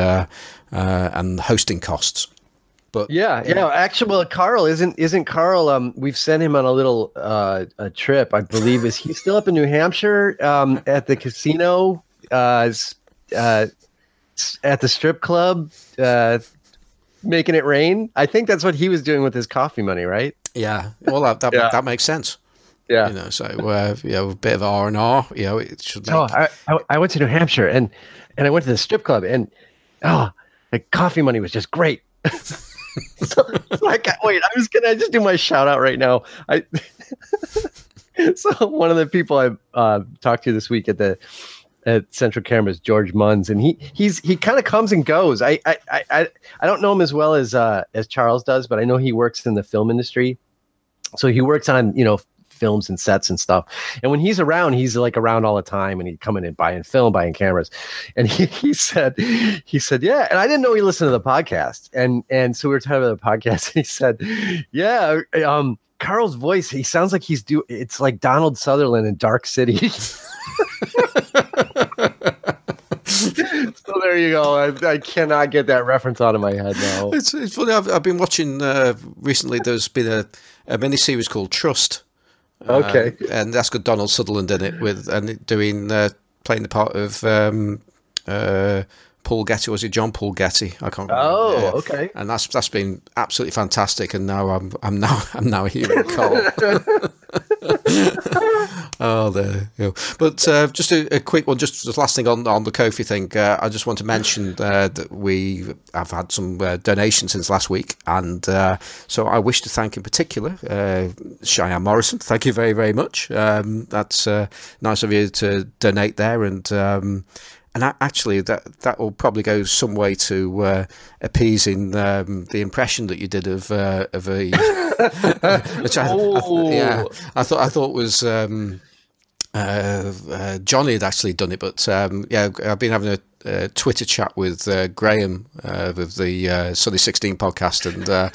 uh, and hosting costs. But Yeah, yeah. Actually, well, Carl isn't isn't Carl. Um, we've sent him on a little uh a trip. I believe is he still up in New Hampshire? Um, at the casino, uh, uh, at the strip club, uh, making it rain. I think that's what he was doing with his coffee money, right? yeah, well, that that, Yeah. that makes sense. Yeah. You know, so uh, you know, a bit of R and R. You know, it should make. Oh, I, I I went to New Hampshire and and I went to the strip club and oh, the coffee money was just great. [LAUGHS] so, so I can't wait. I was gonna just do my shout out right now. I [LAUGHS] so one of the people I uh, talked to this week at the at Central Cameras, George Munns, and he he's he kind of comes and goes. I I I I don't know him as well as uh, as Charles does, but I know he works in the film industry. So he works on you know films and sets and stuff. And when he's around, he's like around all the time and he'd come in and buying film, buying cameras. And [LAUGHS] he, he said, he said, yeah. And I didn't know he listened to the podcast. And and so we were talking about the podcast. And he said, yeah, um, Carl's voice, he sounds like he's do it's like Donald Sutherland in Dark City. [LAUGHS] so there you go. I, I cannot get that reference out of my head now. It's, it's funny. I've, I've been watching uh, recently. There's been a, a mini series called Trust. Okay. Uh, and that's got Donald Sutherland in it with and doing uh, playing the part of um, uh, Paul Getty, was it John Paul Getty? I can't. remember. Oh, Yeah. okay. And that's that's been absolutely fantastic. And now I'm I'm now [LAUGHS] I'm now hearing Carl. [LAUGHS] oh, there. You go. But uh, just a, a quick one, just the last thing on on the Ko-fi thing. Uh, I just want to mention uh, that we have had some uh, donations since last week, and uh, so I wish to thank in particular uh, Cheyenne Morrison. Thank you very very much. Um, that's uh, nice of you to donate there, and. Um, and actually, that that will probably go some way to uh, appeasing um, the impression that you did of uh, of a, [LAUGHS] which I, I yeah, I thought I thought was um, uh, uh, Johnny had actually done it, but um, yeah, I've been having a, uh Twitter chat with uh, Graham uh, with the uh, Sunny Sixteen podcast, and uh,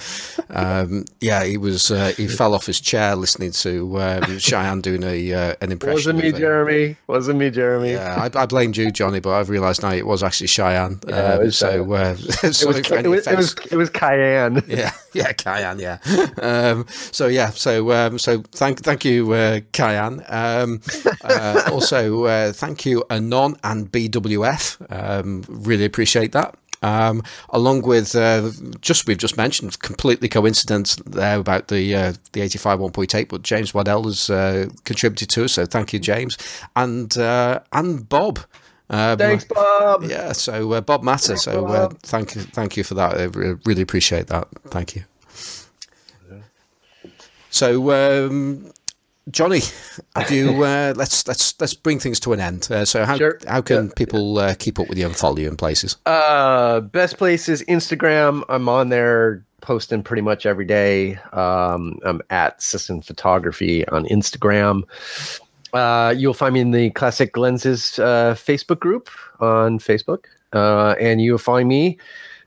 [LAUGHS] um, yeah, he was uh, he fell off his chair listening to um, Cheyenne doing a uh, an impression. Wasn't me, of Jeremy. Wasn't me, Jeremy. yeah, I, I blamed you, Johnny, but I've realised now it was actually Cheyenne. Yeah, it Um, was so, [LAUGHS] It was, it, was, it was it was Cayenne. [LAUGHS] yeah, yeah, Cayenne, yeah. Um, so yeah, so um, so thank thank you, uh, Cayenne. Um, uh, also, uh, thank you, Anon and BWF. Um, really appreciate that. Um, along with uh, just we've just mentioned completely coincidence there about the uh, the eighty five one point eight, but James Waddell has uh, contributed to us, so thank you, James, and uh, and Bob. Um, Thanks, Bob. yeah, so uh, Bob Matter. So uh, thank you, thank you for that. I really appreciate that. Thank you. So, um, Johnny, have you [LAUGHS] uh, let's let's let's bring things to an end. Uh, so, how Sure. how can people uh, keep up with you and follow you in places? Uh, best place is Instagram. I'm on there posting pretty much every day. Um, I'm at Sisson Photography on Instagram. Uh, you'll find me in the Classic Lenses uh, Facebook group on Facebook, uh, and you'll find me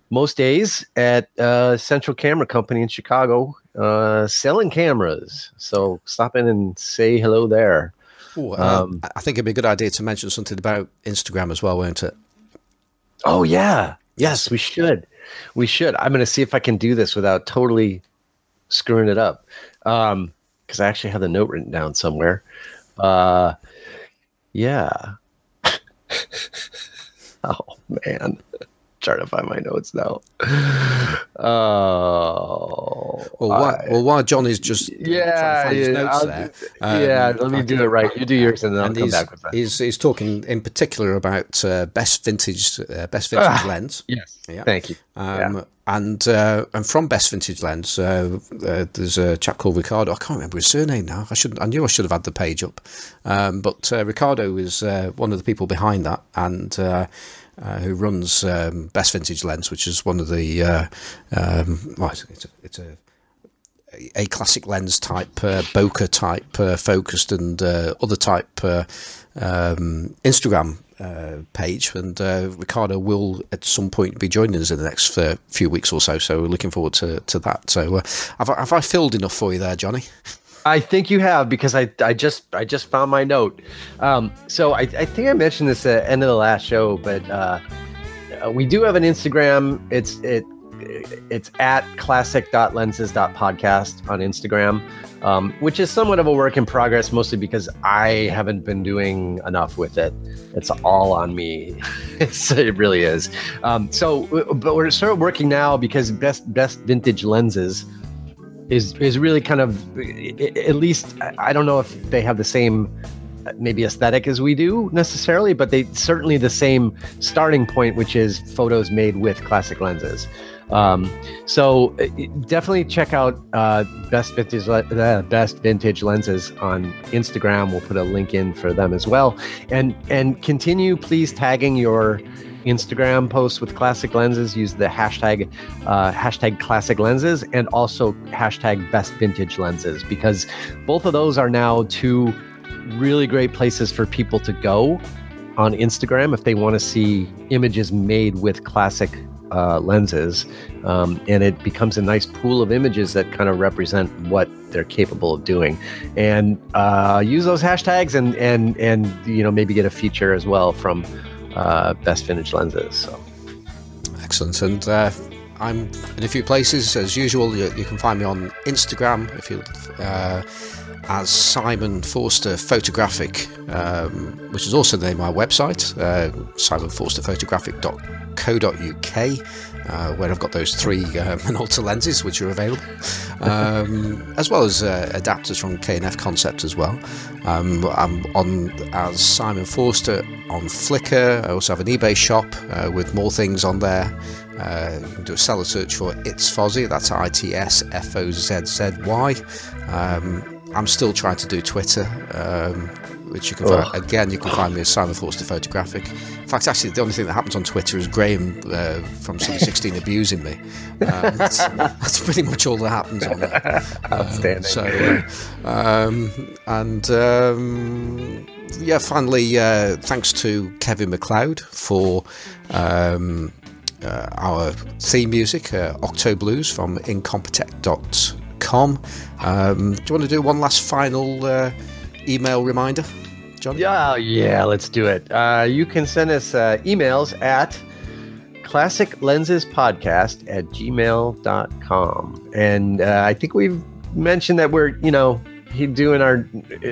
most days at uh, Central Camera Company in Chicago uh, selling cameras. So stop in and say hello there. Ooh, uh, Um, I think it'd be a good idea to mention something about Instagram as well, won't it? Oh yeah. Yes, we should. We should. I'm going to see if I can do this without totally screwing it up. Um cuz I actually have the note written down somewhere. Uh yeah. [LAUGHS] oh man. Trying to find my notes now. [LAUGHS] Oh. Well, why, I- well, while just uh, trying to yeah, yeah, there, um, yeah, let me I do it right. You do yours and then I'll come back with that. he's, he's talking in particular about uh, best vintage uh, best vintage Ah. lens. Yes. Yeah. Thank you. Um, And uh, and from Best Vintage Lens, uh, uh, there's a chap called Ricardo. I can't remember his surname now. I should I knew I should have had the page up. Um, but uh, Ricardo is uh, one of the people behind that, and uh, who runs um, Best Vintage Lens, which is one of the uh, um, well, it's, a, it's a a classic lens type, uh, bokeh type, uh, focused, and uh, other type uh, um, Instagram uh, page. And uh, Ricardo will at some point be joining us in the next few weeks or so. So we're looking forward to, to that. So have, I, have I filled enough for you there, Johnny? I think you have because I, I just I just found my note. Um, so I, I think I mentioned this at the end of the last show, but uh, we do have an Instagram. It's it it's at classic.lenses.podcast on Instagram, um, which is somewhat of a work in progress, mostly because I haven't been doing enough with it. It's all on me. [LAUGHS] it really is. Um, so, but we're sort of working now because best best vintage lenses is is really kind of at least I don't know if they have the same maybe aesthetic as we do necessarily, but they certainly the same starting point, which is photos made with classic lenses. Um, so uh, definitely check out uh, best vintage uh, best vintage lenses on Instagram. We'll put a link in for them as well, and and continue please tagging your Instagram posts with classic lenses. Use the hashtag uh, hashtag classic lenses and also hashtag best vintage lenses because both of those are now two really great places for people to go on Instagram if they want to see images made with classic uh, lenses. Um, and it becomes a nice pool of images that kind of represent what they're capable of doing. And uh, use those hashtags and, and, and, you know, maybe get a feature as well from uh, Best Vintage Lenses. So. Excellent. And uh, I'm in a few places as usual. You, you can find me on Instagram if you uh, as Simon Forster Photographic, um, which is also the name of my website, uh, simonforsterphotographic.co.uk, uh, where I've got those three [LAUGHS] uh, Minolta lenses which are available, um, [LAUGHS] as well as uh, adapters from K&F Concept as well. Um, I'm on as Simon Forster on Flickr. I also have an eBay shop uh, with more things on there. Uh, you can do a seller search for It's Fozzy. That's I T S F O Z Z Y. Um, I'm still trying to do Twitter, um, which you can find, again you can find me as Simon Forster Photographic. In fact, actually, the only thing that happens on Twitter is Graham uh, from Sunny [LAUGHS] 16 abusing me. Um, that's, that's, pretty much all that happens on there. [LAUGHS] Outstanding. so, uh, um, and um, yeah, finally, uh, thanks to Kevin MacLeod for. Um, uh, our theme music, uh, Octo Blues from incompetech.com. Um, do you want to do one last final uh, email reminder, John? Yeah, yeah, let's do it. Uh, you can send us uh, emails at classic lenses podcast at gmail.com. And uh, I think we've mentioned that we're, you know, doing our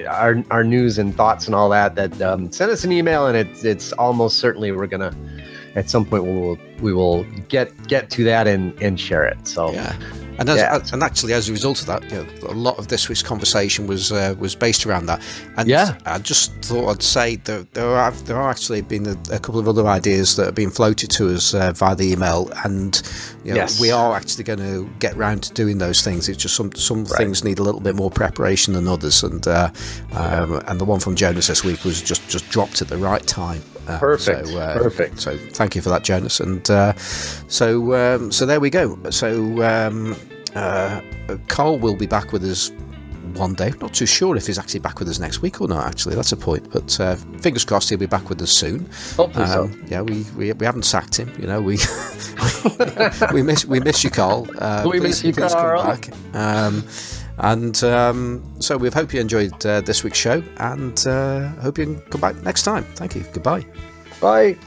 our our news and thoughts and all that. That um, send us an email, and it's it's almost certainly we're gonna at some point we will we will get get to that and and share it. So yeah. And, as, yeah. and actually, as a result of that, you know, a lot of this week's conversation was uh, was based around that. And yeah. I just thought I'd say that there are there are actually been a, a couple of other ideas that have been floated to us uh, via the email, and you know, yes. we are actually going to get round to doing those things. It's just some some right. things need a little bit more preparation than others, and uh, um, and the one from Jonas this week was just just dropped at the right time. Uh, perfect. So, uh, Perfect. So thank you for that, Jonas. And uh, so um, so there we go. So um, uh, Carl will be back with us one day. Not too sure if he's actually back with us next week or not. Actually, that's a point. But uh, fingers crossed he'll be back with us soon. Hopefully um, so. Yeah, we, we, we haven't sacked him. You know, [LAUGHS] we we miss we miss you, Carl. Uh, we please, miss you, please Carl. come back. Um, and um, so we hope you enjoyed uh, this week's show, and uh, hope you can come back next time. Thank you. Goodbye. Bye.